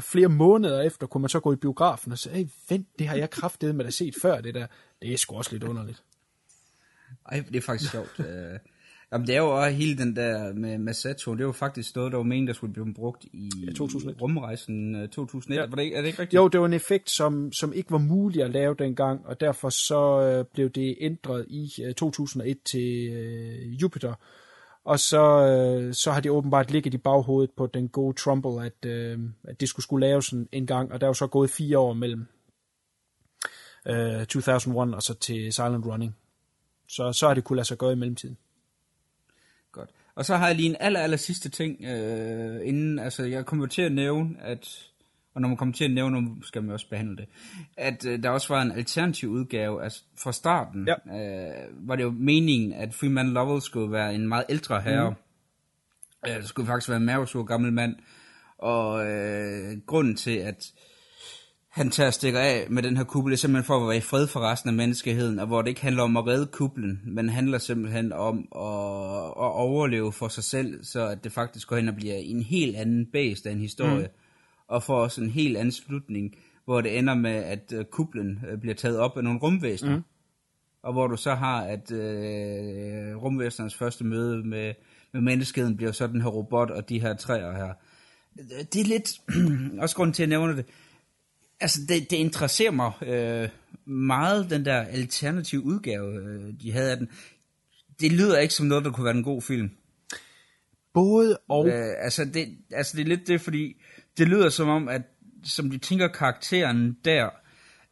flere måneder efter, kunne man så gå i biografen og sige, hey, vent, det har jeg kraftedet med at set før, det der. Det er sgu også lidt underligt.
Ej, det er faktisk sjovt. Jamen, det er jo også hele den der med, Saturn, det er jo faktisk noget, der var meningen, der skulle blive brugt i
ja, 2001.
rumrejsen 2001. Ja. Var det, er det ikke rigtigt?
Jo, det var en effekt, som, som ikke var mulig at lave dengang, og derfor så øh, blev det ændret i øh, 2001 til øh, Jupiter. Og så, øh, så har det åbenbart ligget i baghovedet på den gode Trumbull, at, øh, at det skulle skulle laves en, en gang, og der er jo så gået fire år mellem øh, 2001 og så til Silent Running. Så, så har det kunne lade sig gøre i mellemtiden.
Godt. Og så har jeg lige en aller, aller sidste ting, øh, inden, altså jeg kommer til at nævne, at, og når man kommer til at nævne, nu skal man også behandle det, at øh, der også var en alternativ udgave, altså fra starten,
ja.
øh, var det jo meningen, at Freeman Lovell skulle være en meget ældre herre, mm. øh, det skulle faktisk være en mavesur gammel mand, og øh, grunden til, at han tager og stikker af med den her kuppel, er simpelthen for at være i fred for resten af menneskeheden, og hvor det ikke handler om at redde kuplen, men handler simpelthen om at, at overleve for sig selv, så at det faktisk går hen og bliver en helt anden base af en historie, mm. Og får også en helt anden slutning, hvor det ender med, at uh, kuplen uh, bliver taget op af nogle rumvæsener, mm. og hvor du så har, at uh, rumvæsenernes første møde med, med menneskeheden bliver så den her robot og de her træer her. Det er lidt, også grund til at nævne det, altså det, det interesserer mig øh, meget, den der alternative udgave, øh, de havde af den. Det lyder ikke som noget, der kunne være en god film.
Både og.
Øh, altså, det, altså det er lidt det, fordi det lyder som om, at som de tænker karakteren der,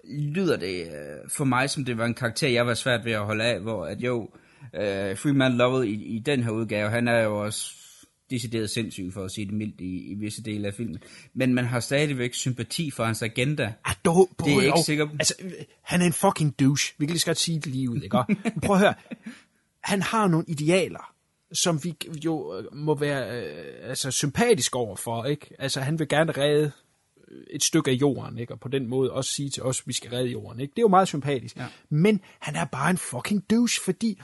lyder det øh, for mig, som det var en karakter, jeg var svært ved at holde af, hvor at jo, øh, Freeman Lovell i, i den her udgave, han er jo også decideret sindssyg, for at sige det mildt, i, i visse dele af filmen. Men man har stadigvæk sympati for hans agenda.
Ah, dog,
det er jeg ikke sikker
Altså, han er en fucking douche. Vi kan lige så godt sige det lige ud, ikke? Prøv at høre. Han har nogle idealer, som vi jo må være øh, altså, sympatisk overfor, ikke? Altså, han vil gerne redde et stykke af jorden, ikke? Og på den måde også sige til os, at vi skal redde jorden, ikke? Det er jo meget sympatisk. Ja. Men han er bare en fucking douche, fordi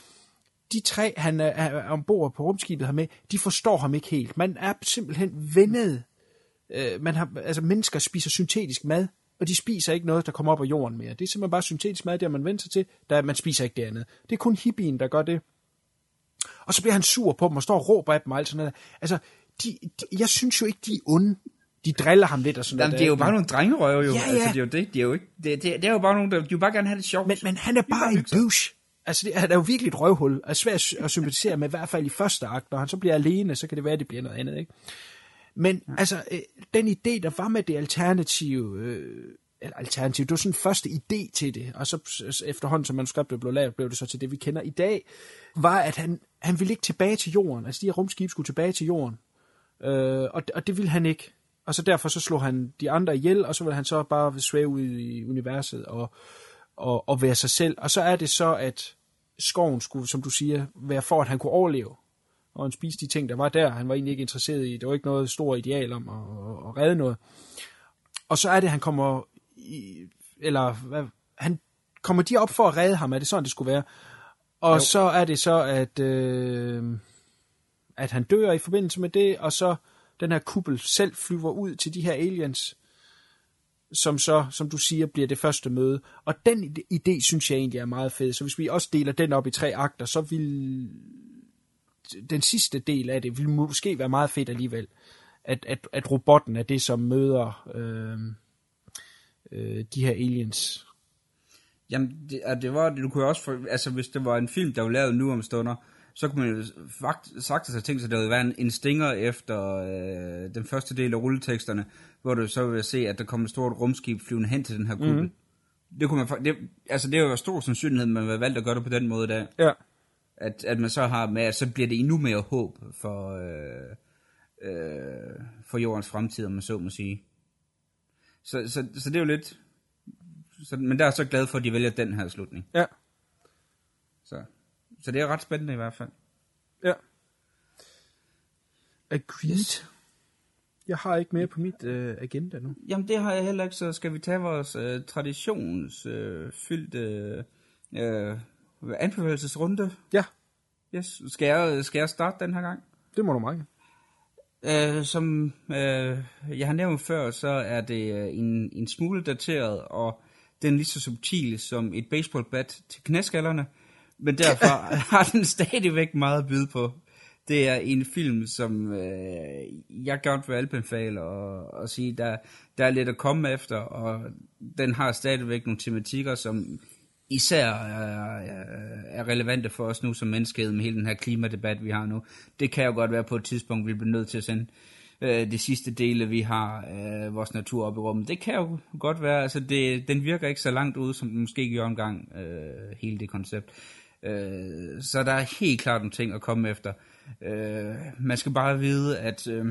de tre, han er, er ombord på rumskibet her med, de forstår ham ikke helt. Man er simpelthen vennet. Øh, man har, altså mennesker spiser syntetisk mad, og de spiser ikke noget, der kommer op af jorden mere. Det er simpelthen bare syntetisk mad, det har man vendt sig til, der man spiser ikke det andet. Det er kun hippien, der gør det. Og så bliver han sur på dem og står og råber af dem og alt sådan noget. Altså, de, de, jeg synes jo ikke, de er onde. De driller ham lidt og sådan
Jamen,
noget.
det er jo bare nogle drengerøve jo.
Ja, ja.
Altså, det er jo det. Det er jo, ikke, det, det, det er jo bare nogle, der de vil bare gerne have det sjovt.
Men, men han er bare en douche. Altså, det, han er jo virkelig et røvhul, og er svært at sympatisere med, i hvert fald i første akt. Når han så bliver alene, så kan det være, at det bliver noget andet, ikke? Men ja. altså, øh, den idé, der var med det alternative, øh, eller alternativ, det var sådan en første idé til det, og så efterhånden, som manuskriptet blev lavet, blev det så til det, vi kender i dag, var, at han, han ville ikke tilbage til jorden. Altså, de her rumskibe skulle tilbage til jorden. Øh, og, og det ville han ikke. Og så derfor så slog han de andre ihjel, og så ville han så bare svæve ud i universet og, og, og være sig selv. Og så er det så, at skoven skulle, som du siger, være for, at han kunne overleve. Og han spiste de ting, der var der. Han var egentlig ikke interesseret i, det var ikke noget stort ideal om at, at, at redde noget. Og så er det, han kommer i, eller hvad, han kommer de op for at redde ham, er det sådan, det skulle være? Og jo. så er det så, at, øh, at han dør i forbindelse med det, og så den her kuppel selv flyver ud til de her aliens, som så, som du siger, bliver det første møde. Og den idé, synes jeg egentlig er meget fed. Så hvis vi også deler den op i tre akter, så vil den sidste del af det vil måske være meget fedt alligevel. At, at, at robotten er det, som møder øh, øh, de her aliens.
Jamen, det, det var, du kunne også, for, altså hvis det var en film, der var lavet nu om stunder, så kunne man jo fakt, sagtens have tænkt sig, at der ville være en, en stinger efter øh, den første del af rulleteksterne, hvor du så vil se, at der kommer et stort rumskib flyvende hen til den her kuppel. Mm. Det kunne man, det, altså det er jo stor sandsynlighed, man har valgt at gøre det på den måde der.
Ja.
At, at man så har med, at så bliver det endnu mere håb for, øh, øh, for jordens fremtid, om man så må sige. Så, så, så det er jo lidt... Så, men der er jeg så glad for, at de vælger den her slutning.
Ja.
Så, så det er ret spændende i hvert fald.
Ja. Agreed. Yes. Jeg har ikke mere på mit øh, agenda nu.
Jamen det har jeg heller ikke, så skal vi tage vores øh, traditionsfyldte øh, øh, anbefalelsesrunde?
Ja.
Yes. Skal jeg, skal jeg starte den her gang?
Det må du meget
Øh, som øh, jeg har nævnt før, så er det øh, en, en smule dateret, og den er lige så subtil som et baseballbat til knæskallerne, men derfor har den stadigvæk meget at byde på. Det er en film, som øh, jeg godt vil anbefale og, og sige, der, der er lidt at komme efter, og den har stadigvæk nogle tematikker, som især er, er relevante for os nu som menneskehed med hele den her klimadebat, vi har nu. Det kan jo godt være på et tidspunkt, vi bliver nødt til at sende øh, det sidste dele, vi har øh, vores natur op i rummet. Det kan jo godt være, altså det, den virker ikke så langt ude, som den måske gjorde engang, øh, hele det koncept. Øh, så der er helt klart nogle ting at komme efter. Øh, man skal bare vide, at øh,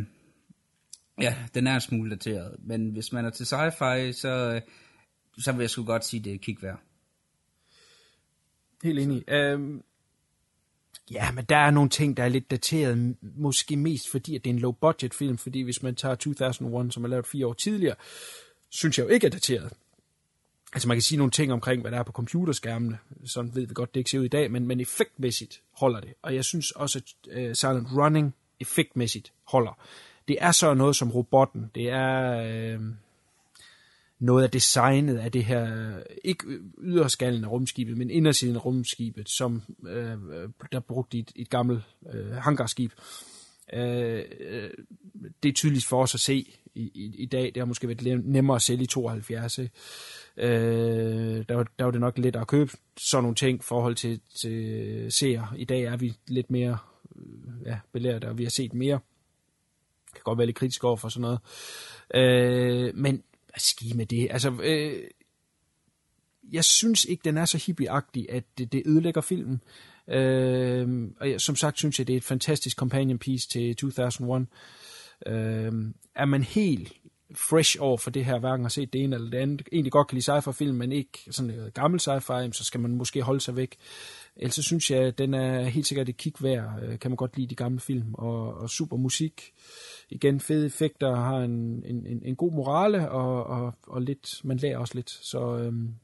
ja, den er en smule dateret, men hvis man er til sci-fi, så, øh, så vil jeg sgu godt sige, at det er kig værd.
Helt enig. Øhm, ja, men der er nogle ting, der er lidt dateret, måske mest fordi, at det er en low-budget film, fordi hvis man tager 2001, som er lavet fire år tidligere, synes jeg jo ikke er dateret. Altså man kan sige nogle ting omkring, hvad der er på computerskærmene, sådan ved vi godt, det ikke ser ud i dag, men, men effektmæssigt holder det. Og jeg synes også, at uh, Silent Running effektmæssigt holder. Det er så noget som robotten, det er... Uh, noget af designet af det her, ikke yderskallen af rumskibet, men indersiden af rumskibet, som øh, der brugte et, et gammelt øh, hangarskib. Øh, øh det er tydeligt for os at se i, i, i dag. Det har måske været nemmere at sælge i 72. Øh, der, var, der var det nok let at købe sådan nogle ting i forhold til, til seer. I dag er vi lidt mere øh, ja, belært, og vi har set mere. Jeg kan godt være lidt kritisk over for sådan noget. Øh, men ski med det? Altså, øh, jeg synes ikke, den er så hippieagtig, at det, det ødelægger filmen. Øh, og jeg, som sagt synes jeg, det er et fantastisk companion piece til 2001. Øh, er man helt fresh over for det her, hverken har set det ene eller det andet, egentlig godt kan lide sci-fi film, men ikke sådan noget gammel sci-fi, så skal man måske holde sig væk. Ellers så synes jeg, at den er helt sikkert et kig værd. Øh, kan man godt lide de gamle film, og, og super musik igen fede effekter, har en, en, en, en god morale, og, og, og lidt, man lærer også lidt. Så øhm,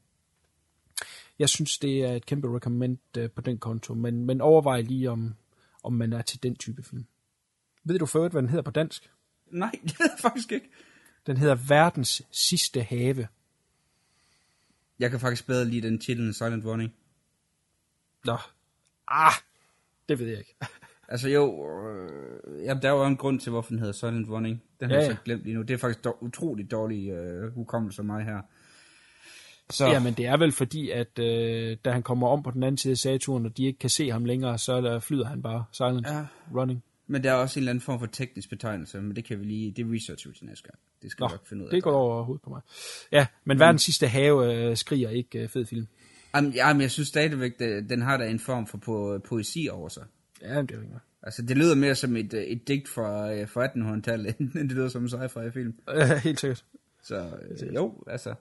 jeg synes, det er et kæmpe recommend øh, på den konto, men, men overvej lige, om, om man er til den type film. Ved du for hvad den hedder på dansk?
Nej, det ved jeg faktisk ikke.
Den hedder Verdens sidste have.
Jeg kan faktisk bedre lide den titel Silent Warning.
Nå. Ah, det ved jeg ikke.
Altså jo, øh, ja, der er jo en grund til, hvorfor den hedder Silent Warning. Den har ja, jeg så glemt lige nu. Det er faktisk do- utroligt dårlig øh, hukommelse af mig her. Så,
Ja, men det er vel fordi, at øh, da han kommer om på den anden side af Saturn, og de ikke kan se ham længere, så der flyder han bare silent
Ja.
running.
Men der er også en eller anden form for teknisk betegnelse, men det kan vi lige, det researcher vi til næste gang. Det skal
Nå,
vi nok finde ud af.
det går over hovedet på mig. Ja, men verdens sidste have øh, skriger ikke øh, fed film.
Jamen, jamen, jeg synes stadigvæk, det, den har da en form for po- poesi over sig.
Ja, det er jo ikke.
Altså, det lyder mere som et, øh, et digt fra, øh, fra 1800-tallet, end det lyder som en sci-fi film.
Øh, helt sikkert.
Så øh, jo, altså.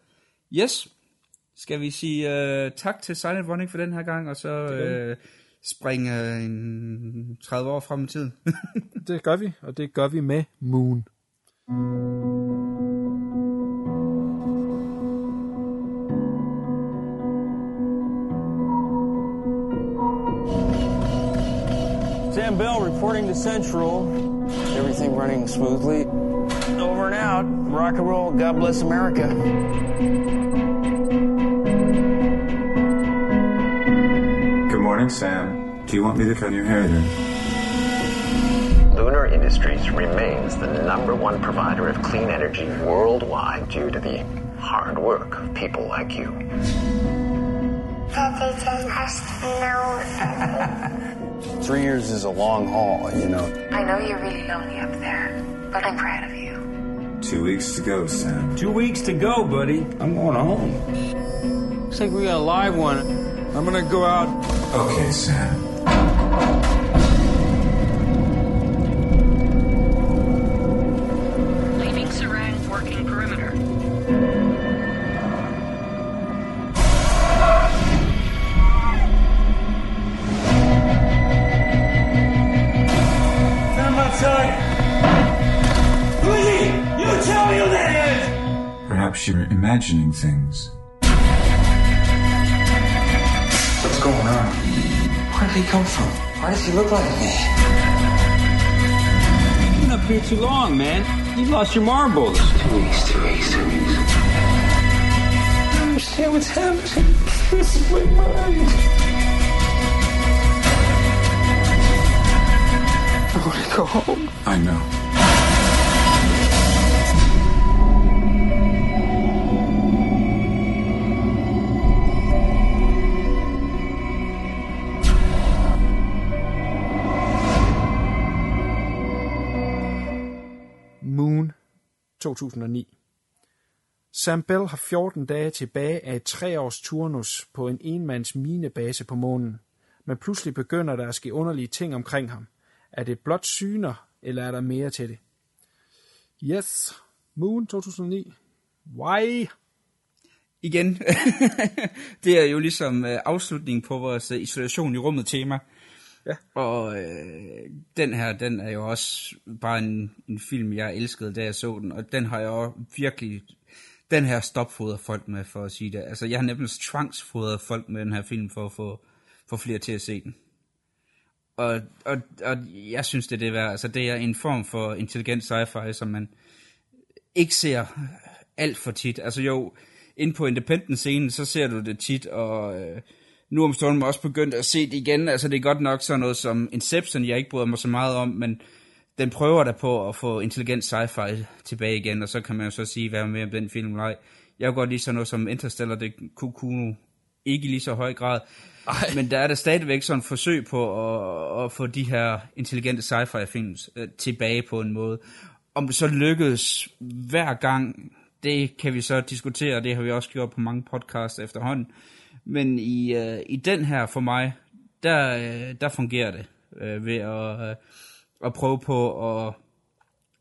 Yes. Skal vi sige uh, tak til Silent Running for den her gang, og så uh, springe en 30 år frem i tiden?
Det gør vi, og det gør vi med Moon.
Sam Bell reporting to Central.
Everything running smoothly.
Over and out.
Rock and roll. God bless America.
Good morning, Sam. Do you want me to cut your hair then?
Lunar Industries remains the number one provider of clean energy worldwide due to the hard work of people like you.
Three years is a long haul, you know.
I know you're really lonely up there, but I'm proud of you.
Two weeks to go, Sam.
Two weeks to go, buddy.
I'm going home.
Looks like we got a live one. I'm gonna go out.
Okay, Sam.
Come outside. Who's he? You tell me who that is!
Perhaps you're imagining things.
What's going on? Where did he come from? Why does he look like me?
You've been up here too long, man. You lost your marbles.
Two weeks, two weeks, two weeks. I don't understand what's happening. This is my mind. Want to go home.
I know.
Moon 2009. Sam Bell har 14 dage tilbage af et treårs turnus på en enmands minebase på månen. Men pludselig begynder der at ske underlige ting omkring ham. Er det blot syner, eller er der mere til det? Yes, Moon 2009. Why?
Igen, det er jo ligesom øh, afslutningen på vores øh, isolation i rummet tema.
Ja.
Og øh, den her, den er jo også bare en, en film, jeg elskede, da jeg så den. Og den har jeg også virkelig, den her stopfodret folk med, for at sige det. Altså, jeg har nemlig tvangsfodret folk med den her film, for at få, få flere til at se den. Og, og, og jeg synes, det er det værd. Altså, det er en form for intelligent sci-fi, som man ikke ser alt for tit. Altså jo, ind på Independent-scenen, så ser du det tit, og øh, nu om stunden er også begyndt at se det igen. Altså det er godt nok sådan noget som Inception, jeg ikke bryder mig så meget om, men den prøver der på at få intelligent sci-fi tilbage igen, og så kan man jo så sige, hvad med om den film nej. Jeg går godt så sådan noget som Interstellar, det kunne kunne ikke i lige så høj grad. Ej. Men der er der stadigvæk sådan et forsøg på at, at få de her intelligente sci-fi films øh, tilbage på en måde. Om det så lykkedes hver gang, det kan vi så diskutere, og det har vi også gjort på mange podcasts efterhånden. Men i, øh, i den her for mig, der, øh, der fungerer det øh, ved at, øh, at prøve på at,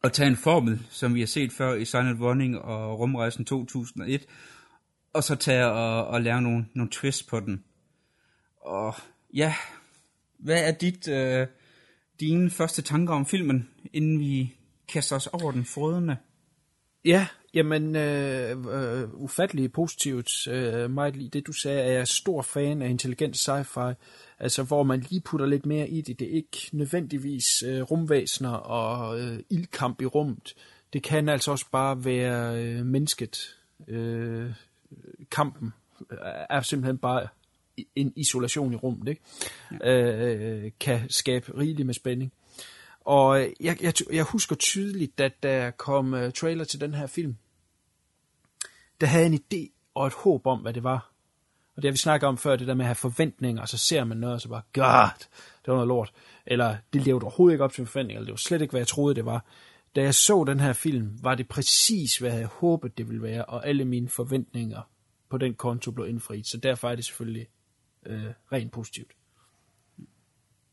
at tage en formel, som vi har set før i Silent Warning og Rumrejsen 2001, og så tage og, og lave nogle, nogle twists på den. Og ja, hvad er dit, øh, dine første tanker om filmen, inden vi kaster os over den frødende?
Ja, jamen øh, øh, ufattelig positivt. Øh, meget lige det du sagde, er jeg stor fan af intelligent sci-fi, altså hvor man lige putter lidt mere i det. Det er ikke nødvendigvis øh, rumvæsener og øh, ildkamp i rummet. Det kan altså også bare være øh, mennesket. Øh, kampen er simpelthen bare en isolation i rummet, ikke? Ja. Øh, kan skabe rigeligt med spænding. Og jeg, jeg, jeg husker tydeligt, at der kom uh, trailer til den her film, der havde en idé og et håb om, hvad det var. Og det har vi snakket om før, det der med at have forventninger, og så ser man noget, og så bare, god, det var noget lort. Eller det levede overhovedet ikke op til forventninger, eller det var slet ikke, hvad jeg troede, det var. Da jeg så den her film, var det præcis, hvad jeg havde håbet, det ville være, og alle mine forventninger på den konto blev indfriet. Så derfor er det selvfølgelig øh, rent positivt.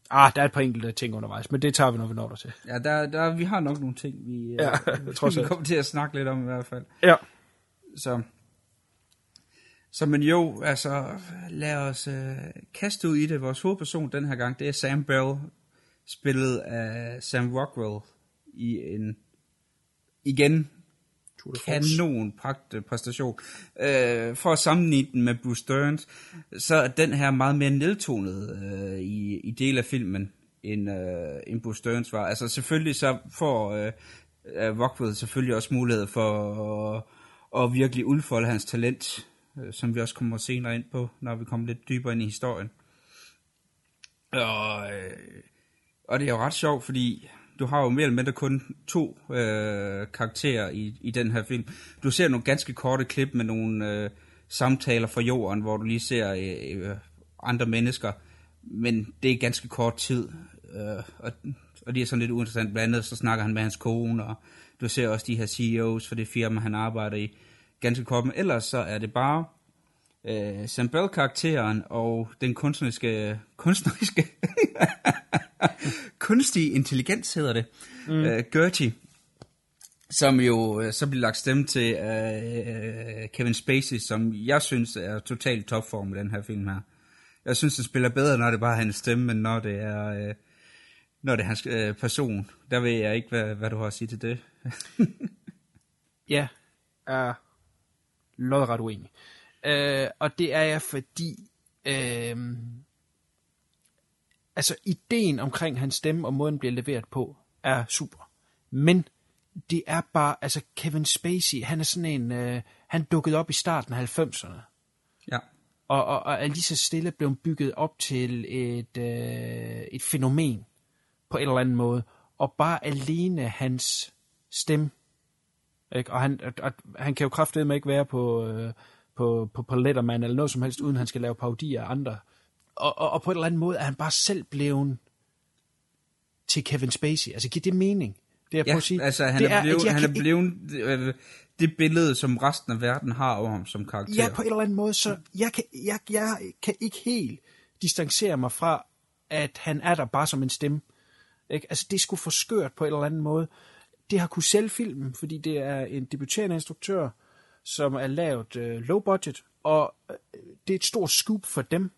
Ah, der er et par enkelte ting undervejs, men det tager vi, når vi når der til.
Ja, der, der, vi har nok nogle ting, vi,
Ja,
øh,
trods
vi kommer til at snakke lidt om i hvert fald.
Ja.
Så, så men jo, altså, lad os øh, kaste ud i det. Vores hovedperson den her gang, det er Sam Bell, spillet af Sam Rockwell i en, igen, kanon pragt præstation. Øh, for at sammenligne den med Bruce Stearns, så er den her meget mere nedtonet øh, i, i del af filmen, end, øh, end Bruce Stearns var. Altså selvfølgelig så får øh, Rockwell selvfølgelig også mulighed for at, at virkelig udfolde hans talent, øh, som vi også kommer senere ind på, når vi kommer lidt dybere ind i historien. Og, øh, og det er jo ret sjovt, fordi du har jo mere eller mindre kun to øh, karakterer i, i den her film. Du ser nogle ganske korte klip med nogle øh, samtaler fra jorden, hvor du lige ser øh, øh andre mennesker, men det er ganske kort tid, øh, og, og det er sådan lidt uinteressant. Blandt andet så snakker han med hans kone, og du ser også de her CEOs for det firma, han arbejder i, ganske kort. Men ellers så er det bare øh, Sam Bell-karakteren og den kunstneriske, kunstneriske kunstig intelligens hedder det, mm. uh, Gertie, som jo øh, så bliver lagt stemme til uh, Kevin Spacey, som jeg synes er totalt topform i den her film her. Jeg synes, den spiller bedre, når det bare er hans stemme, men når det er, uh, når det er hans uh, person. Der ved jeg ikke, hvad, hvad du har at sige til det.
Ja, er lodret uenig. Øh, og det er jeg, fordi øh, altså ideen omkring hans stemme og måden den bliver leveret på er super. Men det er bare, altså Kevin Spacey, han er sådan en, øh, han dukkede op i starten af 90'erne.
Ja.
Og, og, og er lige så stille blevet bygget op til et, øh, et fænomen på en eller anden måde. Og bare alene hans stemme, ikke? og han, og, og, han kan jo kraftedeme ikke være på, øh, på, på, på Letterman eller noget som helst, uden han skal lave parodier af andre. Og, og, og på en eller anden måde er han bare selv blevet til Kevin Spacey. Altså, giver det mening? Det er
Ja,
at sige.
altså han
det
er, blevet,
at jeg
han er blevet øh, det billede, som resten af verden har over ham som karakter.
Ja, på en eller anden måde, så jeg kan, jeg, jeg kan ikke helt distancere mig fra, at han er der bare som en stemme. Ikke? Altså, det er sgu for skørt på en eller anden måde. Det har kunne sælge filmen, fordi det er en debuterende instruktør, som er lavet øh, low budget, og øh, det er et stort scoop for dem,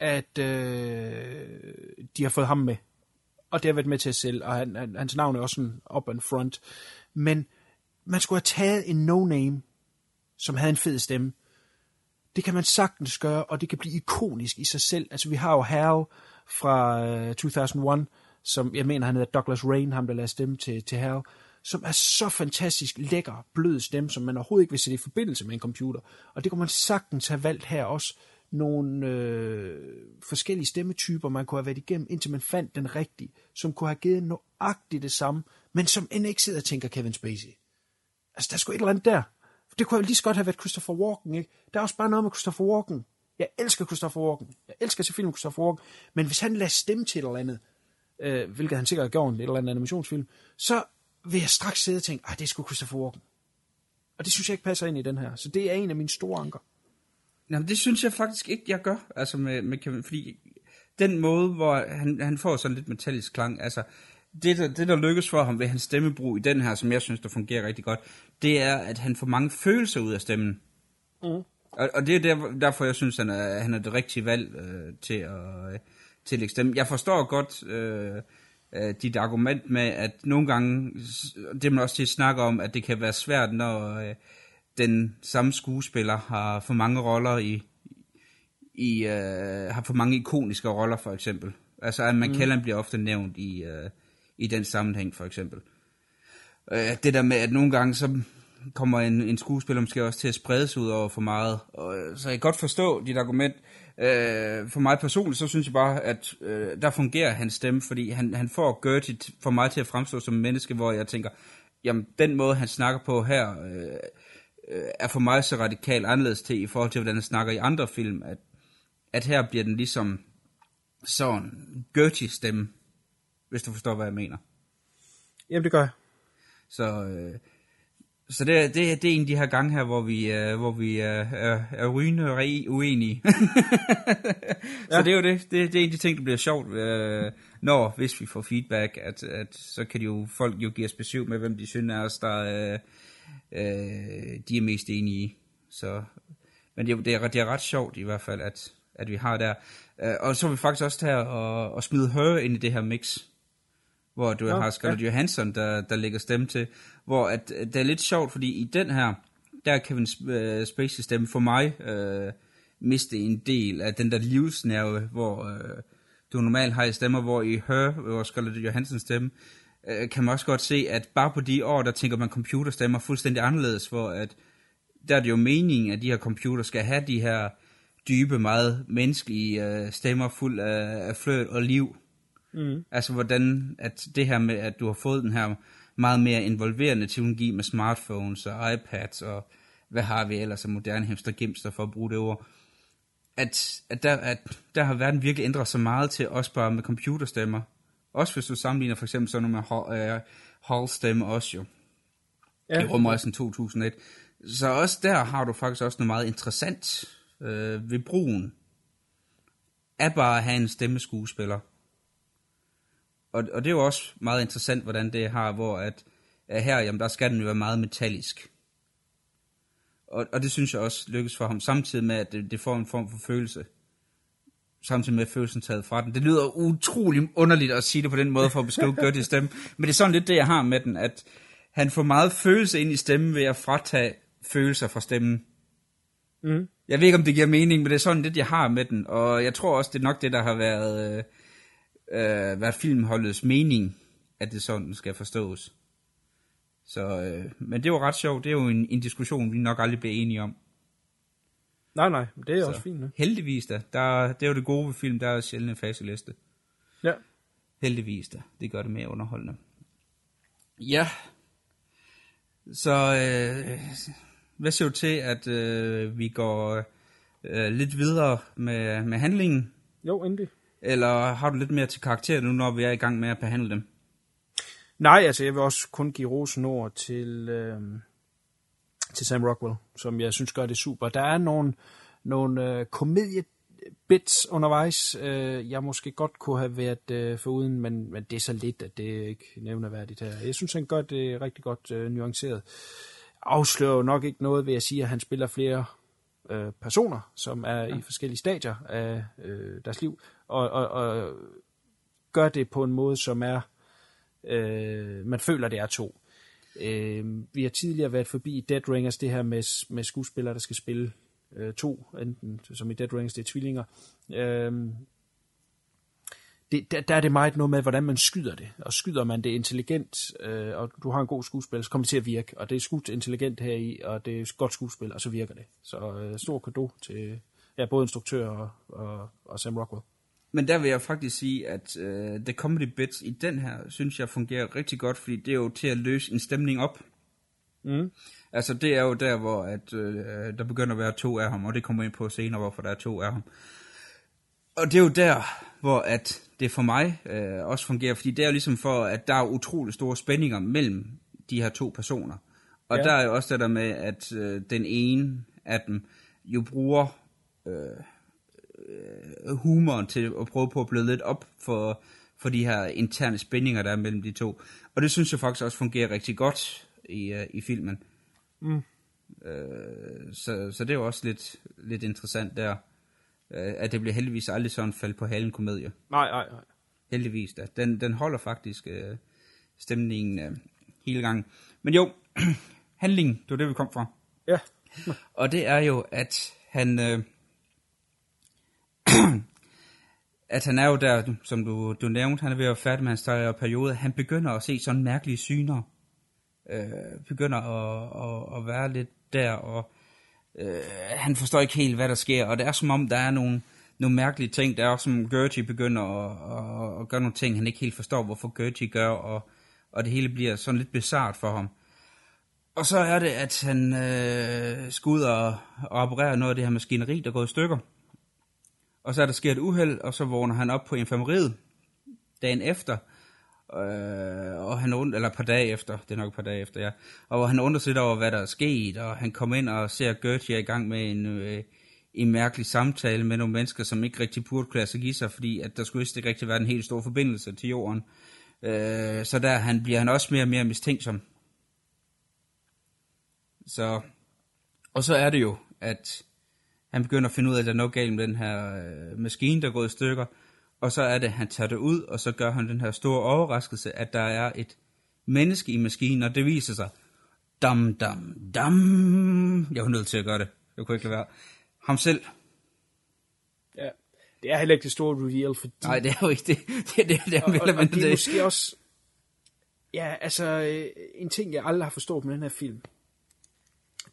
at øh, de har fået ham med. Og det har været med til at sælge, og han, han, hans navn er også sådan up and front. Men man skulle have taget en no-name, som havde en fed stemme. Det kan man sagtens gøre, og det kan blive ikonisk i sig selv. Altså, vi har jo Harrow fra øh, 2001, som jeg mener, han hedder Douglas Rain, ham der lader stemme til, til Harrow, som er så fantastisk lækker, blød stemme, som man overhovedet ikke vil sætte i forbindelse med en computer. Og det kunne man sagtens have valgt her også. Nogle øh, forskellige stemmetyper, man kunne have været igennem, indtil man fandt den rigtige, som kunne have givet nøjagtigt det samme, men som end ikke sidder og tænker Kevin Spacey. Altså, der er sgu et eller andet der. Det kunne jo lige så godt have været Christopher Walken, ikke? Der er også bare noget med Christopher Walken. Jeg elsker Christopher Walken. Jeg elsker at se film med Christopher Walken. Men hvis han lader stemme til et eller andet, øh, hvilket han sikkert har gjort i et eller andet animationsfilm, så vil jeg straks sidde og tænke, at det er sgu Christopher Walken. Og det synes jeg ikke passer ind i den her. Så det er en af mine store anker.
Jamen, det synes jeg faktisk ikke, jeg gør, altså med, med Kevin, fordi den måde, hvor han, han får sådan lidt metallisk klang, altså, det der, det der lykkes for ham ved hans stemmebrug i den her, som jeg synes, der fungerer rigtig godt, det er, at han får mange følelser ud af stemmen.
Mm.
Og, og det er der, derfor, jeg synes, han er, han er det rigtige valg øh, til at, øh, til at lægge stemme. Jeg forstår godt øh, øh, dit argument med, at nogle gange, det man også til snakker om, at det kan være svært, når øh, den samme skuespiller har for mange roller i, i øh, har for mange ikoniske roller, for eksempel. Altså, at McKellen mm. bliver ofte nævnt i, øh, i den sammenhæng, for eksempel. Øh, det der med, at nogle gange, så kommer en, en skuespiller måske også til at sprede sig ud over for meget. Og, øh, så jeg kan godt forstå dit argument. Øh, for mig personligt, så synes jeg bare, at øh, der fungerer hans stemme, fordi han, han får Gertie for mig til at fremstå som en menneske, hvor jeg tænker, jamen den måde, han snakker på her, øh, øh, er for mig så radikalt anderledes til i forhold til, hvordan han snakker i andre film, at, at her bliver den ligesom sådan Gertie stemme, hvis du forstår, hvad jeg mener.
Jamen, det gør jeg.
Så, øh, så det, det, det er en af de her gange her, hvor vi, øh, hvor vi øh, er, er rygende uenige. så
Ja.
det er jo det. det. Det er en af de ting, der bliver sjovt, øh, når, hvis vi får feedback, at, at så kan de jo, folk jo give os besøg med, hvem de synes er os, der øh, øh, de er mest enige i. Så, men det, er- det, er, det er ret sjovt i hvert fald, at, at vi har der. Øh, og så er vi faktisk også her og, og smide Her ind i det her mix hvor du
Nå,
har Scarlett
ja.
Johansson, der, der lægger stemme til, hvor at, det er lidt sjovt, fordi i den her, der er Kevin uh, Spacey stemme for mig uh, miste en del af den der livsnerve, hvor uh, du normalt har i stemmer, hvor i Her, hvor Scarlett Johansson stemme, uh, kan man også godt se, at bare på de år, der tænker man computerstemmer fuldstændig anderledes, hvor at der er det jo meningen, at de her computer skal have de her dybe, meget menneskelige uh, stemmer fuld af, af fløt og liv.
Mm.
Altså hvordan, at det her med, at du har fået den her meget mere involverende teknologi med smartphones og iPads og hvad har vi ellers af moderne hemstergimster for at bruge det ord, at, at, der, at der har verden virkelig ændret sig meget til også bare med computerstemmer. Også hvis du sammenligner for eksempel sådan noget med uh, Hall stemme også jo.
Ja.
I rumrejsen 2001. Så også der har du faktisk også noget meget interessant øh, ved brugen af bare at have en stemmeskuespiller. Og, og det er jo også meget interessant, hvordan det har, hvor at, at her, jamen der skal den jo være meget metallisk. Og, og det synes jeg også lykkes for ham, samtidig med, at det, det får en form for følelse. Samtidig med følelsen taget fra den. Det lyder utrolig underligt at sige det på den måde, for at beskrive Gerties stemme. Men det er sådan lidt det, jeg har med den, at han får meget følelse ind i stemmen ved at fratage følelser fra stemmen.
Mm.
Jeg ved ikke, om det giver mening, men det er sådan lidt, jeg har med den. Og jeg tror også, det er nok det, der har været, øh, øh, været filmholdets mening, at det sådan skal forstås. Så, øh, men det var ret sjovt. Det er jo en, en diskussion, vi nok aldrig bliver enige om.
Nej, nej, det er
Så,
også fint. Ne?
Heldigvis da. Der, det er jo det gode ved film, der er sjældent en faseliste.
Ja.
Heldigvis da. Det gør det mere underholdende. Ja. Så øh, hvad siger du til, at øh, vi går øh, lidt videre med, med handlingen?
Jo, endelig.
Eller har du lidt mere til karakter nu, når vi er i gang med at behandle dem?
Nej, altså jeg vil også kun give rosen ord til, øh, til Sam Rockwell, som jeg synes gør det super. Der er nogle, nogle øh, komediebits undervejs, øh, jeg måske godt kunne have været øh, foruden, men, men det er så lidt, at det er ikke nævneværdigt her. Jeg synes, han gør det rigtig godt øh, nuanceret. Afslører jo nok ikke noget ved at sige, at han spiller flere øh, personer, som er ja. i forskellige stadier af øh, deres liv, og, og, og gør det på en måde, som er øh, man føler, det er to. Øh, vi har tidligere været forbi Dead Ringers, det her med, med skuespillere, der skal spille øh, to, enten som i Dead Ringers, det er tvillinger. Øh, det, der, der er det meget noget med, hvordan man skyder det. Og skyder man det intelligent, øh, og du har en god skuespiller, så kommer det til at virke. Og det er skudt intelligent her i, og det er godt skuespil, og så virker det. Så øh, stor kado til ja, både instruktør og, og, og Sam Rockwell.
Men der vil jeg faktisk sige, at øh, The Comedy Bits i den her, synes jeg fungerer rigtig godt, fordi det er jo til at løse en stemning op.
Mm.
Altså det er jo der, hvor at, øh, der begynder at være to af ham, og det kommer ind på senere, hvorfor der er to af ham. Og det er jo der, hvor at det for mig øh, også fungerer, fordi det er jo ligesom for, at der er utrolig store spændinger mellem de her to personer. Og
Ja.
der er jo også det der med, at øh, den ene af dem jo bruger øh, øh, humoren til at prøve på at bløde lidt op for, for de her interne spændinger, der er mellem de to. Og det synes jeg faktisk også fungerer rigtig godt i, øh, i filmen.
Mm.
Øh, så, så det er jo også lidt, lidt interessant der, øh, at det bliver heldigvis aldrig sådan fald på halen komedie.
Nej, nej, nej.
Heldigvis da. Den, den holder faktisk øh, stemningen øh, hele gangen. Men jo, handlingen, det var det, vi kom fra.
Ja.
Og det er jo, at han... Øh, at han er jo der, som du, du nævnte, han er ved at være færdig med hans periode. Han begynder at se sådan mærkelige syner. Øh, begynder at, at, at være lidt der, og øh, han forstår ikke helt, hvad der sker. Og det er som om, der er nogle, nogle mærkelige ting. Der er også som Gertie begynder at, at, at gøre nogle ting, han ikke helt forstår, hvorfor Gertie gør, og, og det hele bliver sådan lidt bizart for ham. Og så er det, at han øh, skal ud og, og operere noget af det her maskineri, der går i stykker. Og så er der sker et uheld, og så vågner han op på infirmeriet dagen efter. Øh, og han und, eller et par dage efter, det er nok et par dage efter, ja. Og han undrer sig lidt over, hvad der er sket, og han kommer ind og ser Gertie i gang med en, øh, en mærkelig samtale med nogle mennesker, som ikke rigtig burde kunne sig give sig, fordi at der skulle ikke rigtig være en helt stor forbindelse til jorden. Øh, så der han bliver han også mere og mere mistænksom. Så, og så er det jo, at han begynder at finde ud af, at der er noget galt med den her øh, maskine, der er gået i stykker. Og så er det, at han tager det ud, og så gør han den her store overraskelse, at der er et menneske i maskinen, og det viser sig, dam, dam, dam. Jeg var nødt til at gøre det. Jeg kunne ikke lade være. Ham selv.
Ja. Det er heller ikke det store reveal, fordi...
Nej, det er jo ikke det. Det er det, det er
og, og,
og,
det er måske også... Ja, altså, øh, en ting, jeg aldrig har forstået med den her film,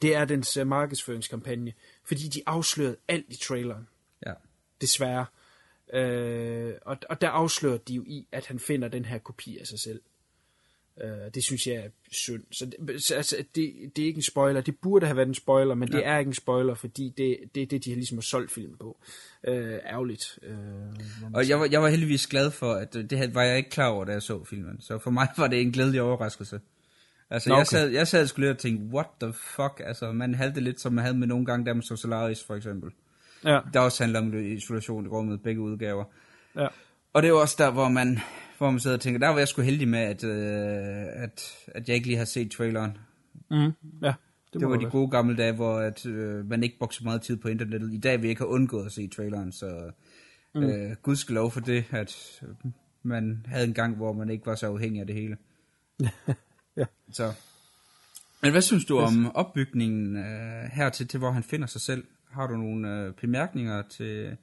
det er dens uh, markedsføringskampagne, fordi de afslørede alt i traileren.
Ja.
Desværre. Øh, og, og der afslører de jo i, at han finder den her kopi af sig selv. Øh, det synes jeg er synd. Så det, så, altså, det, det er ikke en spoiler. Det burde have været en spoiler, men ja. det er ikke en spoiler, fordi det, det er det, de har ligesom har solgt filmen på. Øh, ærgerligt. Øh,
og jeg var, jeg var heldigvis glad for, at det var jeg ikke klar over, da jeg så filmen. Så for mig var det en glædelig overraskelse. Altså, okay. jeg, sad, jeg sad sgu lidt og tænkte, what the fuck? Altså, man havde det lidt, som man havde med nogle gange, der med så Solaris, for eksempel.
Ja.
Der også handler om isolation i rummet, begge udgaver.
Ja.
Og det er også der, hvor man, hvor man sidder og tænker, der var jeg sgu heldig med, at, øh, at, at jeg ikke lige har set traileren.
Mm. Ja,
det, det var de gode gamle dage, hvor at, øh, man ikke brugte så meget tid på internettet. I dag vil jeg ikke have undgået at se traileren, så mm. øh, gudskelov for det, at man havde en gang, hvor man ikke var så afhængig af det hele.
ja.
Så. Men hvad synes du om opbygningen øh, hertil, til hvor han finder sig selv? Har du nogle øh, bemærkninger til,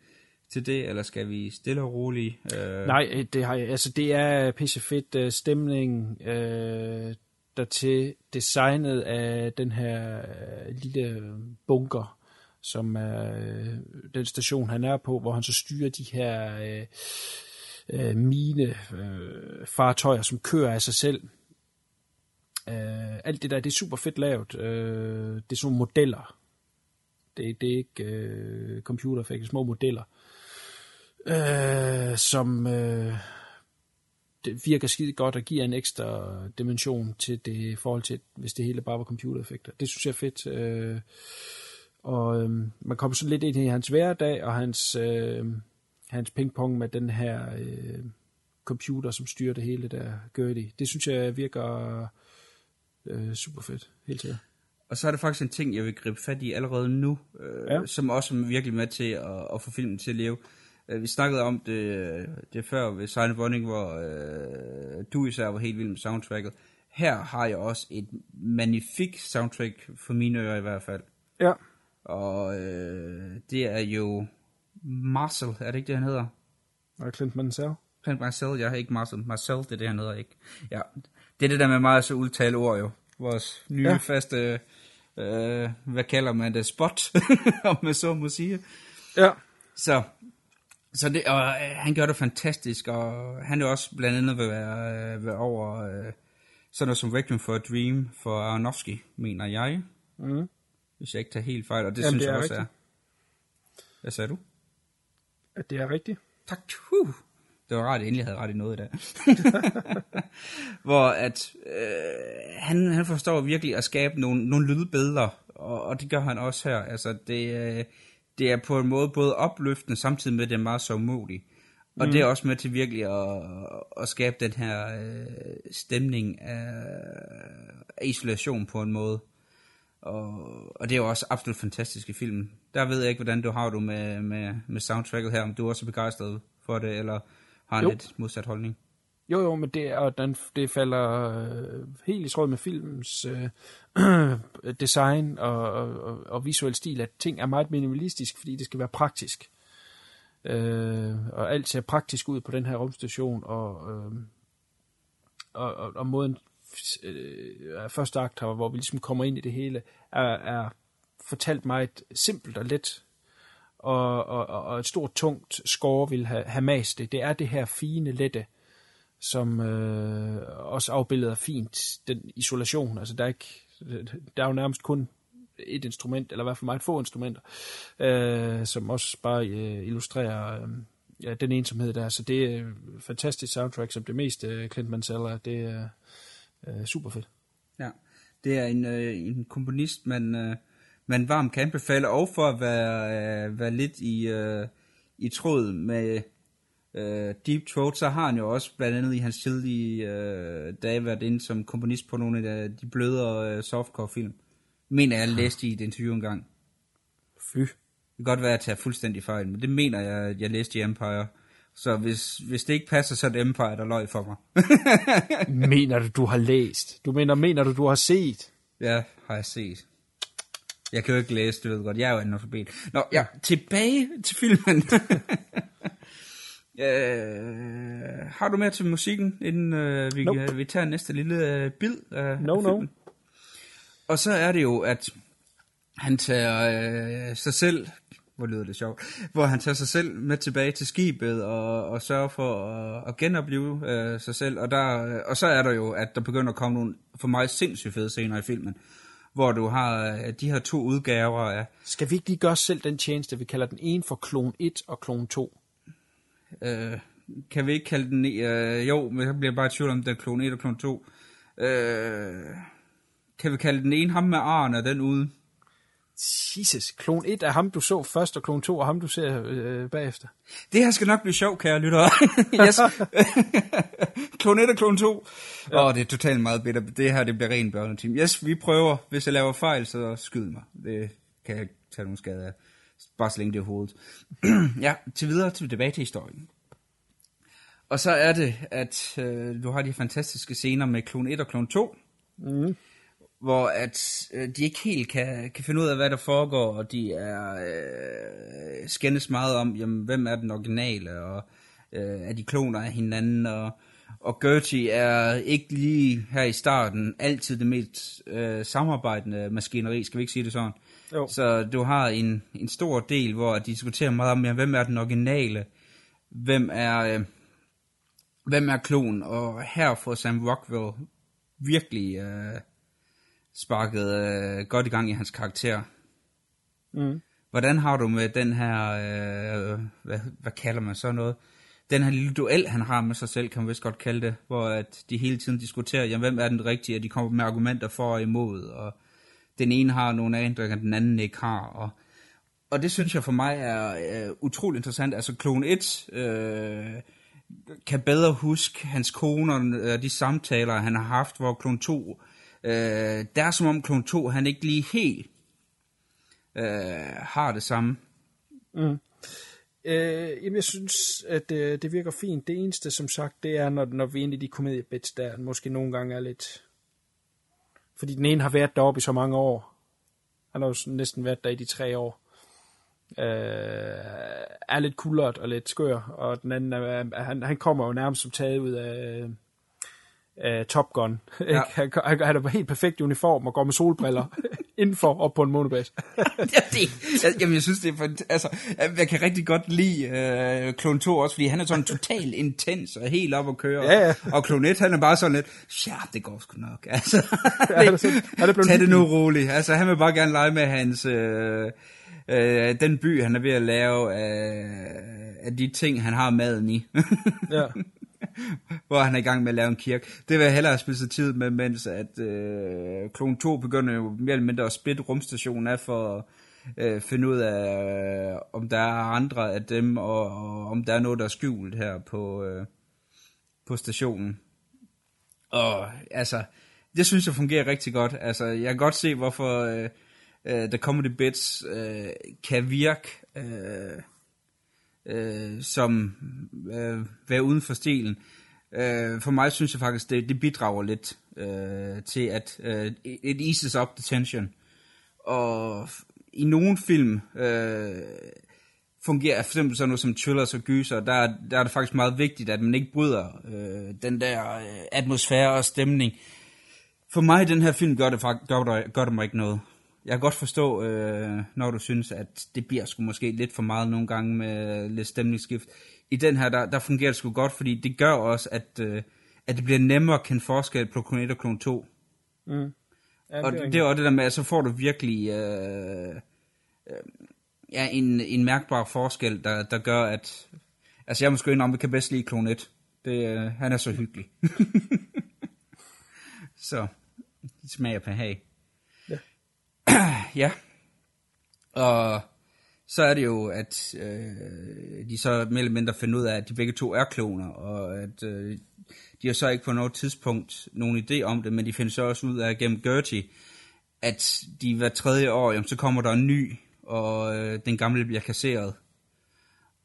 til det, eller skal vi stille og roligt? Øh...
Nej, det har jeg. Altså, det er pisse fedt uh, stemning, øh, der til designet af den her øh, lille bunker, som er øh, den station, han er på, hvor han så styrer de her øh, øh, mine øh, fartøjer, som kører af sig selv. Øh, alt det der, det er super fedt lavet. Øh, det er sådan nogle modeller. Det, det er ikke øh, computereffekter, små modeller øh, som øh, det virker skide godt og giver en ekstra dimension til det i forhold til, hvis det hele bare var computereffekter. Det synes jeg er fedt. Øh, og øh, man kommer så lidt ind i hans hverdag og hans, øh, hans pingpong med den her øh, computer, som styrer det hele, der gør det. Det synes jeg virker øh, super fedt, helt sikkert.
Og så er der faktisk en ting, jeg vil gribe fat i allerede nu, øh, ja. som også er virkelig med til at, at få filmen til at leve. Øh, vi snakkede om det, det før ved Silent Running, hvor øh, du især var helt vild med soundtracket. Her har jeg også et magnifik soundtrack, for mine ører i hvert fald.
Ja.
Og øh, det er jo Marcel, er det ikke det, han hedder?
Og Clint Mansell.
Clint Mansell, jeg har ikke Marcel. Marcel, det er det, han hedder ikke. Ja, det er det der med meget så udtale ord jo. Vores nye ja. faste, øh, hvad kalder man det, spot, om man så må sige.
Ja.
Så så det, og øh, han gør det fantastisk, og han er også blandt andet ved at være, øh, være over øh, sådan noget som Requiem for a Dream for Aronofsky, mener jeg.
Mm.
Hvis jeg ikke tager helt fejl, og det
Jamen,
synes
det er
jeg også
rigtigt.
er. Hvad sagde du?
At det er rigtigt.
Tak. Uh. Det var rart, at jeg endelig havde ret i noget i dag. Hvor at øh, han, han forstår virkelig at skabe nogle, nogle lydbilleder, og, og det gør han også her. Altså det, øh, det er på en måde både opløftende, samtidig med at det er meget så umuligt. Og mm. det er også med til virkelig at, at skabe den her øh, stemning af, af isolation på en måde. Og, og det er jo også absolut fantastisk i filmen. Der ved jeg ikke, hvordan du har du med, med, med soundtracket her, om du er også begejstret for det, eller har en
Jo.
lidt modsat holdning.
Jo, jo, men det, og den, det falder øh, helt i tråd med filmens øh, design og, og, og visuel stil, at ting er meget minimalistisk, fordi det skal være praktisk. Øh, og alt ser praktisk ud på den her rumstation, og, øh, og, og, og måden øh, første akt her, hvor vi ligesom kommer ind i det hele, er, er fortalt meget simpelt og let, og, og, og et stort, tungt score vil have, have mast det. Det er det her fine, lette, som øh, også afbilleder fint den isolation. Altså der er ikke der er jo nærmest kun et instrument, eller i hvert fald meget få instrumenter, øh, som også bare øh, illustrerer øh, ja, den ensomhed der. Så det er fantastisk soundtrack, som det meste øh, Clint Mansella. Det er øh, super fedt.
Ja, det er en, øh, en komponist, man, øh, man varmt kan anbefale, og for at være, øh, være lidt i, øh, i tråd med øh, Deep Throat, så har han jo også blandt andet i hans tidlige øh, dage været inde som komponist på nogle af de blødere øh, softcore-film. Mener jeg læste i et interview engang.
Fy.
Det kan godt være, at jeg tager fuldstændig fejl, men det mener jeg, jeg læste i Empire. Så hvis, hvis det ikke passer, så er det Empire, der løg for mig.
mener du, du har læst? Du mener, mener du, du har set?
Ja, har jeg set. Jeg kan jo ikke læse, du ved godt. Jeg er jo analfabet. Nå, ja, tilbage til filmen. øh, har du mere til musikken, inden øh, vi,
Nope.
øh, vi tager næste lille øh, bid af,
No,
af
no.
filmen? Og så er det jo, at han tager øh, sig selv, hvor lyder det sjovt, hvor han tager sig selv med tilbage til skibet og, og sørger for at, at genopleve øh, sig selv. Og, der, og så er der jo, at der begynder at komme nogle for mig sindssygt fede scener i filmen, hvor du har øh, de her to udgaver af...
Skal vi ikke lige gøre selv den tjeneste, vi kalder den ene for klon 1 og klon 2?
Øh, kan vi ikke kalde den... Øh, jo, men jeg bliver bare i tvivl om, det er klon 1 og klon 2. Øh, kan vi kalde den ene ham med Arne og den ude?
Jesus, klon 1 er ham, du så først, og klon 2 er ham, du ser øh, bagefter.
Det her skal nok blive sjovt, kære lyttere. yes. klon 1 og klon 2. Åh, ja. oh, det er totalt meget bitter. Det her, det bliver ren børneteam. Yes, vi prøver. Hvis jeg laver fejl, så skyd mig. Det kan jeg ikke tage nogen skade af. Bare så længe det er hovedet. ja, til videre til tilbage til historien. Og så er det, at øh, du har de fantastiske scener med klon 1 og klon 2.
Mm.
Hvor at øh, de ikke helt kan, kan finde ud af, hvad der foregår, og de er øh, skændes meget om, jamen, hvem er den originale, og øh, er de kloner af hinanden, og, og Gertie er ikke lige her i starten altid det mest øh, samarbejdende maskineri, skal vi ikke sige det sådan?
Jo.
Så du har en, en stor del, hvor de diskuterer meget om, jamen, hvem er den originale, hvem er, øh, hvem er klon, og her får Sam Rockwell virkelig øh, sparket øh, godt i gang i hans karakter.
Mm.
Hvordan har du med den her, øh, hvad, hvad kalder man så noget, den her lille duel, han har med sig selv, kan man vist godt kalde det, hvor at de hele tiden diskuterer, jamen, hvem er den rigtige, og de kommer med argumenter for og imod, og den ene har nogle erindringer, den anden ikke har, og, og det synes jeg for mig er øh, utrolig interessant. Altså, Clone 1 øh, kan bedre huske hans kone og øh, de samtaler, han har haft, hvor Clone 2, øh, der er som om Clone 2, han ikke lige helt øh, har det samme.
Mm. Øh, jamen, jeg synes, at øh, det virker fint. Det eneste, som sagt, det er, når, når vi er inde i de komediebits, der måske nogle gange er lidt... Fordi den ene har været deroppe i så mange år. Han har jo næsten været der i de tre år. Øh, er lidt kuldert og lidt skør, og den anden, er, han, han kommer jo nærmest som taget ud af, af Top Gun. Ja. Han, han, han er helt perfekt i uniform og går med solbriller indenfor op på en månebase.
ja, det, jeg, jamen, jeg synes, det er for, altså, jeg kan rigtig godt lide øh, Clone 2 også, fordi han er sådan totalt intens og helt op at køre.
Ja, ja.
Og Clone 1, han er bare sådan lidt, ja, det går sgu nok. Altså,
Ja, han er sådan- han er blevet
tag det nu roligt. Altså, han vil bare gerne lege med hans, øh, øh, den by, han er ved at lave af, af de ting, han har maden i.
ja.
hvor han er i gang med at lave en kirke. Det vil jeg hellere spille sig tid med, mens at øh, Klon 2 begynder jo mere eller mindre at splitte rumstationen af for at øh, finde ud af, øh, om der er andre af dem, og, og om der er noget, der er skjult her på, øh, på stationen. Og altså, det synes jeg fungerer rigtig godt. Altså, jeg kan godt se, hvorfor øh, øh, The Comedy Bits øh, kan virke... Øh, øh, som øh, være uden for stilen. Øh, for mig synes jeg faktisk, det, det bidrager lidt øh, til, at øh, it eases up the tension. Og i nogle film øh, fungerer for eksempel sådan noget som thrillers og gyser, der, der er det faktisk meget vigtigt, at man ikke bryder øh, den der øh, atmosfære og stemning. For mig, den her film, gør det, gør det, gør det mig ikke noget. Jeg kan godt forstå, øh, når du synes, at det bliver sgu måske lidt for meget nogle gange med lidt stemningsskift. I den her, der, der fungerer det sgu godt, fordi det gør også, at, øh, at det bliver nemmere at kende forskel på Klon 1 og Klon 2.
Mm. Ja,
og
det
det, er også det der med, at så får du virkelig øh, øh, ja, en, en mærkbar forskel, der, der gør, at... Altså jeg måske indrømme, jeg kan bedst lide Clone 1. Det, øh, han er så hyggelig. så, det smager på hag.
Ja.
Og så er det jo, at øh, de så mere eller mindre finder ud af, at de begge to er kloner, og at øh, de har så ikke på noget tidspunkt nogen idé om det, men de finder så også ud af gennem Gertie, at de hver tredje år, jamen, så kommer der en ny, og øh, den gamle bliver kasseret.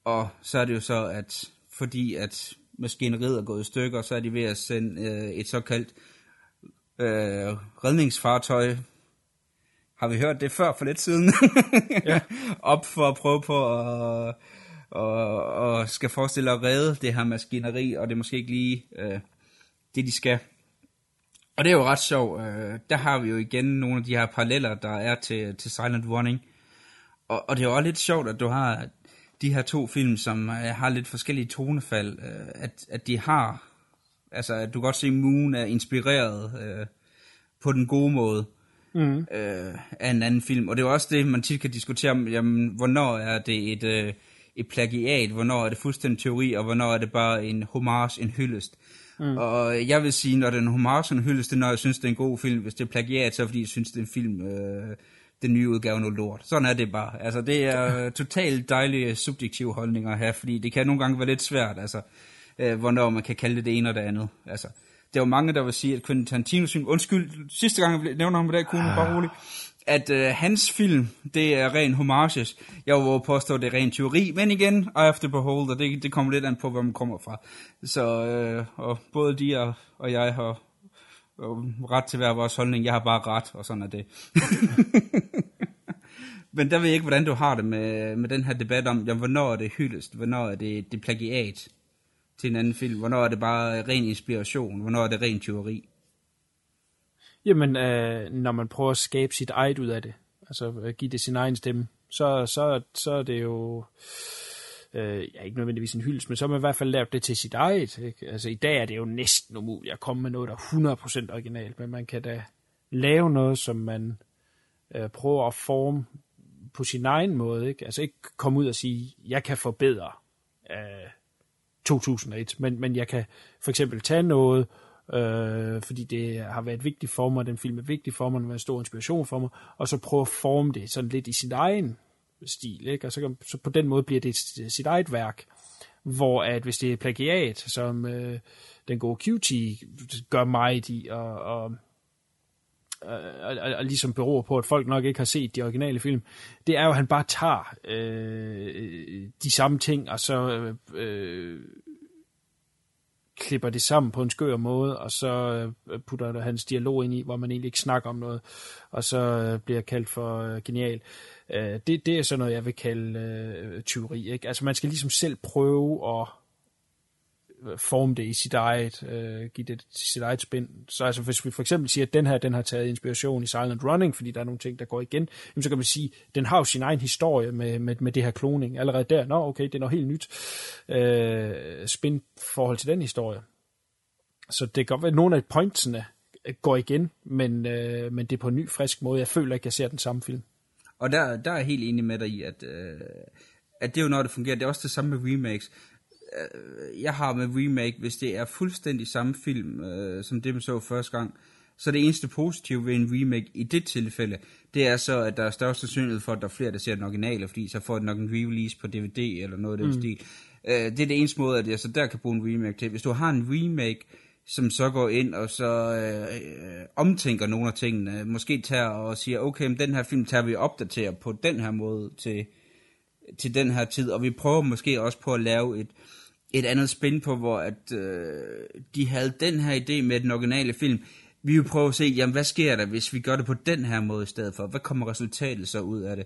Og så er det jo så, at fordi at maskineriet er gået i stykker, så er de ved at sende øh, et såkaldt øh, redningsfartøj. Har vi hørt det før for lidt siden?
Ja.
Op for at prøve på at og, og skal forestille at redde det her maskineri, og det er måske ikke lige øh, det, de skal. Og det er jo ret sjovt. Øh, der har vi jo igen nogle af de her paralleller, der er til, til Silent Running. Og, og det er jo også lidt sjovt, at du har de her to film, som øh, har lidt forskellige tonefald, øh, at, at de har, altså at du kan godt se, at Moon er inspireret øh, på den gode måde
Mhm.
øh, af en anden film. Og det er jo også det, man tit kan diskutere om, jamen, hvornår er det et, øh, et plagiat, hvornår er det fuldstændig teori, og hvornår er det bare en homage, en hyldest. Mm. Og jeg vil sige, når det er en homage, en hyldest, det er, når jeg synes, det er en god film. Hvis det er plagiat, så er det, fordi jeg synes, det er en film, øh, den nye udgave er noget lort. Sådan er det bare. Altså, det er totalt dejlige subjektive holdninger her, fordi det kan nogle gange være lidt svært, altså, øh, hvornår man kan kalde det det ene og det andet. Altså, der er jo mange, der vil sige, at Quentin Tarantino's film, undskyld, sidste gang jeg nævner ham i dag, kunne bare roligt, at øh, hans film, det er ren homages. Jeg vil påstå, at det er ren teori, men igen, I have to behold, og det, det kommer lidt an på, hvor man kommer fra. Så øh, og både de og, og jeg har øh, ret til hver vores holdning. Jeg har bare ret, og sådan er det. men der ved jeg ikke, hvordan du har det med, med den her debat om, jamen, hvornår er det hyldest, hvornår er det, det plagiat til en anden film, hvornår er det bare ren inspiration, hvornår er det ren teori.
Jamen, øh, når man prøver at skabe sit eget ud af det, altså øh, give det sin egen stemme, så, så, så er det jo, øh, ja, ikke nødvendigvis en hyldest, men så har man i hvert fald lavet det til sit eget. Ikke? Altså i dag er det jo næsten umuligt at komme med noget, der er 100% originalt, men man kan da lave noget, som man øh, prøver at forme på sin egen måde. Ikke? Altså ikke komme ud og sige, jeg kan forbedre øh, 2001, men, men jeg kan for eksempel tage noget, øh, fordi det har været vigtigt for mig, den film er vigtig for mig, den har en stor inspiration for mig, og så prøve at forme det sådan lidt i sin egen stil, ikke? og så, kan, så på den måde bliver det sit, sit eget værk, hvor at hvis det er plagiat, som øh, den gode QT gør meget i, og, og, og, og, og ligesom beror på, at folk nok ikke har set de originale film, det er jo, at han bare tager øh, de samme ting, og så øh, klipper det sammen på en skør måde, og så øh, putter der hans dialog ind i, hvor man egentlig ikke snakker om noget, og så øh, bliver kaldt for øh, genial. Øh, det, det er sådan noget, jeg vil kalde øh, tyveri. Ikke? Altså man skal ligesom selv prøve at Øh, forme det i sit eget, øh, give det sit eget spænd. Så altså, hvis vi for eksempel siger, at den her, den har taget inspiration i Silent Running, fordi der er nogle ting, der går igen, jamen, så kan man sige, at den har jo sin egen historie med, med, med det her kloning. Allerede der, nå okay, det er noget helt nyt øh, spin forhold til den historie. Så det kan godt være, at nogle af pointsene går igen, men, øh, men det er på en ny, frisk måde. Jeg føler ikke, at jeg ser den samme film.
Og der, der er jeg helt enig med dig i, at, øh, at det er jo noget, der fungerer. Det er også det samme med remakes. Øh, Jeg har med remake, hvis det er fuldstændig samme film, øh, som det man så første gang, så det eneste positive ved en remake i det tilfælde, det er så, at der er størst sandsynlighed for, at der er flere, der ser den originale, fordi så får den nok en re-release på DVD eller noget af den
Mm.
stil. Øh, Det er det eneste måde, at jeg så der kan bruge en remake til. Hvis du har en remake, som så går ind og så øh, øh, omtænker nogle af tingene, måske tager og siger, okay, men den her film tager vi opdaterer på den her måde til, til den her tid, og vi prøver måske også på at lave et, et andet spin på, hvor at, øh, de havde den her idé med den originale film. Vi vil prøve at se, jamen hvad sker der, hvis vi gør det på den her måde i stedet for? Hvad kommer resultatet så ud af det?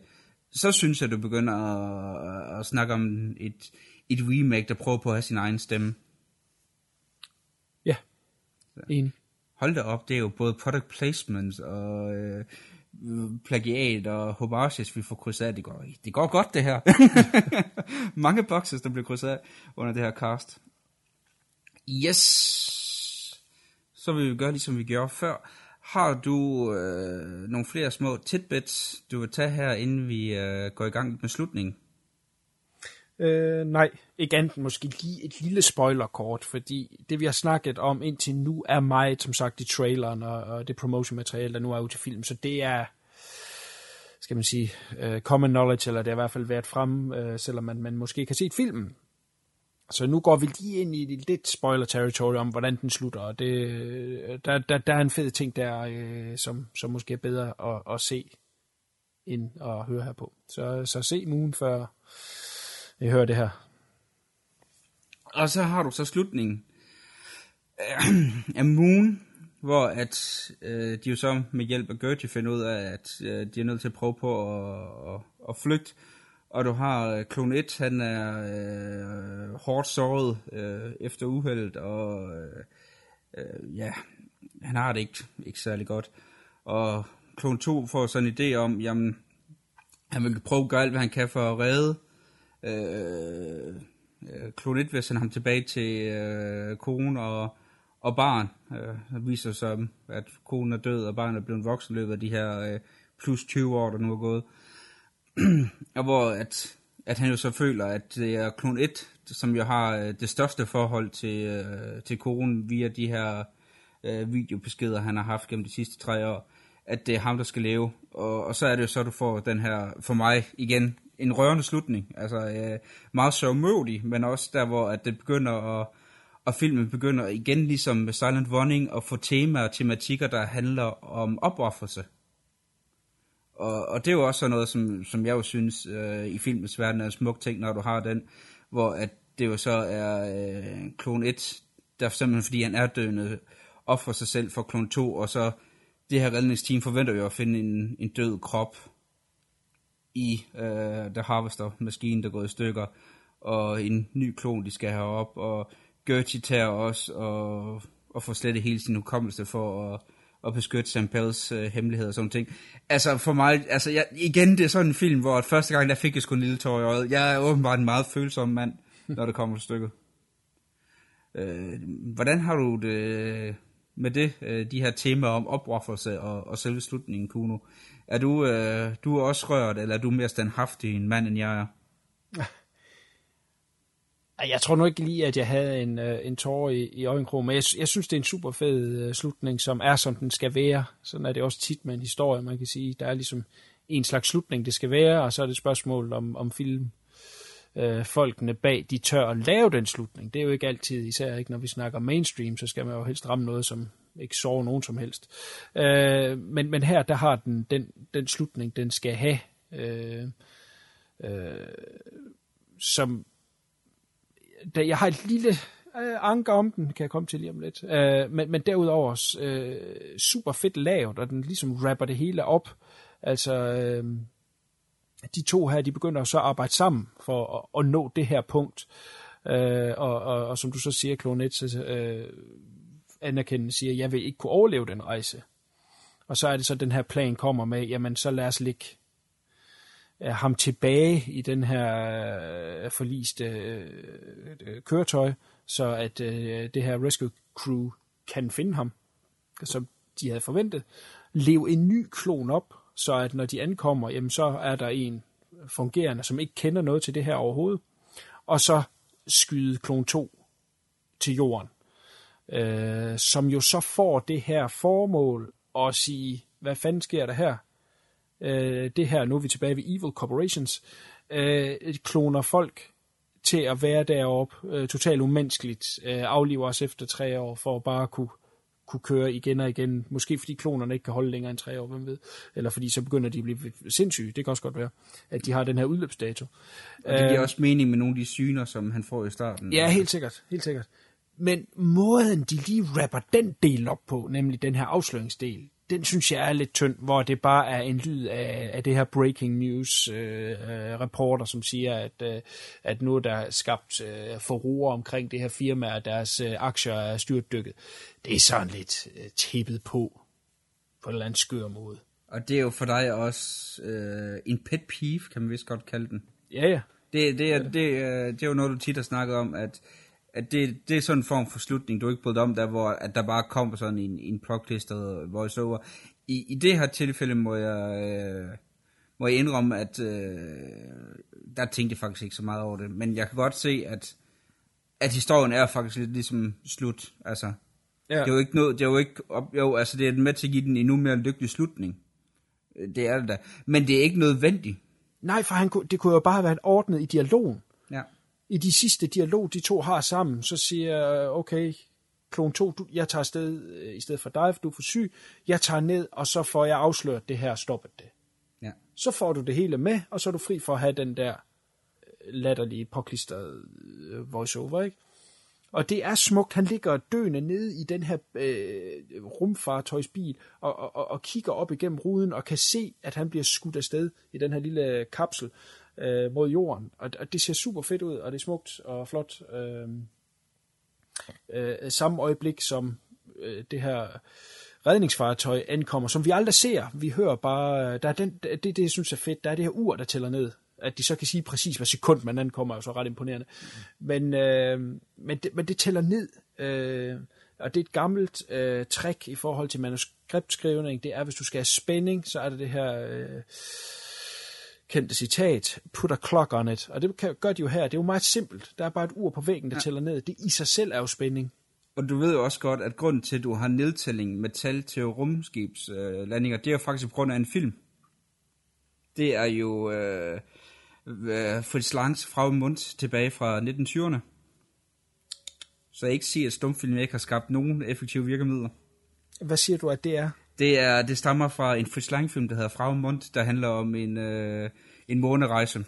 Så synes jeg, du begynder at, at snakke om et, et remake, der prøver på at have sin egen stemme.
Ja, enig.
Hold da op, det er jo både product placements og øh, plagiat og homages, vi får krydset af. Det går, det går godt, det her. Mange boxes, der bliver krydset af under det her cast. Yes. Så vil vi gøre, ligesom vi gjorde før. Har du øh, nogle flere små tidbits, du vil tage her, inden vi øh, går i gang med slutningen?
Øh, nej, ikke andet måske lige et lille spoilerkort, fordi det vi har snakket om indtil nu er meget, som sagt, i traileren og, og det promotion-materiale, der nu er ude til film, så det er, skal man sige, uh, common knowledge, eller det har i hvert fald været frem, uh, selvom man, man måske ikke har set filmen. Så nu går vi lige ind i lidt spoiler territory om, hvordan den slutter, og det, øh, der, der, der er en fed ting der, uh, som, som måske er bedre at, at se, end at høre her på. Så, så se Moon, før jeg hører det her.
Og så har du så slutningen af Moon, hvor at øh, de jo så med hjælp af Gertie finder ud af, at øh, de er nødt til at prøve på at, at, at flygte. Og du har øh, Clone 1, han er øh, hårdt såret øh, efter uheldet, og øh, øh, ja, han har det ikke, ikke særlig godt. Og Clone 2 får sådan en idé om, jamen, han vil prøve at gøre alt, hvad han kan for at redde øh, øh Klonet vil sende ham tilbage til øh, kone og, og barn. Øh, det viser sig, at konen er død, og barnet er blevet voksen i løbet af de her øh, plus 20 år, der nu er gået. og hvor at, at han jo så føler, at det er klon 1, som jo har øh, det største forhold til, øh, til konen via de her øh, videobeskeder, han har haft gennem de sidste tre år, at det er ham, der skal leve. Og, og så er det jo så, du får den her, for mig igen, en rørende slutning. Altså øh, meget sørgmødig, men også der, hvor at det begynder at, og filmen begynder igen, ligesom med Silent Running, at få temaer og tematikker, der handler om opoffrelse. Og, og det er jo også sådan noget, som, som jeg jo synes øh, i filmens verden er en smuk ting, når du har den, hvor at det jo så er øh, klon 1, der simpelthen fordi han er døende, offrer sig selv for klon 2, og så det her redningsteam forventer jo at finde en, en død krop i øh, The Harvester-maskinen, der går i stykker, og en ny klon, de skal have op, og Gertie tager også og, og får slet hele sin hukommelse for at, at beskytte Sam Pells øh, hemmeligheder og sådan ting. Altså for mig, altså jeg, igen, det er sådan en film, hvor at første gang, der fik jeg sgu en lille tår i øjet. Jeg er åbenbart en meget følsom mand, når det kommer til stykket. Øh, hvordan har du det øh, med det, øh, de her temaer om opoffrelse og, og selve slutningen, Kuno? Er du, øh, du er også rørt, eller er du mere standhaftig en mand, end jeg er?
Jeg tror nu ikke lige, at jeg havde en, øh, en tårer i, i øjenkrogen, men jeg, jeg synes, det er en super fed øh, slutning, som er, som den skal være. Sådan er det også tit med en historie, man kan sige. Der er ligesom en slags slutning, det skal være, og så er det et spørgsmål om, om film. øh, folkene bag, de tør at lave den slutning. Det er jo ikke altid, især ikke når vi snakker mainstream, så skal man jo helst ramme noget, som ikke sove nogen som helst. Øh, men, men her, der har den, den, den slutning, den skal have, øh, øh, som da jeg har et lille øh, anker om den, kan jeg komme til lige om lidt. Øh, men, men derudover øh, super fedt lavet, og den ligesom rapper det hele op. Altså, øh, de to her, de begynder så at arbejde sammen for at, at nå det her punkt. Øh, og, og, og som du så siger, Klonet, så øh, Anakin siger, jeg vil ikke kunne overleve den rejse. Og så er det så, den her plan kommer med, jamen så lad os ligge øh, ham tilbage i den her øh, forliste øh, køretøj, så at øh, det her rescue crew kan finde ham, som de havde forventet. Lev en ny klon op, så at når de ankommer, jamen så er der en fungerende, som ikke kender noget til det her overhovedet, og så skyde klon 2 til jorden, øh, som jo så får det her formål at sige, hvad fanden sker der her? øh, det her, nu er vi tilbage ved Evil Corporations, øh, kloner folk til at være deroppe øh, totalt umenneskeligt, øh, afliver os efter tre år, for at bare kunne, kunne køre igen og igen. Måske fordi klonerne ikke kan holde længere end tre år, hvem ved. Eller fordi så begynder de at blive sindssyge. Det kan også godt være, at de har den her udløbsdato.
Og det giver øh, også mening med nogle af de syner, som han får i starten.
Ja, helt sikkert. Helt sikkert. Men måden, de lige rapper den del op på, nemlig den her afsløringsdel, den synes jeg er lidt tynd, hvor det bare er en lyd af, af det her breaking news øh, øh, reporter, som siger, at, øh, at nu er der skabt øh, forroer omkring det her firma, og deres øh, aktier er styrtdykket. Det er sådan lidt øh, tippet på, på en eller anden skør måde.
Og det er jo for dig også øh, en pet peeve, kan man vist godt kalde den.
Ja, ja.
Det, det, er, det, øh, det er jo noget, du tit har snakket om, at at det, det er sådan en form for slutning, du ikke bryder om, der, hvor at der bare kommer sådan en, en plotklistret voiceover. I, I det her tilfælde må jeg, øh, må jeg indrømme, at øh, der tænkte jeg faktisk ikke så meget over det, men jeg kan godt se, at, at historien er faktisk lidt ligesom slut. Altså,
Ja.
det er jo ikke noget, det er jo ikke, op, jo, altså det er med til at give den en endnu mere lykkelig slutning. Øh, Det er det da. Men det er ikke nødvendigt.
Nej, for han, kunne- det kunne jo bare have været ordnet i dialogen. I de sidste dialog, de to har sammen, så siger okay, klon 2, du, jeg tager afsted øh, i stedet for dig, for du er for syg. Jeg tager ned, og så får jeg afsløret det her stoppet det.
Ja.
Så får du det hele med, og så er du fri for at have den der øh, latterlige påklistrede øh, voiceover, ikke? Og det er smukt. Han ligger døende nede i den her øh, rumfartøjsbil og, og, og, og kigger op igennem ruden og kan se, at han bliver skudt afsted i den her lille kapsel øh, mod jorden. Og, og det ser super fedt ud, og det er smukt og flot. Øh, øh, samme øjeblik som øh, det her redningsfartøj ankommer, som vi aldrig ser. Vi hører bare, der er den, det, det jeg synes er fedt, der er det her ur, der tæller ned. At de så kan sige præcis, hvad sekund man ankommer, er jo så ret imponerende. Men, øh, men, det, men det tæller ned, øh, og det er et gammelt øh, trick i forhold til manuskriptskrivning. Det er, hvis du skal have spænding, så er det det her øh, kendte citat, put a clock on it. Og det kan, gør de jo her. Det er jo meget simpelt. Der er bare et ur på væggen, der ja. tæller ned. Det i sig selv er jo spænding.
Og du ved jo også godt, at grunden til, at du har nedtælling med tal til rumskibslandinger, øh, landinger, det er jo faktisk på grund af en film. Det er jo øh, øh, Fritz Langs Frau Mund tilbage fra 1920'erne. Så jeg ikke siger, at stumfilm ikke har skabt nogen effektive virkemidler.
Hvad siger du, at det er?
Det, er, det stammer fra en Fritz Lang-film, der hedder Frau Mund, der handler om en, øh, en månerejse.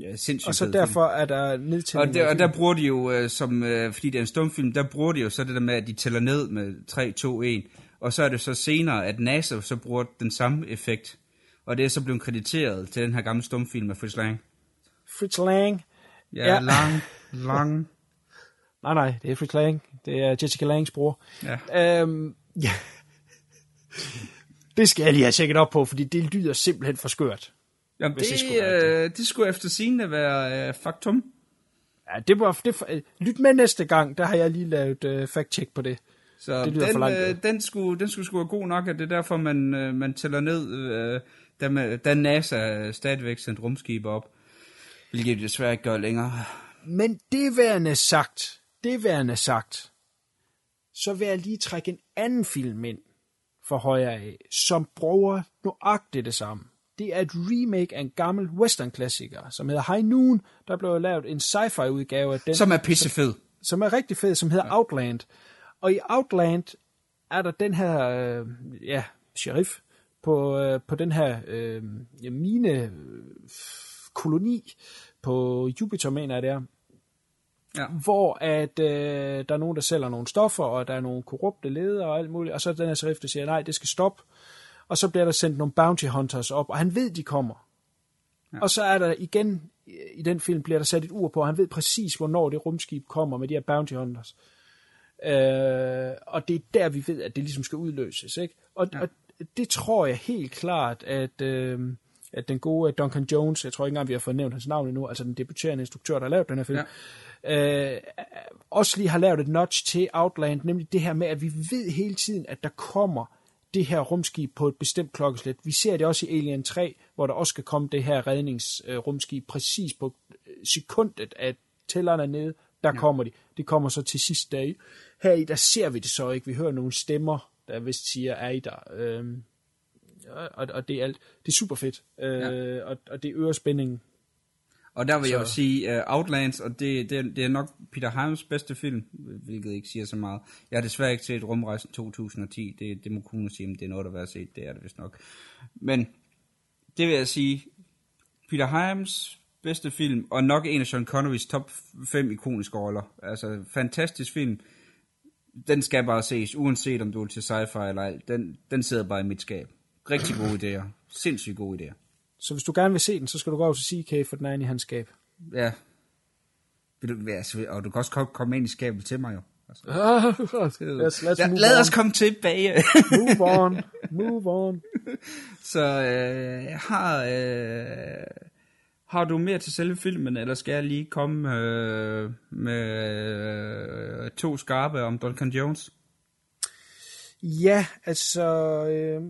Ja, sindssygt
Og så derfor
film.
er der nedtælling.
Og der, og der bruger de jo, øh, som, øh, fordi det er en stumfilm, der bruger de jo så det der med, at de tæller ned med 3, 2, 1. Og så er det så senere, at NASA så bruger den samme effekt. Og det er så blevet krediteret til den her gamle stumfilm af Fritz Lang.
Fritz Lang.
Ja, ja. lang, lang.
Nej, nej, det er Fritz Lang. Det er Jessica Langs bror.
Ja.
Øhm, ja. Det skal jeg lige have tjekket op på, fordi det lyder simpelthen for skørt.
Jamen,
hvis
det,
skulle
øh, det skulle efter sigende være øh, faktum.
Ja, det var, det, lyt med næste gang, der har jeg lige lavet øh, fact-check på det.
Så
det lyder
den,
for langt
øh, den, skulle, den skulle sgu være god nok, at det er derfor, man, øh, man tæller ned, øh, da, man, da NASA stadigvæk sendte rumskibe op. Hvilket de desværre ikke gør længere.
Men det værende sagt, det værende sagt, så vil jeg lige trække en anden film ind for højre af, som bruger nøjagtigt det samme. Det er et remake af en gammel western-klassiker, som hedder High Noon. Der blev lavet en sci-fi udgave af den.
Som er pissefed.
Som, som er rigtig fed, som hedder ja. Outland. Og i Outland er der den her, øh, ja, sheriff, på, øh, på den her øh, mine øh, koloni på Jupiter, mener jeg det er.
Ja.
Hvor at øh, der er nogen, der sælger nogle stoffer, og der er nogle korrupte ledere og alt muligt, og så den her sheriff, der siger, nej, det skal stoppe. Og så bliver der sendt nogle bounty hunters op, og han ved, de kommer. Ja. Og så er der igen, i den film bliver der sat et ur på, og han ved præcis, hvornår det rumskib kommer med de her bounty hunters. Øh, og det er der, vi ved, at det ligesom skal udløses. Ikke? Og, ja. og det tror jeg helt klart, at, øh, at den gode Duncan Jones, jeg tror ikke engang, vi har fået nævnt hans navn endnu, altså den debuterende instruktør, der har lavet den her film, ja. Øh, også lige har lavet et notch til Outland, nemlig det her med, at vi ved hele tiden, at der kommer det her rumskib på et bestemt klokkeslæt. Vi ser det også i Alien 3, hvor der også skal komme det her redningsrumskib præcis på sekundet, at tællerne er nede, der ja. kommer de. Det kommer så til sidste dag. Her i, der ser vi det så ikke. Vi hører nogle stemmer, der vist siger, er I der. Øhm, og, og det er alt. Det er super fedt. Øh, ja. og, og det øger spændingen.
Og der vil så. jeg jo sige, uh, Outlands, og det, det, det er nok Peter Hyams bedste film, hvilket ikke siger så meget. Jeg har desværre ikke set Rumrejsen 2010, det, det må kunne sige, om det er noget, der vil have set, det er det vist nok. Men det vil jeg sige, Peter Hyams bedste film, og nok en af Sean Connerys top 5 ikoniske roller. Altså, fantastisk film. Den skal bare ses, uanset om du er til sci-fi eller alt. Den, den sidder bare i mit skab. Rigtig gode idéer. Sindssygt gode idéer.
Så hvis du gerne vil se den, så skal du gå over til CK, for den er inde i hans skab.
Ja. Vil du, altså, og du kan også komme ind i skabet til mig jo. Altså.
let's, let's
lad, lad os komme tilbage.
move on. Move on.
Så øh, har... Øh, Har du mere til selve filmen, eller skal jeg lige komme øh, med øh, to skarpe om Duncan Jones?
Ja, altså, øh,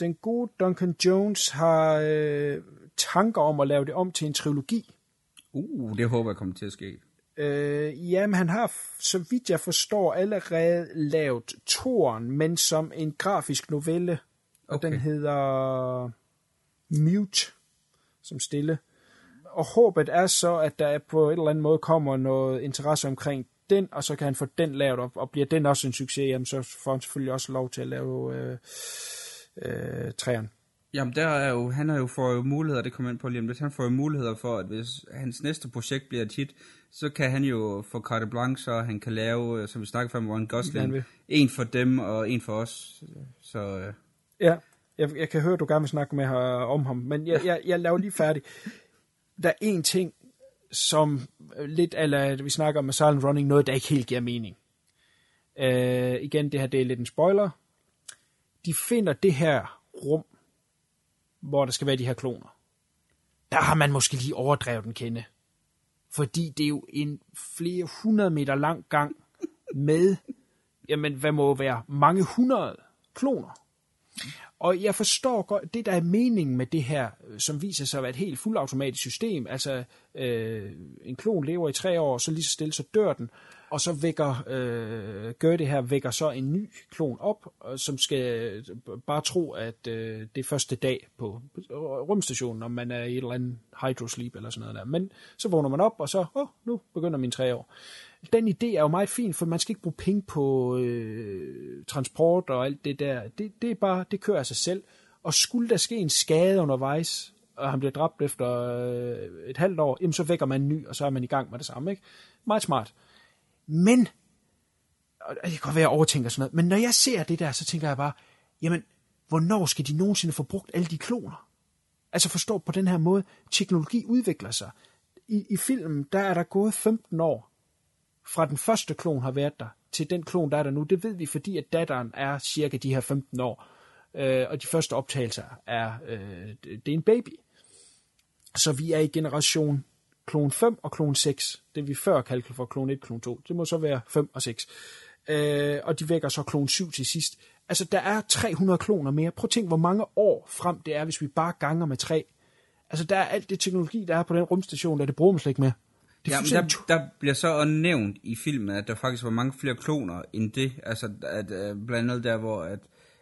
den gode Duncan Jones har øh, tanker om at lave det om til en trilogi.
Uh, det håber jeg kommer til at ske.
Øh, jamen, han har, så vidt jeg forstår, allerede lavet Toren, men som en grafisk novelle. Og
Okay.
den hedder Mute, som stille. Og håbet er så, at der på et eller andet måde kommer noget interesse omkring den, og så kan han få den lavet, og, og bliver den også en succes, jamen så får han selvfølgelig også lov til at lave øh, øh, træerne.
Jamen, der er jo, han har jo jo muligheder, det kommer ind på lige om lidt, han får jo muligheder for, at hvis hans næste projekt bliver et hit, så kan han jo få carte blanche, så han kan lave, øh, som vi snakkede om,
Han
Gosling, en for dem og en for os. Så øh,
Ja, jeg, jeg kan høre, at du gerne vil snakke med her om ham, men jeg, jeg, jeg laver lige færdig. Der er en ting, som lidt, eller vi snakker om med Silent Running, noget, der ikke helt giver mening. Øh, igen, det her det er lidt en spoiler. De finder det her rum, hvor der skal være de her kloner. Der har man måske lige overdrevet den kende. Fordi det er jo en flere hundrede meter lang gang med, jamen hvad må være, mange hundrede kloner. Og jeg forstår godt, det der er meningen med det her, øh, som viser sig at være et helt fuldautomatisk system, altså øh, en klon lever i tre år, så lige så stille, så dør den, og så vækker, øh, gør det her, vækker så en ny klon op, øh, som skal øh, bare tro, at øh, det er første dag på øh, rumstationen, om man er i et eller andet hydrosleep eller sådan noget der. Men så vågner man op, og så, åh, nu begynder mine tre år. Den idé er jo meget fin, for man skal ikke bruge penge på øh, transport og alt det der. Det, det er bare, det kører af sig selv. Og skulle der ske en skade undervejs, og han bliver dræbt efter øh, et halvt år, jamen så vækker man en ny, og så er man i gang med det samme. Ikke? Meget smart. Men, og det kan godt være, at jeg overtænker sådan noget, men når jeg ser det der, så tænker jeg bare, jamen, hvornår skal de nogensinde få brugt alle de kloner? Altså forstå på den her måde, teknologi udvikler sig. I, I filmen, der er der gået 15 år, fra den første klon har været der, til den klon, der er der nu. Det ved vi, fordi at datteren er cirka de her 15 år. Øh, og de første optagelser er, øh, det det er en baby. Så vi er i generation klon 5 og klon 6. Det vi før kaldte for klon 1, klon 2. Det må så være 5 og 6. Øh, og de vækker så klon 7 til sidst. Altså, der er 300 kloner mere. Prøv at tænke, hvor mange år frem det er, hvis vi bare ganger med 3. Altså, der er alt det teknologi, der er på den rumstation, der det bruger man slet ikke mere. Det
ja, men der, der bliver så også nævnt i filmen, at der faktisk var mange flere kloner end det. Altså, at, uh, blandt andet der, hvor at,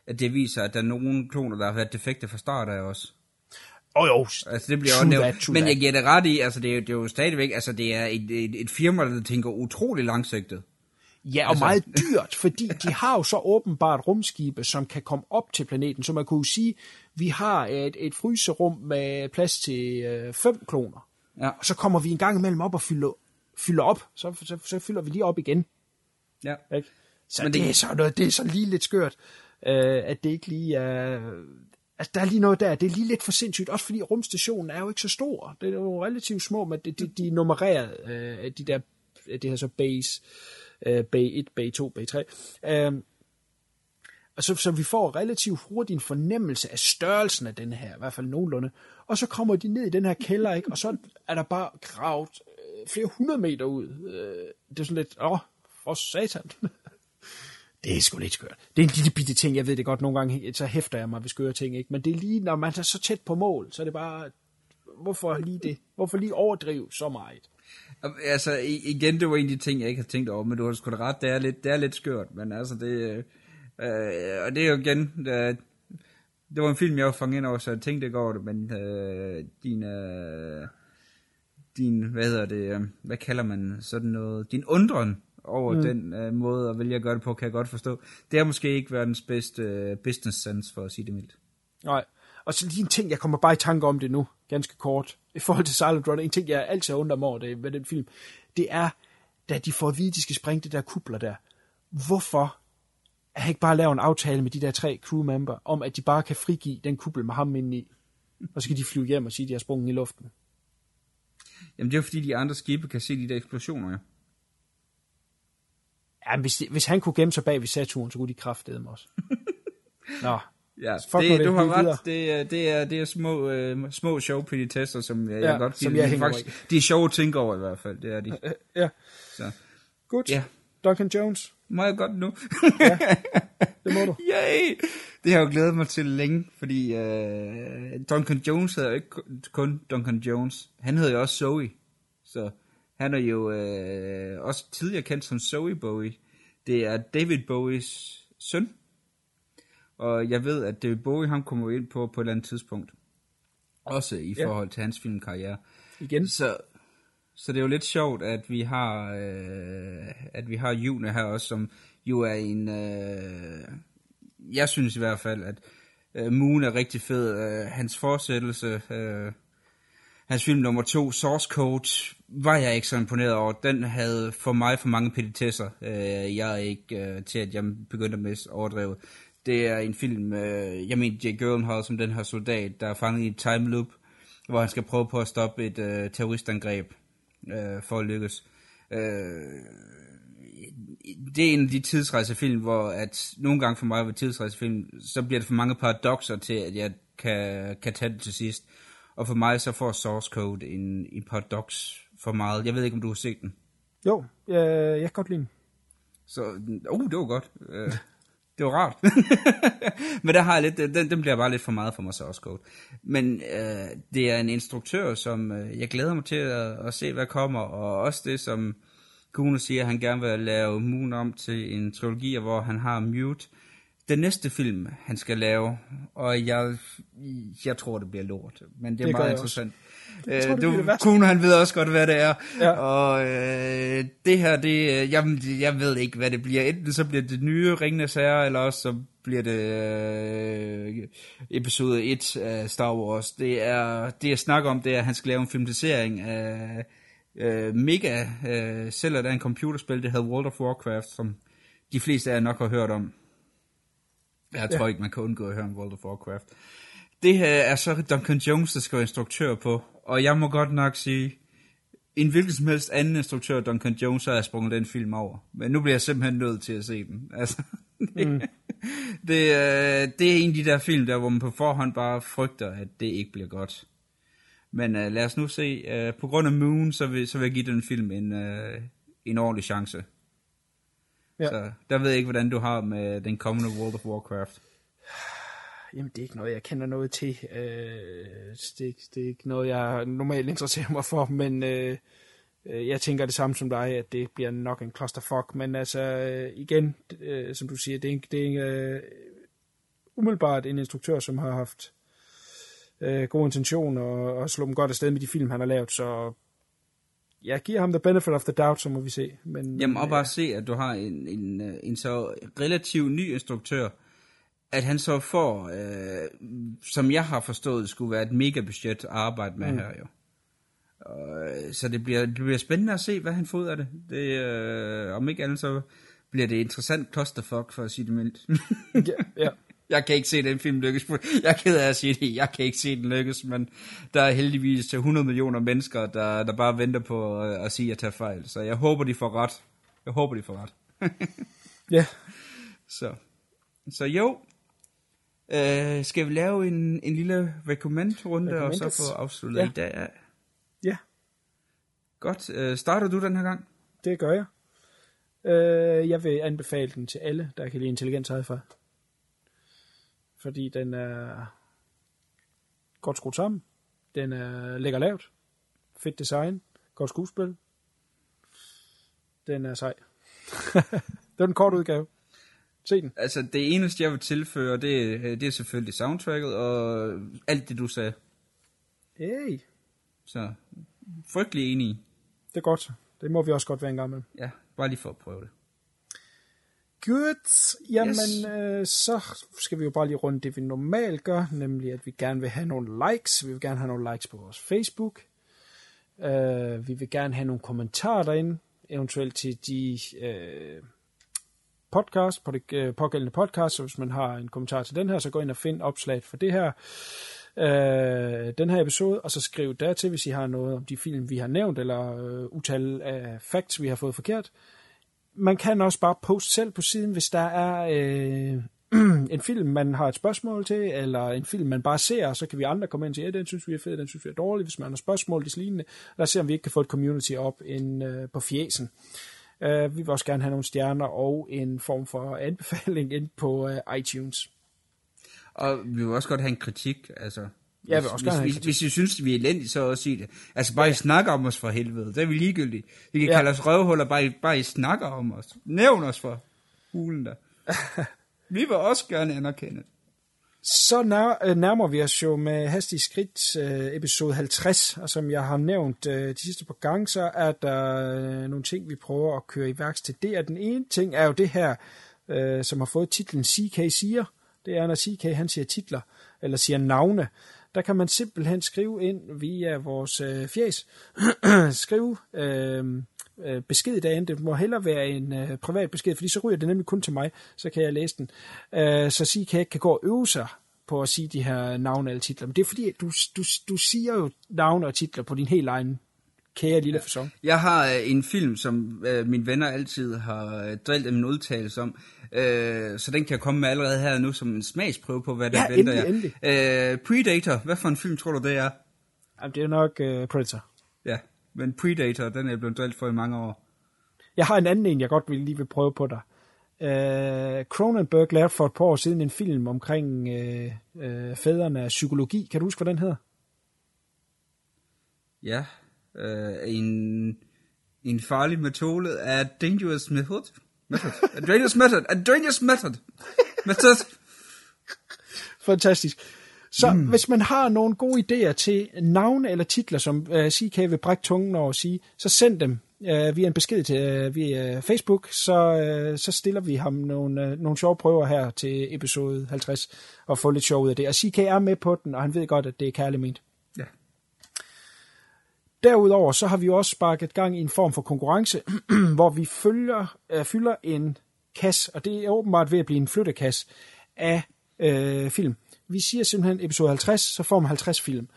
at det viser, at der er nogle kloner, der har været defekte fra start af også.
Åh oh, jo,
Altså, det bliver også nævnt. Men jeg giver det ret i, altså, det er, jo- det er jo stadigvæk, altså, det er et, et, et firma, der tænker utrolig langsigtet.
Ja, og
Altså-
meget dyrt, fordi de har jo så åbenbart rumskibe, som kan komme op til planeten. Så man kunne jo sige, vi har et, et fryserum med plads til øh, fem kloner.
Ja.
Og så kommer vi en gang imellem op og fylder, fylder op. Så, så, så fylder vi lige op igen.
Ja.
Ikke? Så
Men det-
det, er så noget, det er så lige lidt skørt, øh, at det ikke lige er... Altså, der er lige noget der, det er lige lidt for sindssygt, også fordi rumstationen er jo ikke så stor. Det er jo relativt små, men de, de, de er nummereret, øh, de der, det her så base, øh, B1, B2, B3. Øh, og så, så vi får relativt hurtigt en fornemmelse af størrelsen af den her, i hvert fald nogenlunde. Og så kommer de ned i den her kælder, ikke? og så er der bare gravet øh, flere hundrede meter ud. Øh, det er sådan lidt, åh, for satan det er sgu lidt skørt. Det er en lille bitte ting, jeg ved det godt, nogle gange så hæfter jeg mig ved skøre ting, ikke? men det er lige, når man er så tæt på mål, så er det bare, hvorfor lige det? Hvorfor lige overdrive så meget?
Altså, igen, det var en af de ting, jeg ikke havde tænkt over, men du har sgu da ret, det er lidt, det er lidt skørt, men altså, det, øh, og det er jo igen, det, det var en film, jeg var fanget ind over, så jeg tænkte ikke over det, men øh, din, øh, din, hvad hedder det, øh, hvad kalder man sådan noget, din undren over
Mm.
den øh, måde at vælge at gøre det på, kan jeg godt forstå. Det har måske ikke verdens bedste øh, business sense, for at sige det mildt.
Nej. Og så lige en ting, jeg kommer bare i tanke om det nu, ganske kort, i forhold til Silent Runner. En ting, jeg altid har undret mig over det, med den film, det er, da de får at vide, de skal springe det der kubler der. Hvorfor han ikke bare lavet en aftale med de der tre crewmember, om at de bare kan frigive den kuppel med ham inde i, og så kan de flyve hjem og sige, at de har sprunget i luften.
Jamen, det er jo fordi, de andre skibe kan se de der eksplosioner, ja.
Ja, hvis, hvis han kunne gemme sig bag ved Saturn, så kunne de kraftede dem også. Nå,
Ja,
Fuck
det, du har ret.
videre.
Det er, det er, det er små, øh, små sjove tester, som jeg,
Ja,
jeg godt
som jeg hænger
Faktisk, De er sjove at tænke over i hvert fald, det er de.
Ja.
Så.
Godt.
Ja.
Duncan Jones.
Må jeg godt nu?
Det må du.
Yay! Det har jeg jo glædet mig til længe, fordi øh, Duncan Jones hedder jo ikke kun Duncan Jones. Han hedder jo også Zoe. Så han er jo øh, også tidligere kendt som Zoe Bowie. Det er David Bowies søn. Og jeg ved, at David Bowie han kommer ind på på et eller andet tidspunkt. Også i
Ja.
forhold til hans filmkarriere.
Igen.
Så, så det er jo lidt sjovt, at vi har, øh, at vi har June her også, som jo er en... Øh, jeg synes i hvert fald, at øh, Moon er rigtig fed. Øh, hans fortsættelse, øh, hans film nummer to, Source Code, var jeg ikke så imponeret over. Den havde for mig for mange petitesser. Øh, jeg er ikke øh, til, at jeg begyndte at miste overdrevet. Det er en film, øh, jeg mener Jake Gyllenhaal som den her soldat, der er fanget i et time loop, hvor han skal prøve på at stoppe et øh, terroristangreb øh, for at lykkes. Øh, det er en af de tidsrejsefilm, hvor at nogle gange for mig ved tidsrejsefilm, så bliver det for mange paradoxer til, at jeg kan, kan tage det til sidst. Og for mig så får Source Code en, en paradox for meget. Jeg ved ikke, om du har set den.
Jo, jeg, jeg kan godt lide den.
Så, uh, det var godt. Uh, det var rart. Men der har jeg lidt, den, den bliver bare lidt for meget for mig, Source Code. Men uh, det er en instruktør, som uh, jeg glæder mig til at, at se, hvad kommer. Og også det, som Kuno siger, at han gerne vil lave Moon om til en trilogi, hvor han har Mute. Den næste film, han skal lave, og jeg, jeg tror, det bliver lort. Men det er
Det
meget interessant.
også. Jeg tror, det
Øh,
det værste.
Kuno, han ved også godt, hvad det er.
Ja.
Og øh, det her, det, øh, jeg, jeg ved ikke, hvad det bliver. Enten så bliver det nye Ringenes Herre, eller også så bliver det øh, episode 1 af Star Wars. Det er, det jeg snakker om, det er, at han skal lave en filmatisering af øh, mega, øh, selv er en computerspil, det hedder World of Warcraft, som de fleste af jer nok har hørt om. Jeg tror
Ja.
ikke, man kan undgå at høre om World of Warcraft. Det her er så Duncan Jones, der skal være instruktør på. Og jeg må godt nok sige, en hvilken som helst anden instruktør, Duncan Jones, har jeg sprunget den film over. Men nu bliver jeg simpelthen nødt til at se den. Altså, det,
Mm.
det, øh, det er en af de der film, der hvor man på forhånd bare frygter, at det ikke bliver godt. Men uh, lad os nu se. Uh, på grund af Moon, så vil, så vil jeg give den film en, uh, en ordentlig chance.
Ja.
Så der ved jeg ikke, hvordan du har med den kommende World of Warcraft.
Jamen, det er ikke noget, jeg kender noget til. Øh, det, er ikke- det er ikke noget, jeg normalt interesserer mig for, men øh, øh, jeg tænker det samme som dig, at det bliver nok en clusterfuck. Men altså, øh, igen, øh, som du siger, det er, en- det er en, øh, umiddelbart en instruktør, som har haft øh, gode intentioner og, og slå dem godt afsted med de film, han har lavet, så jeg giver ham the benefit of the doubt, så må vi se. Men,
Jamen, og bare se, at du har en, en, øh, en så relativt ny instruktør, at han så får, øh, som jeg har forstået, skulle være et mega budget at arbejde med
Mm.
her jo. Og, øh, så det bliver, det bliver spændende at se, hvad han får ud af det. det øh, om ikke andet, så bliver det interessant clusterfuck, for at sige det mildt.
ja, ja.
Jeg kan ikke se den film lykkes. Jeg er ked af at sige det. Jeg kan ikke se den lykkes, men der er heldigvis til 100 millioner mennesker, der, der bare venter på at, at sige, at jeg tager fejl. Så jeg håber, de får ret. Jeg håber, de får ret.
Ja.
Så, så jo. Øh, skal vi lave en, en lille recommend-runde, og så få afsluttet
Ja.
i dag?
Ja.
Godt. Øh, starter du den her gang?
Det gør jeg. Øh, jeg vil anbefale den til alle, der kan lide intelligent sci-fi. Fordi den er godt skruet sammen. Den er lækker lavt. Fedt design. Godt skuespil. Den er sej. det er den korte udgave. Se den.
Altså, det eneste, jeg vil tilføre, det, er- det er selvfølgelig soundtracket, og alt det, du sagde.
Hey,
Så, frygtelig enig.
det er godt. Det må vi også godt være en gang med.
Ja, bare lige for at prøve det.
Godt. Jamen,
Yes.
øh, så skal vi jo bare lige runde det, vi normalt gør, nemlig at vi gerne vil have nogle likes. Vi vil gerne have nogle likes på vores Facebook. Øh, vi vil gerne have nogle kommentarer derinde, eventuelt til de øh, podcast, på det øh, pågældende podcast, så hvis man har en kommentar til den her, så gå ind og find opslaget for det her, øh, den her episode, og så skriv dertil, hvis I har noget om de film, vi har nævnt, eller øh, utal af facts, vi har fået forkert. Man kan også bare poste selv på siden, hvis der er øh, en film, man har et spørgsmål til, eller en film, man bare ser, og så kan vi andre komme ind og sige, ja, den synes vi er fed, den synes vi er dårlig, hvis man har spørgsmål, det lignende. Lad os se, om vi ikke kan få et community op ind, øh, på fjesen. Øh, vi vil også gerne have nogle stjerner og en form for anbefaling ind på øh, iTunes.
Og vi vil også godt have en kritik, altså.
Ja, jeg vil også
hvis,
gerne
hvis, hvis I synes, vi er elendige, så også sig det. Altså, bare I snakker om os for helvede. Det er vi ligegyldige. Vi kan
Ja.
ja. kalde os røvhuller, bare I, bare I snakker om os. Nævn os for hulen der. vi vil også gerne anerkende.
Så nær, øh, nærmer vi os jo med hastige skridt øh, episode 50, og som jeg har nævnt øh, de sidste par gange, så er der øh, nogle ting, vi prøver at køre i værks til det. Og den ene ting er jo det her, øh, som har fået titlen CK siger. Det er, når CK han siger titler, eller siger navne. Der kan man simpelthen skrive ind via vores øh, fjes. skrive øh, øh, besked derinde. Det må hellere være en øh, privat besked, fordi så ryger det nemlig kun til mig, så kan jeg læse den. Øh, så CK ikke kan gå og øve sig på at sige de her navne eller titler. Men det er fordi, du, du, du siger jo navne og titler på din helt egen kære lille fasong.
Jeg har øh, en film, som øh, mine venner altid har øh, drillet min udtalelse om, øh, så den kan jeg komme med allerede her nu som en smagsprøve på, hvad der
Ja,
venter
endelig,
jer. Øh, Predator, hvad for en film tror du det er?
Jamen, det er nok uh, Predator.
Ja, men Predator, den er jeg blevet drillet for i mange år.
Jeg har en anden en, jeg godt vil lige vil prøve på dig. Uh, Cronenberg lavede for et par år siden en film omkring uh, uh, fædrene af psykologi. Kan du huske, hvad den hedder?
Ja, øh, en, en farlig metode er dangerous method. Method. A dangerous method. A dangerous method. Method.
Fantastisk. Så mm. hvis man har nogle gode idéer til navne eller titler, som uh, CK vil brække tungen over at sige, så send dem uh, via en besked til uh, via Facebook, så, uh, så stiller vi ham nogle, uh, nogle sjove prøver her til episode 50 og få lidt sjov ud af det. Og CK er med på den, og han ved godt, at det er kærligt ment. Derudover så har vi også sparket gang i en form for konkurrence, hvor vi følger, øh, fylder en kasse, og det er åbenbart ved at blive en flyttekasse af øh, film. Vi siger simpelthen episode 50, så får man 50 film.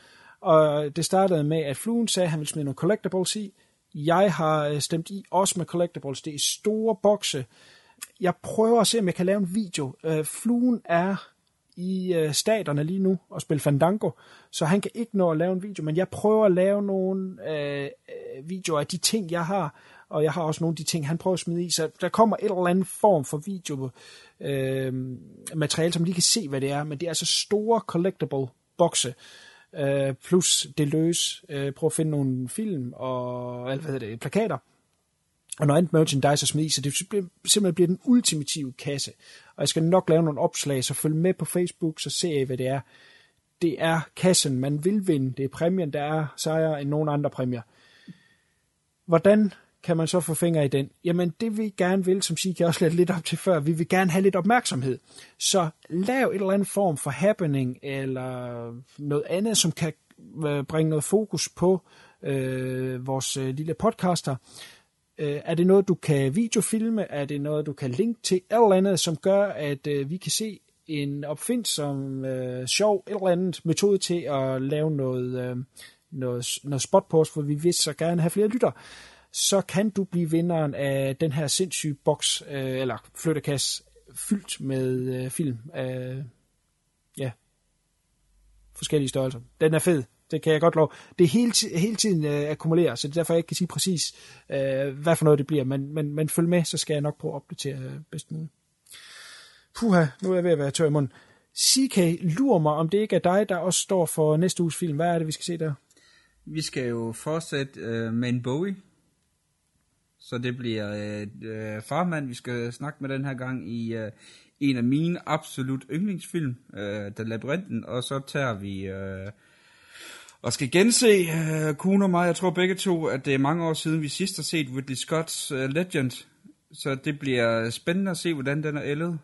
Og det startede med, at Fluen sagde, at han ville smide nogle collectibles i. Jeg har øh, stemt i også med collectibles. Det er store bokse. Jeg prøver at se, om jeg kan lave en video. Øh, Fluen er i øh, staterne lige nu og spille Fandango, så han kan ikke nå at lave en video, men jeg prøver at lave nogle øh, øh, videoer af de ting, jeg har, og jeg har også nogle af de ting, han prøver at smide i, så der kommer et eller andet form for video øh, materiale, som lige kan se, hvad det er, men det er altså store collectible bokse, øh, plus det løs, øh, prøv at finde nogle film og eller, hvad hedder det, plakater, og noget andet merchandise at smide i, så det simpelthen bliver den ultimative kasse. Og jeg skal nok lave nogle opslag, så følg med på Facebook, så ser I, hvad det er. Det er kassen, man vil vinde. Det er præmien, der er sejre end nogen andre præmier. Hvordan kan man så få fingre i den? Jamen, det vi gerne vil, som Sika også lidt op til før, vi vil gerne have lidt opmærksomhed. Så lav et eller andet form for happening, eller noget andet, som kan øh, bringe noget fokus på øh, vores øh, lille podcaster. Øh, er det noget, du kan videofilme? Er det noget, du kan linke til? Et eller andet, som gør, at øh, vi kan se en opfindsom, øh, sjov, et eller andet metode til at lave noget, øh, noget, noget spot på os, for vi vil så gerne have flere lytter. Så kan du blive vinderen af den her sindssyge boks, øh, eller flyttekasse, fyldt med øh, film af ja, forskellige størrelser. Den er fed. Det kan jeg godt love. Det er hele, hele tiden øh, akkumulerer, så det er derfor, jeg ikke kan sige præcis, øh, hvad for noget det bliver. Men, men, men følg med, så skal jeg nok prøve at opdatere øh, bedst muligt. Puha, nu er jeg ved at være tør i munden. CK, lurer mig, om det ikke er dig, der også står for næste uges film. Hvad er det, vi skal se der?
Vi skal jo fortsætte øh, med en Bowie. Så det bliver øh, øh Farmand, vi skal snakke med den her gang i øh, en af mine absolut yndlingsfilm, øh, The Labyrinten. Og så tager vi øh, og skal gense øh, Kuno og mig. Jeg tror begge to, at det er mange år siden, vi sidst har set Ridley Scott's øh, Legend. Så det bliver spændende at se, hvordan den er ældet.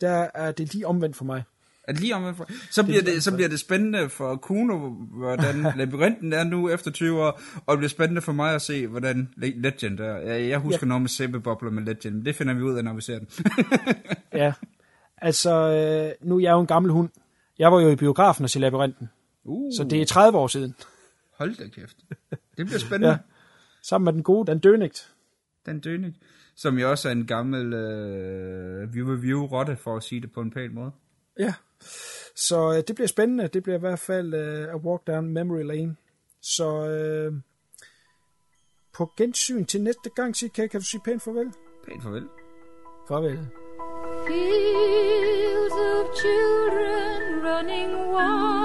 Der er det lige omvendt for mig.
Er det lige om, så bliver det, så bliver det spændende for Kuno, hvordan labyrinten er nu efter 20 år, og det bliver spændende for mig at se, hvordan Le- Legend er. Jeg, jeg husker ja. noget med sæbebobler med Legend, men det finder vi ud af, når vi ser den.
Ja, altså, øh, nu er jeg jo en gammel hund. Jeg var jo i biografen og se Labyrinten.
Uh.
Så det er 30 år siden.
Hold da kæft. Det bliver spændende.
Ja. Sammen med den gode Dan Dönigt.
Dan Dönig, som jo også er en gammel øh, view-review-rotte, for at sige det på en pæn måde.
Ja, så øh, det bliver spændende. Det bliver i hvert fald øh, A Walk Down Memory Lane. Så øh, på gensyn til næste gang, CK, kan du sige pænt farvel?
Pænt farvel.
Farvel.
Fields of children running wild.